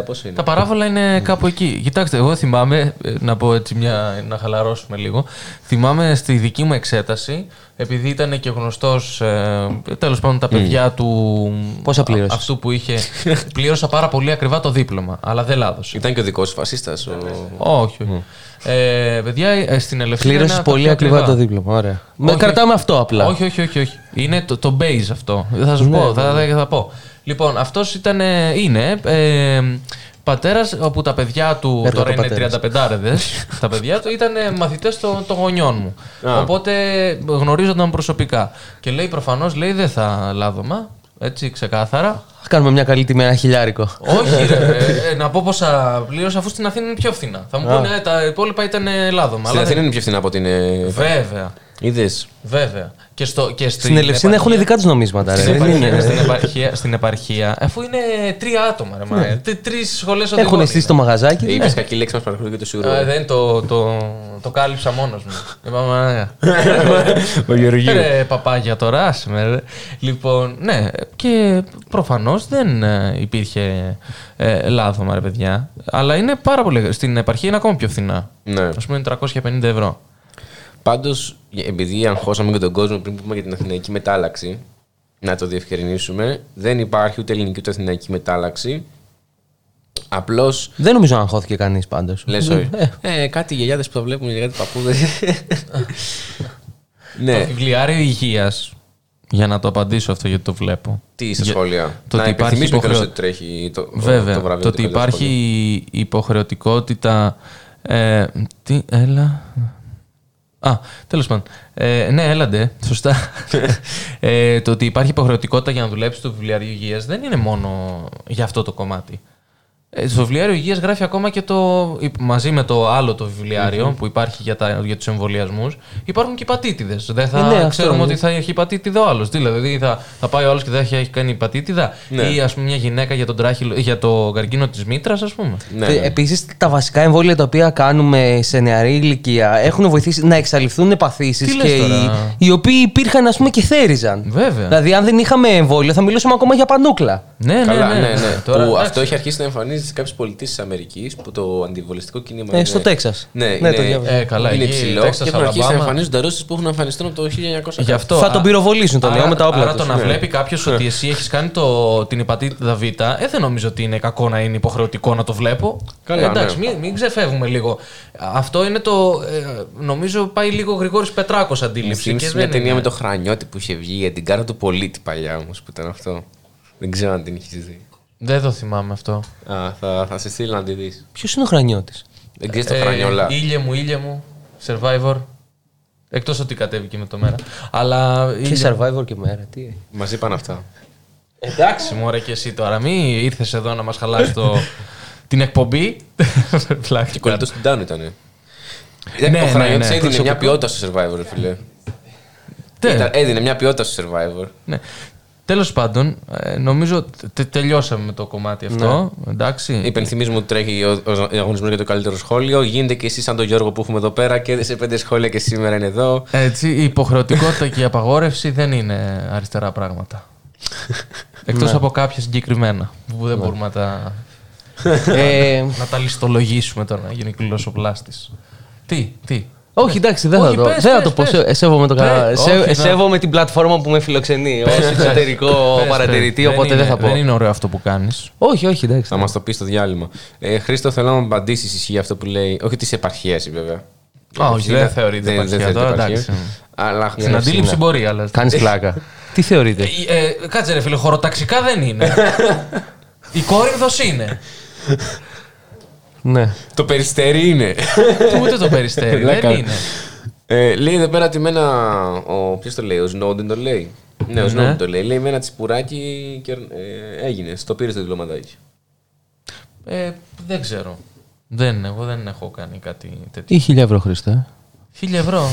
150, πόσο είναι; Τα παράβολα είναι κάπου εκεί. Κοιτάξτε, εγώ θυμάμαι, ε, να πω έτσι μια, να χαλαρώσουμε λίγο. Θυμάμαι στη δική μου εξέταση, επειδή ήταν και γνωστός, ε, τέλος πάντων τα παιδιά του. Πόσα πλήρωσες; α- Αυτού που είχε. πλήρωσα πάρα πολύ ακριβά το δίπλωμα, αλλά δεν λάδωσε. Ήταν και ο δικός σου φασίστας. Ο... όχι, όχι. Ε, παιδιά, ε, στην Ελευθερία. Πλήρωσε είναι τα πολύ πιο ακριβά το δίπλωμα. Ωραία. Με Όχι, κρατάμε όχι. αυτό απλά. Όχι, όχι, όχι. όχι. Είναι το, το base αυτό. Θα σου Ναι, πω, θα, θα, θα πω. Λοιπόν, αυτός ήταν. ε, Είναι. Ε, Πατέρας, όπου τα παιδιά του Έργο τώρα το είναι πατέρας. 35 τα παιδιά του ήταν μαθητές των, των γονιών μου. Α. Οπότε γνωρίζονταν προσωπικά. Και λέει προφανώς, λέει δεν θα λάδωμα. Έτσι, ξεκάθαρα. Θα κάνουμε μια καλή τιμή, ένα χιλιάρικο. Όχι, ρε, ε, ε, να πω πόσα πλήρωσα, αφού στην Αθήνα είναι πιο φθηνά. Θα μου πούνε, ε, τα υπόλοιπα ήταν ε, λάδωμα. Στην αλλά Αθήνα δεν- είναι πιο φθηνά από ότι είναι. Βέβαια. Είδες. Βέβαια. Και, στο, και Στην Ελευσίνα έχουν επαρχία- δικά τους νομίσματα. ρε. Στην Δεν επαρχία, είναι. στην, επαρχία, στην επαρχία, αφού είναι τρία άτομα, ρε, μα, ε, Τρεις σχολές οδηγών. Έχουν στήσει το μαγαζάκι. Είπες τους. κακή λέξη μας παρακολουθεί και το σίγουρο. Ε, δεν το, το, το κάλυψα μόνος μου. Είπαμε, «Μαλάκα». Ο Γεωργίου. Ρε παπάγια τώρα, άσε με, ρε. Λοιπόν, ναι, και προφανώς δεν ε, υπήρχε ε, λάθομα, ρε παιδιά. Αλλά είναι πάρα πολύ. Στην επαρχία είναι ακόμα πιο φθηνά. Ναι. Α πούμε είναι 350 ευρώ. Πάντως, επειδή αγχώσαμε και τον κόσμο πριν πούμε για την Αθηναϊκή μετάλλαξη, να το διευκρινίσουμε, δεν υπάρχει ούτε ελληνική ούτε Αθηναϊκή μετάλλαξη. Απλώ Δεν νομίζω να αγχώθηκε κανείς πάντως. λες, όχι. Ε, κάτι γιαγιάδε που το βλέπουν, κάτι παππούδες. Το ναι, βιβλιάριο υγείας. Για να το απαντήσω αυτό γιατί το βλέπω. τι στα Για- σχόλια. το να ότι υπάρχει υπενθυμίσουμε κιόλας υποχρεω- ότι τρέχει το, Βέβαια. το βραβείο. Το του ότι καλύτερου υπάρχει σχολείου. η υποχρεωτικότητα. Ε, τι, έλα. Α, τέλος πάντων. Ε, ναι, έλαντε. Σωστά. ε, το ότι υπάρχει υποχρεωτικότητα για να δουλέψεις στο βιβλιάριο υγείας δεν είναι μόνο για αυτό το κομμάτι. Ε, στο βιβλιάριο υγείας γράφει ακόμα και το. μαζί με το άλλο το βιβλιαριο που υπάρχει για, τα, για τους εμβολιασμούς. Υπάρχουν και υπατήτηδες. Δεν θα Ε, ναι, αυτό ξέρουμε είναι. ότι θα έχει υπατήτηδα ο άλλος. Δηλαδή θα, θα πάει ο άλλος και δεν θα έχει κάνει υπατήτηδα; Ναι. Ή ας πούμε μια γυναίκα για τον, τράχυλο, για το καρκίνο της μήτρας, ας πούμε; Ναι, Ε, ναι. Επίσης, τα βασικά εμβόλια τα οποία κάνουμε σε νεαρή ηλικία έχουν βοηθήσει να εξαλειφθούν παθήσει Τι και λες οι, τώρα; οι οποίοι υπήρχαν ας πούμε, και θέριζαν. Βέβαια. Δηλαδή, αν δεν είχαμε εμβόλιο, θα μιλούσαμε ακόμα για πανούκλα. Ναι, Καλά, ναι, ναι, ναι. ναι. Τώρα, που εντάξει. αυτό έχει αρχίσει να εμφανίζεται σε κάποιες πολιτείε της Αμερικής που το αντιβολιστικό κίνημα. Ε, είναι- στο Τέξας. Ναι, Ναι, είναι, το διάβασα. Ε, καλά, είναι εκεί, υψηλό Τέξας, και έχουν αρχίσει να Αλαμπάμα. εμφανίζονται αρρώστιες που έχουν εμφανιστεί από το 1900. Γι' αυτό, Θα τον α- πυροβολήσουν τον άρα- νέο με τα όπλα Άρα τους. το να Ναι. βλέπει κάποιος ότι εσύ έχεις κάνει το, την υπατήτηδα Β, ε, δεν νομίζω ότι είναι κακό να είναι υποχρεωτικό να το βλέπω. Καλά, Ε, εντάξει, ναι. μην, μην ξεφεύγουμε λίγο. Αυτό είναι το. Ε, νομίζω πάει λίγο Γρηγόρης Πετράκος Μου αντίληψη. θύμισε και μια δεν ταινία είναι. με το Χρανιώτη που είχε βγει για την κάρα του πολίτη παλιά όμως που ήταν αυτό. Δεν ξέρω αν την έχεις δει. Δεν το θυμάμαι αυτό. Α, θα, θα σε στείλω να τη δεις. Ποιος είναι ο Χρανιώτης; Δεν ξέρεις το Χρανιόλα. Ε, ήλιε μου, ήλιε μου. Survivor. Εκτός ότι κατέβηκε με το μέρα. Αλλά. Και ήλιε- survivor και μέρα. Τι. Μας είπαν αυτά. Εντάξει, μωρέ και εσύ τώρα. Μην ήρθες εδώ να μας χαλάσει το... την εκπομπή. Πλάκα. Και κολλητός του Ντάνου ήταν. Ναι, ναι, ο Χρανιώτης ναι. έδινε Προσωπικό. μια ποιότητα στο survivor, ρε φίλε. Τε- Ήταν- Έδινε μια ποιότητα στο survivor. Ναι. Τέλος πάντων, ε, νομίζω τε- τελειώσαμε με το κομμάτι αυτό. Εντάξει. Υπενθυμίζουμε ότι τρέχει ο, ο αγωνισμό για το καλύτερο σχόλιο. Γίνετε και εσεί σαν τον Γιώργο που έχουμε εδώ πέρα και σε πέντε σχόλια και σήμερα είναι εδώ. Έτσι, η υποχρεωτικότητα και η απαγόρευση δεν είναι αριστερά πράγματα. Εκτός από κάποια συγκεκριμένα που δεν μπορούμε να τα, ε, να τα ληστολογήσουμε τώρα, να γίνει κλωσοπλάστη. Τι, τι; Όχι, εντάξει, δεν θα Όχι, το, πες, δεν θα πες, το πω. πες. Σε- Σέβομαι, το, κα- Πες, σε- όχι, να- σέβομαι την πλατφόρμα που με φιλοξενεί ως Πες, πες. εξωτερικό Πες, παρατηρητή, πες. οπότε δεν, είναι- θα πω. Δεν είναι ωραίο αυτό που κάνεις. Όχι, όχι, εντάξει. Θα μας το πεις στο διάλειμμα. Ε, Χρήστο, θέλω να μου απαντήσεις ισχύει αυτό που λέει. Όχι τη επαρχία, βέβαια. όχι, δεν θεωρείται Δεν- επαρχία δεν θεωρείται τώρα, επαρχία. εντάξει. Αλλά Στην αντίληψη μπορεί, αλλά. Κάνεις πλάκα. Τι θεωρείτε; Ε, ε, κάτσε ρε φίλε, χωροταξικά δεν είναι. Η κόρυδος είναι. Ναι. το περιστέρι είναι. Ούτε το περιστέρι, δεν Λέκα. είναι. Ε, λέει εδώ πέρα ότι μένα. Ο, ποιος το λέει, ο Σνόντεν το λέει. Ναι, ο Ναι. Σνόντεν το λέει. Λέει με ένα τσιπουράκι και, ε, έγινε. Στο πήρε το διπλωματάκι. Ε, δεν ξέρω. Δεν, εγώ δεν έχω κάνει κάτι τέτοιο. Τι χίλια ευρώ, Χριστέ; Χίλια ευρώ.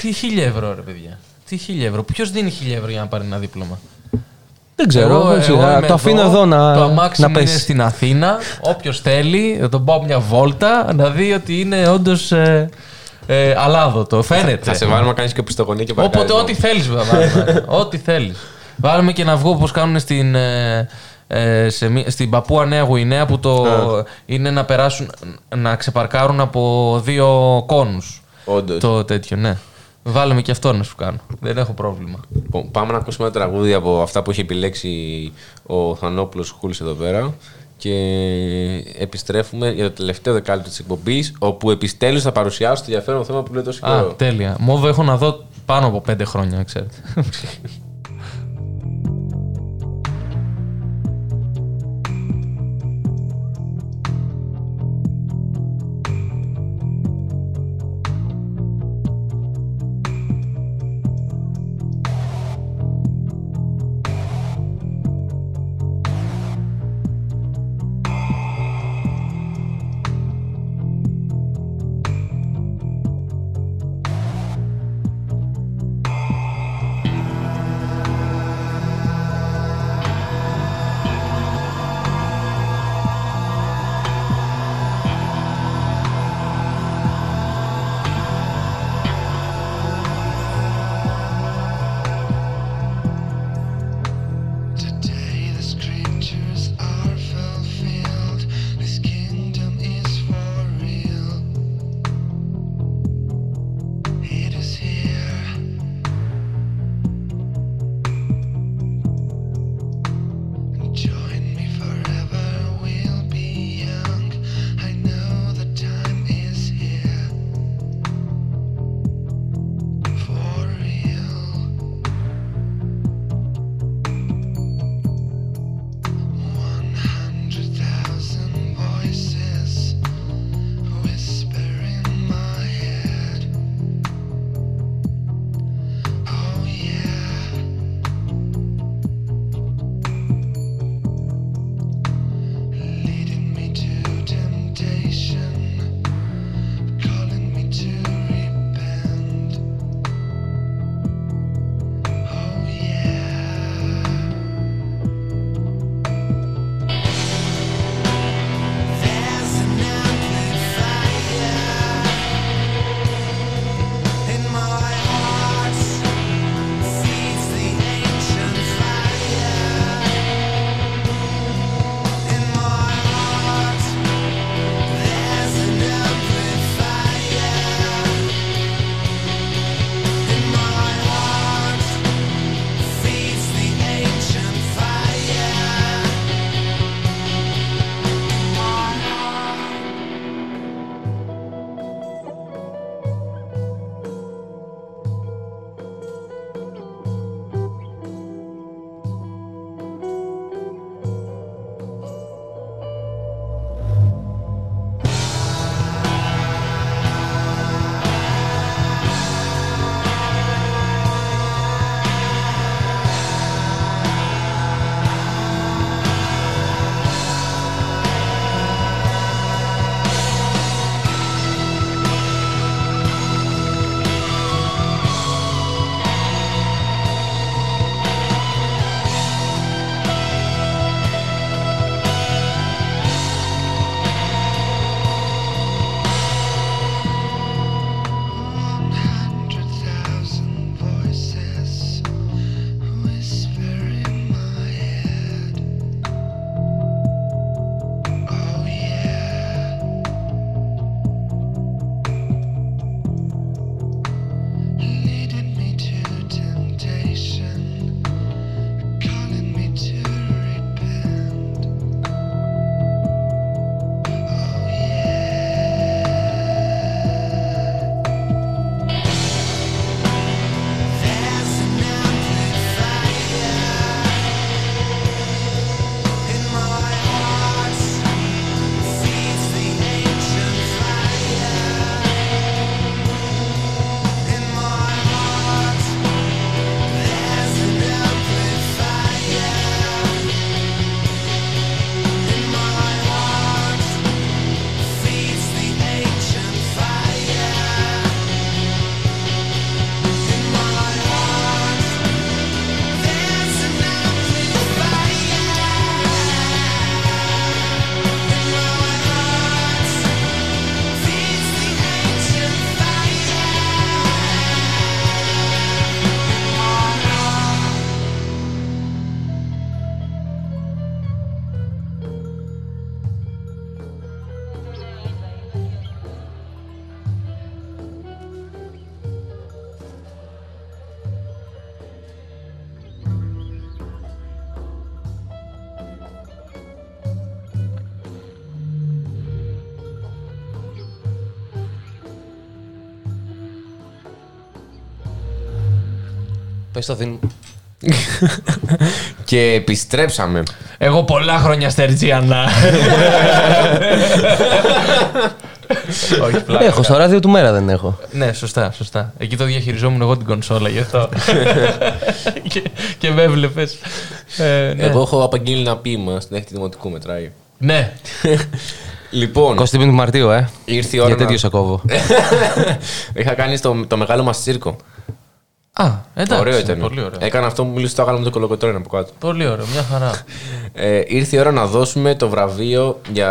Τι χίλια ευρώ, ρε παιδιά. Τι χίλια ευρώ. Ποιος δίνει χίλια ευρώ για να πάρει ένα δίπλωμα; Δεν ξέρω. Εγώ- δεν ξέρω. εγώ είμαι το αφήνω εδώ, να, Το αμάξι να μου είναι πέσει. στην Αθήνα. Όποιος θέλει, θα τον πάω μια βόλτα να δει ότι είναι όντως ε, ε, αλάδοτο. Φαίνεται. Θα σε βάλουμε να κάνεις και πιστογωνία και Όποτε, παρκάρισμα. ό,τι θέλεις, βέβαια. ό,τι θέλεις. Βάλουμε και να βγω όπως κάνουν στην, ε, ε, σε, μη- στην Παππούα Νέα Γουινέα που το είναι να περάσουν, να ξεπαρκάρουν από δύο κόνους. Όντως. Το τέτοιο, ναι. Βάλουμε και αυτό να σου κάνω. Δεν έχω πρόβλημα. Λοιπόν, πάμε να ακούσουμε ένα τραγούδι από αυτά που έχει επιλέξει ο Θανόπουλος Χούλης εδώ πέρα και επιστρέφουμε για το τελευταίο δεκάλεπτο της εκπομπής όπου επιστέλους θα παρουσιάσω το ενδιαφέρον θέμα που λέει τόσο Α, καιρό. τέλεια. Μόβ έχω να δω πάνω από πέντε χρόνια, ξέρετε. Πες το δίνω. και επιστρέψαμε. Εγώ πολλά χρόνια στερτζίανα. Όχι, πλάκα. Έχω στο ράδιο του μέρα δεν έχω. Ναι, σωστά, σωστά. Εκεί το διαχειριζόμουν εγώ την κονσόλα γι' αυτό. και, και με έβλεπες. Ε, ναι. Εγώ έχω απαγγείλει ένα ποίημα στην έκτη δημοτικού μετράει. ναι. Λοιπόν, 25 του Μαρτίου, ε. ήρθε η ώρα Για να... τέτοιο σε κόβω. Είχα κάνει στο, το μεγάλο μας τσίρκο. Α, εντάξει. ωραίο ήταν. Πολύ ωραίο. Έκανα αυτό που μιλούσε στο άγαλμα με το κολοκοτρόνι από κάτω. Πολύ ωραίο, μια χαρά. Ε, ήρθε η ώρα να δώσουμε το βραβείο για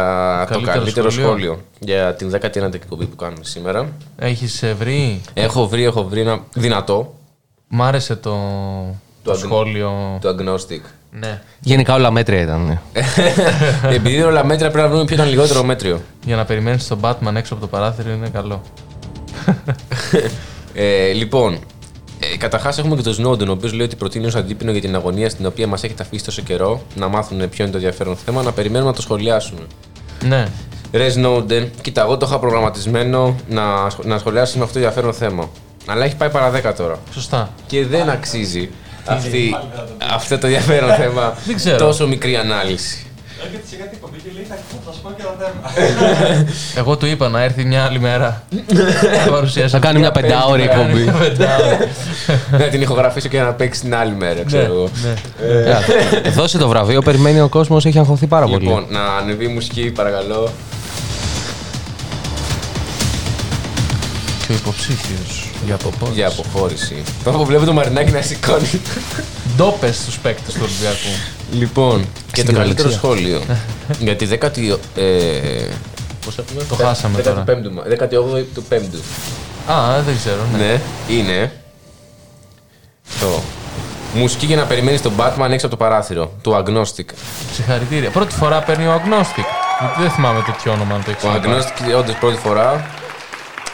το Καλύτερο καλύτερο σχόλιο. σχόλιο. Για την 19η εκπομπή που κάνουμε σήμερα. Έχεις βρει; Έχω βρει, έχω βρει ένα δυνατό, Μ' άρεσε το, το, αγν- σχόλιο. το agnostic. Ναι. Γενικά όλα μέτρια ήταν. ναι. Επειδή είναι όλα μέτρα πρέπει να βρούμε ποιο ήταν λιγότερο μέτριο. Για να περιμένεις τον Batman έξω από το παράθυρο είναι καλό. Ε, λοιπόν, ε, καταρχάς έχουμε και τον Snowden, ο οποίος λέει ότι προτείνει ως αντίπινο για την αγωνία στην οποία μας έχετε αφήσει τόσο καιρό να μάθουν ποιο είναι το ενδιαφέρον θέμα, να περιμένουμε να το σχολιάσουμε. Ναι. Ρε Snowden, κοίτα, εγώ το είχα προγραμματισμένο να, σχ- να σχολιάσουμε αυτό το ενδιαφέρον θέμα. Αλλά έχει πάει παρά 10 τώρα. Σωστά. Και δεν αξίζει αυτή, αυτό το ενδιαφέρον θέμα Δεν ξέρω. τόσο μικρή ανάλυση. Εγώ του είπα να έρθει μια άλλη μέρα. Να παρουσιάσει Θα κάνει μια αυτή. πεντάωρη Να κάνει εκπομπή. μια πεντάωρη. να την ηχογραφήσω και να παίξει την άλλη μέρα, ξέρω εγώ. Ναι. Ε, Δώσε το βραβείο, περιμένει ο κόσμος, έχει αγχωθεί πάρα πολύ. Λοιπόν, να ανεβεί η μουσική, παρακαλώ. Και ο υποψήφιος για το πώ. Για αποχώρηση. Τώρα που βλέπω το Μαρινάκι να σηκώνει. Ντόπες στους παίκτες του Ολυμπιακού. Λοιπόν, και το καλύτερο κυριολεξία. σχόλιο. για τη 10η. Ε, Πώς έχουμε, Το χάσαμε τώρα. 18η του 5ου. Α, δεν ξέρω. Ναι. Ναι, είναι. Το. Μουσική για να περιμένεις τον Batman έξω από το παράθυρο. Του Agnostic. Συγχαρητήρια. Πρώτη φορά παίρνει ο Agnostic. Γιατί δεν θυμάμαι τέτοιο όνομα να το Ο εξηγήσω. Agnostic, όντως πρώτη φορά.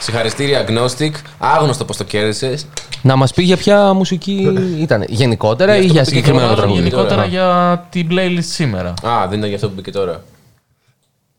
Συγχαριστήρια Agnostic. Άγνωστο πώ το κέρδισες. Να μας πει για ποια μουσική ήταν. Γενικότερα ή αυτό για που πήγε συγκεκριμένο τώρα, τραγούδι. Γενικότερα τώρα. για την playlist σήμερα. Α, δεν ήταν για αυτό που μπήκε τώρα.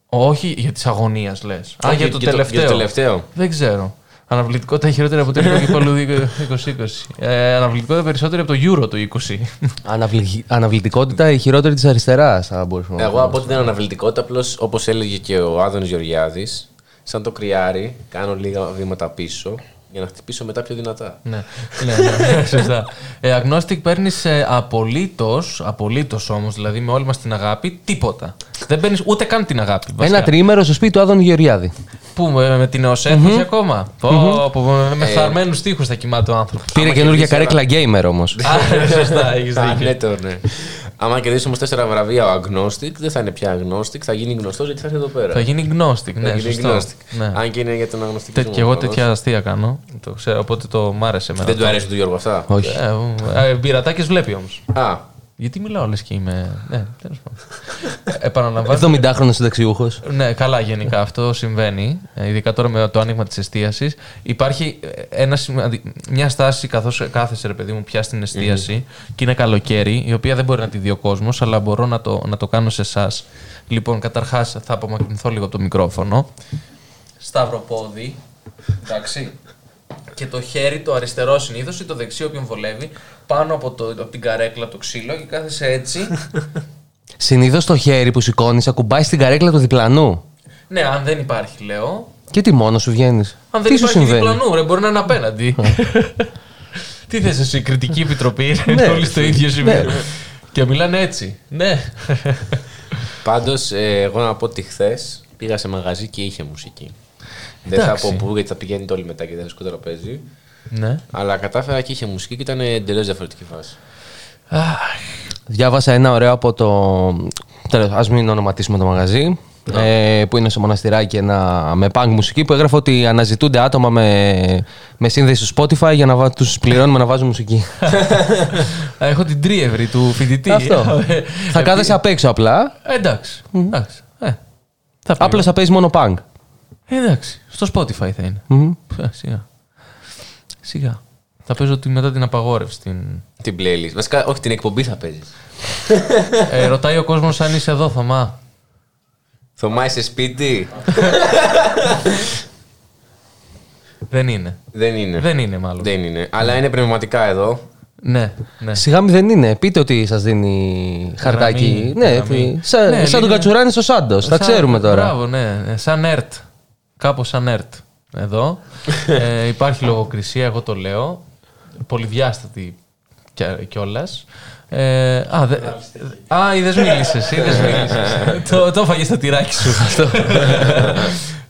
Όχι για τη αγωνία λες. Α, Όχι, για το για το- τελευταίο. για το τελευταίο. Δεν ξέρω. Αναβλητικότητα χειρότερη από το ελληνικό κύπελο 2020. Ε, αναβλητικότητα περισσότερη από το Euro το 20. Αναβλη- Αναβλητικότητα η χειρότερη της αριστεράς, θα μπορούσαμε να Εγώ πούμε. από ότι δεν είναι αναβλητικότητα, απλώς όπως έλεγε και ο Άδωνης Γεωργιάδης, σαν το κρυάρι, κάνω λίγα βήματα πίσω για να χτυπήσω μετά πιο δυνατά. ναι, ναι, ναι, σωστά. Ε, Agnostic παίρνεις απολύτως, απολύτως όμως, δηλαδή με όλη μας την αγάπη, τίποτα. Δεν παίρνεις ούτε καν την αγάπη. βασικά. Ένα τριήμερο στο σπίτι του Άδων Γεωργιάδη. Πού, με, με την ΕΟΣΕΦ ακόμα; Πω, πω, με- με θαρμένου τείχου θα κοιμάται ο άνθρωπος. Πήρε Άμα καινούργια κερδίσει καρέκλα gamer όμως. Α, σωστά, έχεις Α, δίκιο. Ναι, το ναι. Άμα κερδίσει όμως τέσσερα βραβεία ο Agnostic, δεν θα είναι πια Agnostic, θα γίνει γνωστός γιατί θα έρθει εδώ πέρα. Θα γίνει γνώστικ, Θα ναι, γίνει σωστό. Agnostic. Ναι. Αν και είναι για τον αγνωστικό. Τε- Και εγώ τέτοια αστεία κάνω. Το ξέρω, οπότε το μ' άρεσε εμένα. Δεν του αρέσει του Γιώργου αυτά. Όχι. Ε, ε, Μπειρατάκες βλέπει όμως. Α, Γιατί μιλάω λες και είμαι. Ναι, τέλος πάντων. Επαναλαμβάνω. 70χρονο συνταξιούχος. Ναι, καλά, γενικά αυτό συμβαίνει. ε, Ειδικά τώρα με το άνοιγμα της εστίασης. Υπάρχει ε, ένα, σημαντι- μια στάση καθώς κάθεσαι, ρε παιδί μου, πια στην εστίαση και είναι καλοκαίρι, η οποία δεν μπορεί να τη δει ο κόσμος, αλλά μπορώ να το, να το κάνω σε εσάς. Λοιπόν, καταρχάς θα απομακρυνθώ λίγο από το μικρόφωνο. Σταυροπόδι. Εντάξει. Και το χέρι, το αριστερό συνήθως ή το δεξί, όποιον βολεύει, πάνω από, το, από την καρέκλα το ξύλο και κάθεσαι έτσι. Συνήθως το χέρι που σηκώνεις ακουμπάει στην καρέκλα του διπλανού. ναι, αν δεν υπάρχει, λέω, Και τι μόνος σου βγαίνεις; Αν δεν Τι σου υπάρχει συμβαίνει; διπλανού, ρε, μπορεί να είναι απέναντι. Τι θες εσύ, η κριτική επιτροπή, είναι όλοι στο ίδιο σημείο. Και μιλάνε έτσι. Ναι. Πάντως, εγώ να πω ότι χθες πήγα σε μαγαζί και είχε μουσική. Δεν θα Εντάξει. πω πού γιατί θα πηγαίνετε όλοι μετά και δεν θα σκοτώ τραπέζι. ναι. Αλλά κατάφερα και είχε μουσική και ήταν εντελώς διαφορετική φάση. Διάβασα ένα ωραίο από το. τέλος, Ας μην ονοματίσουμε το μαγαζί. Ε, που είναι στο μοναστηράκι ένα, με punk μουσική που έγραφε ότι αναζητούνται άτομα με, με σύνδεση στο Spotify για να βα- τους πληρώνουμε να βάζουν μουσική. Α, Έχω την τρίευρη του φοιτητή. Αυτό. Ε, θα κάθεσαι απ' έξω απλά. ε, Εντάξει. εντάξει. Ε, θα πήγα. Απλά θα παίζεις μόνο punk. Ε, εντάξει. Στο Spotify θα είναι. Μμμ. Ε, Σιγά. Σιγά. Θα παίζω τη- μετά την απαγόρευση. Την... Την playlist. Βασικά, όχι την εκπομπή θα παίζεις. Ε, ρωτάει ο κόσμος αν είσαι εδώ, Θωμά. Θωμά, είσαι σπίτι; Δεν είναι. Δεν είναι. Δεν είναι μάλλον. Δεν είναι. Αλλά είναι πνευματικά εδώ. Ναι, ναι. Σιγά μη δεν είναι. Πείτε ότι σας δίνει χαρτάκι. Γραμμή, ναι, γραμμή. τι- σαν, Ναι, σαν τον λίγο- Κατσουράνης στο Σάντος. Τα Σαν- ξέρουμε τώρα. Μπράβο, ναι. Ε, Σαν ΕΡΤ. Κάπως σαν ΕΡΤ. Εδώ. ε, υπάρχει λογοκρισία, εγώ το λέω. Πολυδιάστατη κιόλας. Ε, α, δε, α, είδες μίλησες, είδες μίλησες. το, το έφαγες στο τυράκι σου αυτό.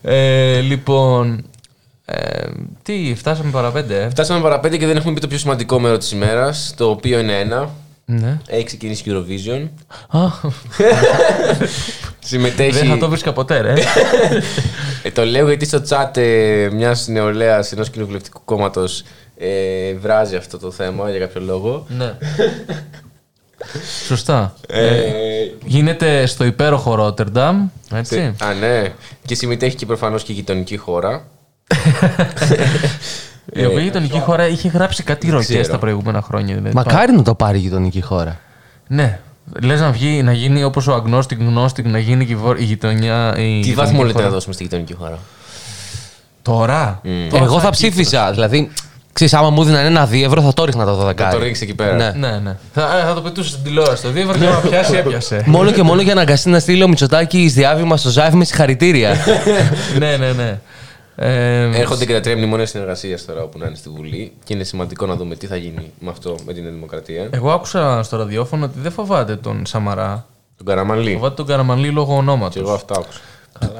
ε, λοιπόν, ε, τι, φτάσαμε παραπέντε. ε; Φτάσαμε παραπέντε και δεν έχουμε πει το πιο σημαντικό μέρο της ημέρας, το οποίο είναι ένα. Ναι. Έχει ξεκινήσει η Eurovision. Α, Συμμετέχει. δεν θα το βρίσκα ποτέ, ρε. Ε, το λέω γιατί στο chat ε, μιας νεολαίας ενός κοινοβουλευτικού κόμματος ε, βράζει αυτό το θέμα για κάποιο λόγο. ναι. Σωστά. Ε, Γίνεται στο υπέροχο Ρότερνταμ, έτσι. Α, ναι. Και συμμετέχει και προφανώς και η γειτονική χώρα. Η οποία γειτονική χώρα είχε γράψει κάτι ροκές ξέρω. τα προηγούμενα χρόνια. Δηλαδή. Μακάρι να το πάρει η γειτονική χώρα. Ναι. Λες να βγει, να γίνει όπως ο Αγνώστικ Γνώστικ, να γίνει και η βο- η γειτονιά. Η Τι γειτονική βαθμό λέτε χώρα. να δώσουμε στη γειτονική χώρα; Τώρα; Τώρα Εγώ θα αρχίσει. ψήφιζα. Δηλαδή, ξέρεις, άμα μου έδιναν ένα δύο ευρώ θα το ρίχνα το 12. Θα το ρίξει εκεί πέρα. Ναι. Ναι, ναι. Θα, ε, θα το πετούσε στην τηλεόραση. Το δύο και να πιάσει, έπιασε. Μόνο και μόνο για να αγκαστεί να στείλει ο Μητσοτάκη διάβημα στο Ζάιφ με συγχαρητήρια. ναι, ναι, ναι. Ε, Έρχονται και τα τρία μνημόνια συνεργασίας τώρα όπου να είναι στη Βουλή και είναι σημαντικό να δούμε τι θα γίνει με αυτό με την Δημοκρατία. εγώ άκουσα στο ραδιόφωνο ότι δεν φοβάται τον Σαμαρά. Τον Καραμανλή. Φοβάται τον Καραμανλή λόγω ονόματος. Και εγώ αυτά άκουσα.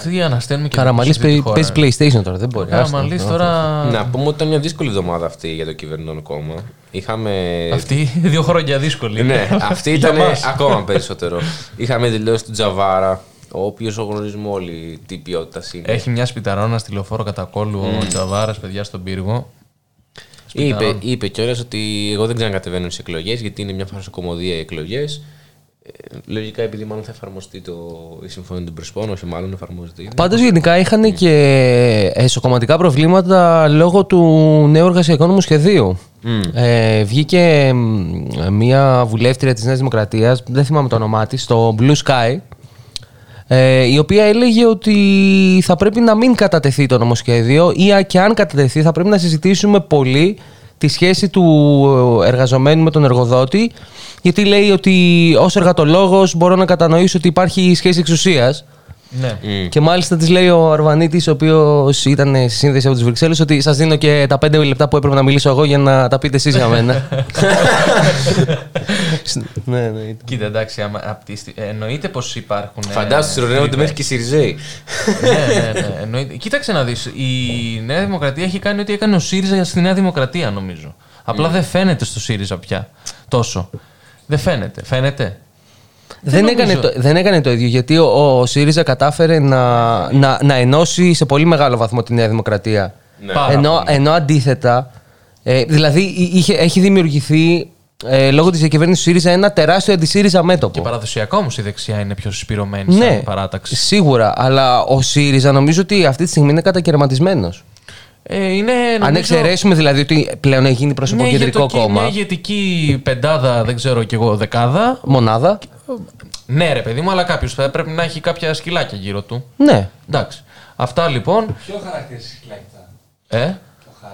Τι αναστέλνουμε και Καραμαλής δημόσια στη χώρα. παίζει PlayStation τώρα, δεν μπορεί. Ο Καραμανλής άστο. τώρα. Να πούμε ότι ήταν μια δύσκολη εβδομάδα αυτή για το κυβερνών κόμμα. Είχαμε. Αυτή δύο χρόνια δύσκολη. Ναι, αυτή Για ήταν μας. ακόμα περισσότερο. Είχαμε δηλώσεις του Τζαβάρα, ο οποίος γνωρίζουμε όλοι τι ποιότητας είναι. Έχει μια σπιταρώνα στη λεωφόρο κατά κόλλου ο Τζαβάρα, παιδιά, στον πύργο. Είπε, Σπιταρών. είπε κιόλας ότι εγώ δεν ξανακατεβαίνω στις εκλογές γιατί είναι μια φαρσοκομωδία οι εκλογές. λογικά επειδή μάλλον θα εφαρμοστεί το, η συμφωνία των Πρεσπών, όχι μάλλον εφαρμόζεται ήδη. Πάντως γενικά είχαν και εσωκομματικά προβλήματα λόγω του νέου εργασιακού νομοσχεδίου. Ε, βγήκε μ, μία βουλεύτρια της Νέας Δημοκρατίας, δεν θυμάμαι το όνομά της, στο Blue Sky, ε, η οποία έλεγε ότι θα πρέπει να μην κατατεθεί το νομοσχέδιο ή α, και αν κατατεθεί θα πρέπει να συζητήσουμε πολύ τη σχέση του εργαζομένου με τον εργοδότη γιατί λέει ότι ως εργατολόγος μπορώ να κατανοήσω ότι υπάρχει σχέση εξουσίας Ναι. και μάλιστα της λέει ο Αρβανίτης, ο οποίος ήταν στη σύνδεση από τις Βρυξέλλες, ότι σας δίνω και τα πέντε λεπτά που έπρεπε να μιλήσω εγώ για να τα πείτε εσείς για μένα. ναι, ναι. Κοίτα, εντάξει, άμα, απ' τη στι- ε, εννοείται πως υπάρχουν. ε, Φαντάσου, συρρονεύονται τρύπες. μέχρι και οι Σιριζέοι. ναι, ναι, ναι. Εννοείται. Κοίταξε να δεις. Η Νέα Δημοκρατία έχει κάνει ό,τι έκανε ο ΣΥΡΙΖΑ στη Νέα Δημοκρατία, νομίζω. Απλά δεν φαίνεται στο ΣΥΡΙΖΑ πια τόσο. Δεν φαίνεται. Φαίνεται. Δεν, νομίζω. έκανε το, δεν έκανε το ίδιο γιατί ο, ο ΣΥΡΙΖΑ κατάφερε να, να, να ενώσει σε πολύ μεγάλο βαθμό τη Νέα Δημοκρατία. Πάρα Ενώ, πολύ. ενώ αντίθετα, ε, δηλαδή είχε, έχει δημιουργηθεί ε, λόγω της διακυβέρνησης του ΣΥΡΙΖΑ ένα τεράστιο αντι-ΣΥΡΙΖΑ μέτωπο. Και παραδοσιακά όμως η δεξιά είναι πιο συσπηρωμένη Ναι, σαν παράταξη. σίγουρα. Αλλά ο ΣΥΡΙΖΑ νομίζω ότι αυτή τη στιγμή είναι κατακαιρματισμένος. Ε, είναι, Αν νομίζω- εξαιρέσουμε δηλαδή ότι πλέον έχει γίνει προσωποκεντρικό ηγετική- κόμμα. Μια ηγετική πεντάδα, δεν ξέρω κι εγώ, δεκάδα. Μονάδα. Ναι, ρε παιδί μου, αλλά κάποιος θα πρέπει να έχει κάποια σκυλάκια γύρω του. Ναι. Εντάξει. Αυτά λοιπόν. Ποιο χαρακτηριστικό σκυλάκια. Ε,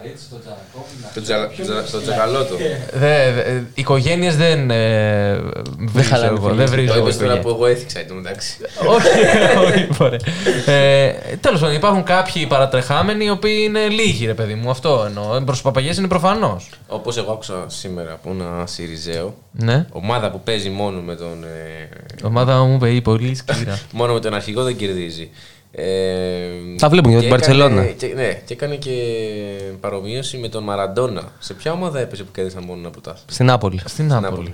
Το Χαρίτσι, το Τζανακόπουλο. Το τζα- τζα- Το τζακαλώτο. δε, δε, οικογένειες δεν. Ε, βρίζω χαλάνε εγώ, φίλοι. δεν Το βρίζω. είπε τώρα οικογένειες. που εγώ έθιξα εντωμεταξύ. όχι, όχι, μωρέ. ε, Τέλος πάντων, υπάρχουν κάποιοι παρατρεχάμενοι οι οποίοι είναι λίγοι, ρε παιδί μου. Αυτό εννοώ. Προ παπαγιέ είναι προφανώς. Όπως εγώ άκουσα σήμερα από ένα Σιριζέο. Ναι. Ομάδα που παίζει μόνο με τον. ε, Η ομάδα μου είπε πολύ σκληρά. μόνο με τον αρχηγό δεν κερδίζει. Ε, Τα βλέπουμε για και την έκανε- Μπαρτσελώνα. και- Ναι, και έκανε και παρομοίωση με τον Μαραντόνα. Σε ποια ομάδα έπαιζε που κέρδισαν μόνο ένα πρωτάθλημα. Στην Νάπολη. Στην Νάπολη.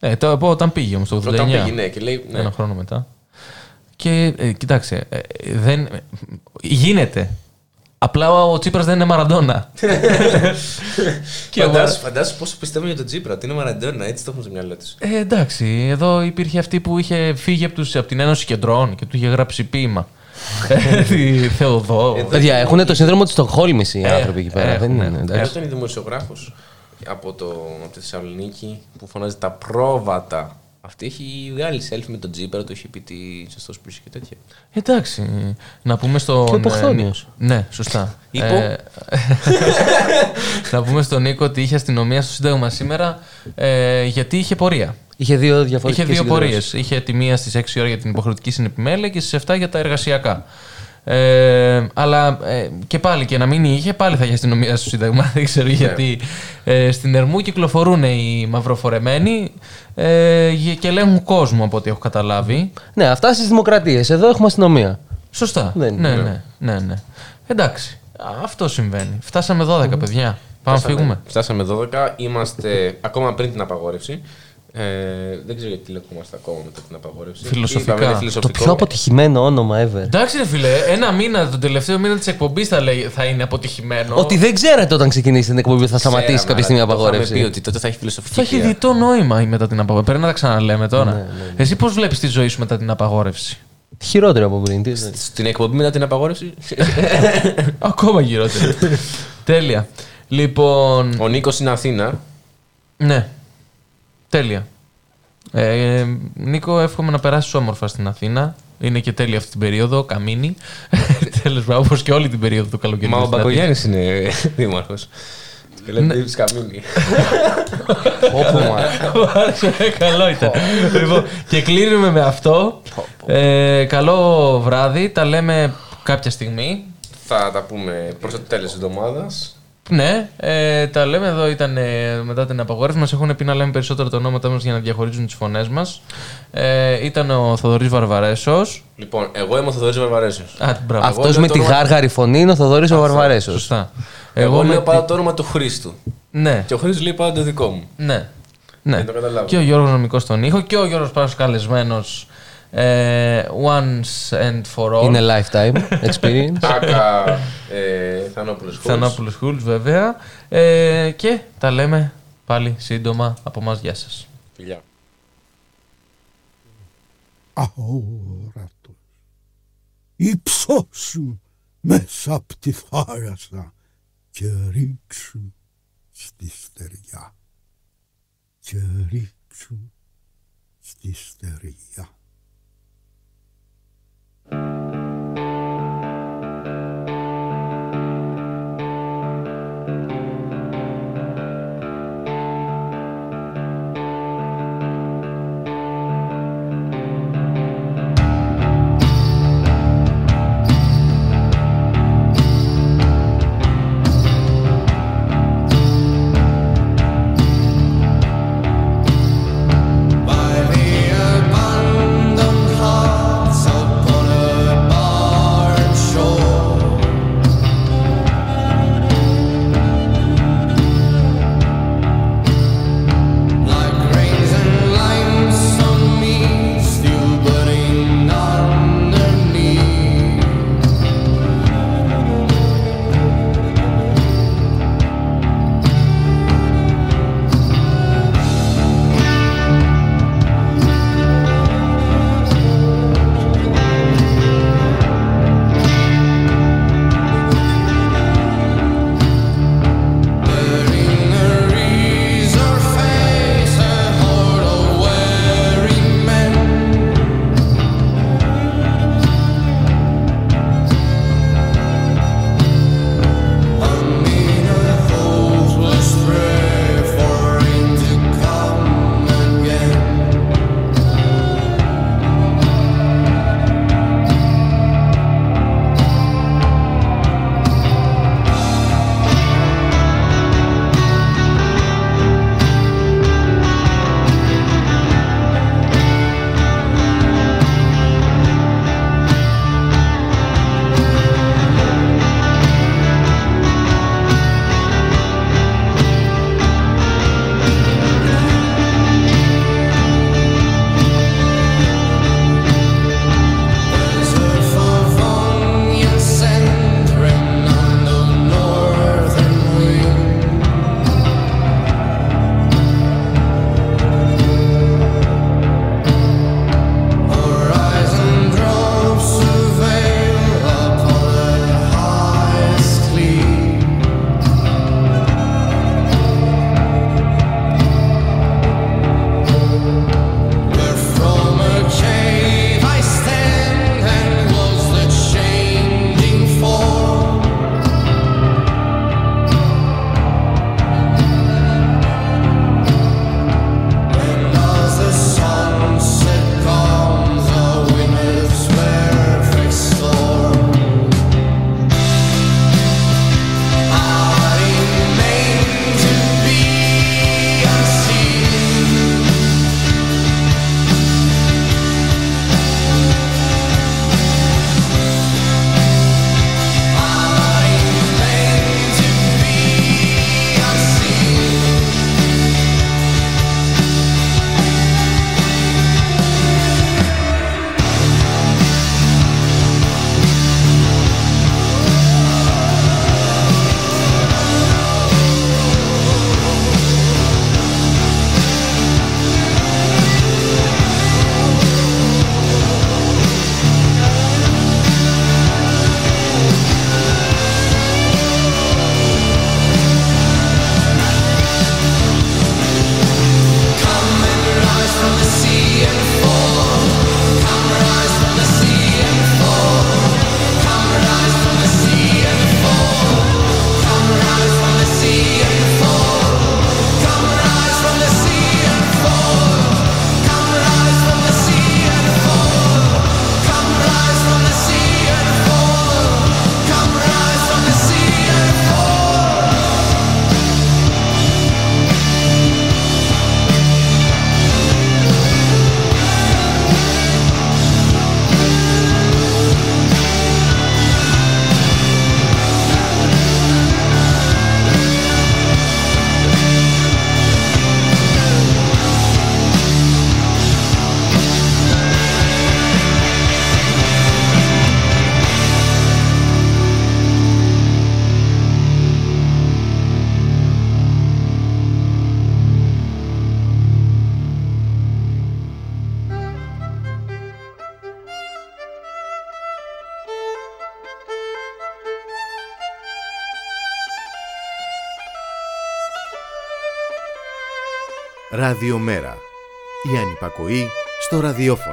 Ε, το, από όταν πήγε όμως το 89. Όταν πήγε, ναι, και λέει. Ναι. Ένα χρόνο μετά. Και ε, κοιτάξτε, ε, ε, δεν, ε, γίνεται. Απλά ο, ο Τσίπρας δεν είναι Μαραντόνα. και ο Φαντάσου, φαντάσου πόσο πιστεύουν για τον Τζίπρα, ότι είναι Μαραντόνα, έτσι το έχουν στο μυαλό τους. Ε, εντάξει, εδώ υπήρχε αυτή που είχε φύγει από, τους, από την Ένωση Κεντρών και του είχε γράψει ποίημα. Ε, τη Θεοδό. Παιδιά, έχουν το σύνδρομο της Στοκχόλμη οι Ε, άνθρωποι εκεί πέρα. Δεν έχουμε. είναι, εντάξει. Ποιο ήταν η δημοσιογράφος από, το, από τη Θεσσαλονίκη που φωνάζει τα πρόβατα Αυτή έχει βγάλει selfie με τον Τζίπερα, το έχει πει τι σωστό που είσαι και τέτοια. Εντάξει, να πούμε στον... Και ο Ποχθόνιος. ε, Ναι, σωστά. Υπό. Ε, να πούμε στον Νίκο ότι είχε αστυνομία στο Σύνταγμα σήμερα ε, γιατί είχε πορεία. Είχε δύο διαφορετικές Είχε δύο πορείες. Είχε τη μία στις 6 ώρα για την υποχρεωτική συνεπιμέλεια και στις 7 για τα εργασιακά. Ε, αλλά ε, και πάλι και να μην είχε, πάλι θα είχε αστυνομία στο Σύνταγμα. Δεν ξέρω γιατί. Ε, στην Ερμού κυκλοφορούν οι μαυροφορεμένοι ε, και ελέγχουν κόσμο από ό,τι έχω καταλάβει. Ναι, αυτά στις δημοκρατίες. Εδώ έχουμε αστυνομία. Σωστά. Δεν ναι, είναι. ναι, ναι, ναι. Εντάξει. Αυτό συμβαίνει. Φτάσαμε 12, παιδιά. Πάμε να φύγουμε. Φτάσαμε 12. Είμαστε ακόμα πριν την απαγόρευση. Ε, δεν ξέρω γιατί λεκόμαστε ακόμα μετά την απαγόρευση. Φιλοσοφικά. Είπαμε, είναι Το φιλοσοφικό. πιο αποτυχημένο όνομα ever. Εντάξει, ρε φίλε, ένα μήνα, τον τελευταίο μήνα της εκπομπής θα, λέει- θα είναι αποτυχημένο. Ότι δεν ξέρατε όταν ξεκινήσει την εκπομπή ότι θα σταματήσει Ξέραμε, κάποια στιγμή η αλλά το είχαμε πει απαγόρευση. ότι τότε θα έχει φιλοσοφική. Θα έχει πείρα. διτό νόημα η μετά την απαγόρευση. Πρέπει να τα ξαναλέμε τώρα. Ναι, Εσύ πώς βλέπεις τη ζωή σου μετά την απαγόρευση; Χειρότερο από πριν. τι είναι. Στην εκπομπή μετά την απαγόρευση; Ακόμα γυρότερο. Τέλεια. Λοιπόν. Ο Νίκος είναι Αθήνα. Ναι. Τέλεια. Ε, Νίκο, εύχομαι να περάσεις όμορφα στην Αθήνα. Είναι και τέλεια αυτή την περίοδο, καμίνη. Τέλος πάντων, όπως και όλη την περίοδο του καλοκαιριού. Μα ο στην Αθήνα. Μπακογιάννης είναι δήμαρχος. Και λέτε Davis Καμίνη. Όπου μα. Μου άρεσε, καλό ήταν. λοιπόν, και κλείνουμε με αυτό. Ε, καλό βράδυ. Τα λέμε κάποια στιγμή. Θα τα πούμε προς το τέλος της εβδομάδας. Ναι, ε, τα λέμε εδώ ήταν ε, μετά την απαγόρευση. Μας έχουν πει να λέμε περισσότερο τα ονόματά μας για να διαχωρίζουν τις φωνές μας. Ε, ήταν ο Θοδωρής Βαρβαρέσος. Λοιπόν, εγώ είμαι ο Θοδωρής Βαρβαρέσιο. Α, μπράβο. Εγώ Αυτός λέω με το τη όνομα- γάργαρη φωνή είναι ο Θοδωρής ο Βαρβαρέσος. Σωστά. Εγώ, με λέω τη- πάντα το όνομα του Χρήστου. Ναι, Και ο Χρήστος λέει πάντα το δικό μου. ναι. ναι. Δεν το καταλάβω. Και ο Γιώργος Νομικός στον ήχο και ο Γιώργος Πάσος καλεσμένος ε, once and for all. Είναι lifetime experience. Άκα ε, Θανόπουλος Θανάπουλος Χούλς βέβαια. Ε, και τα λέμε πάλι σύντομα από μας. Γεια σας. Φιλιά. αόρατος. Υψώσου μέσα απ' τη θάλασσα και ρίξου στη στεριά. Και ρίξου στη στεριά. Thank you. Ραδιομέρα. Η ανυπακοή στο ραδιόφωνο.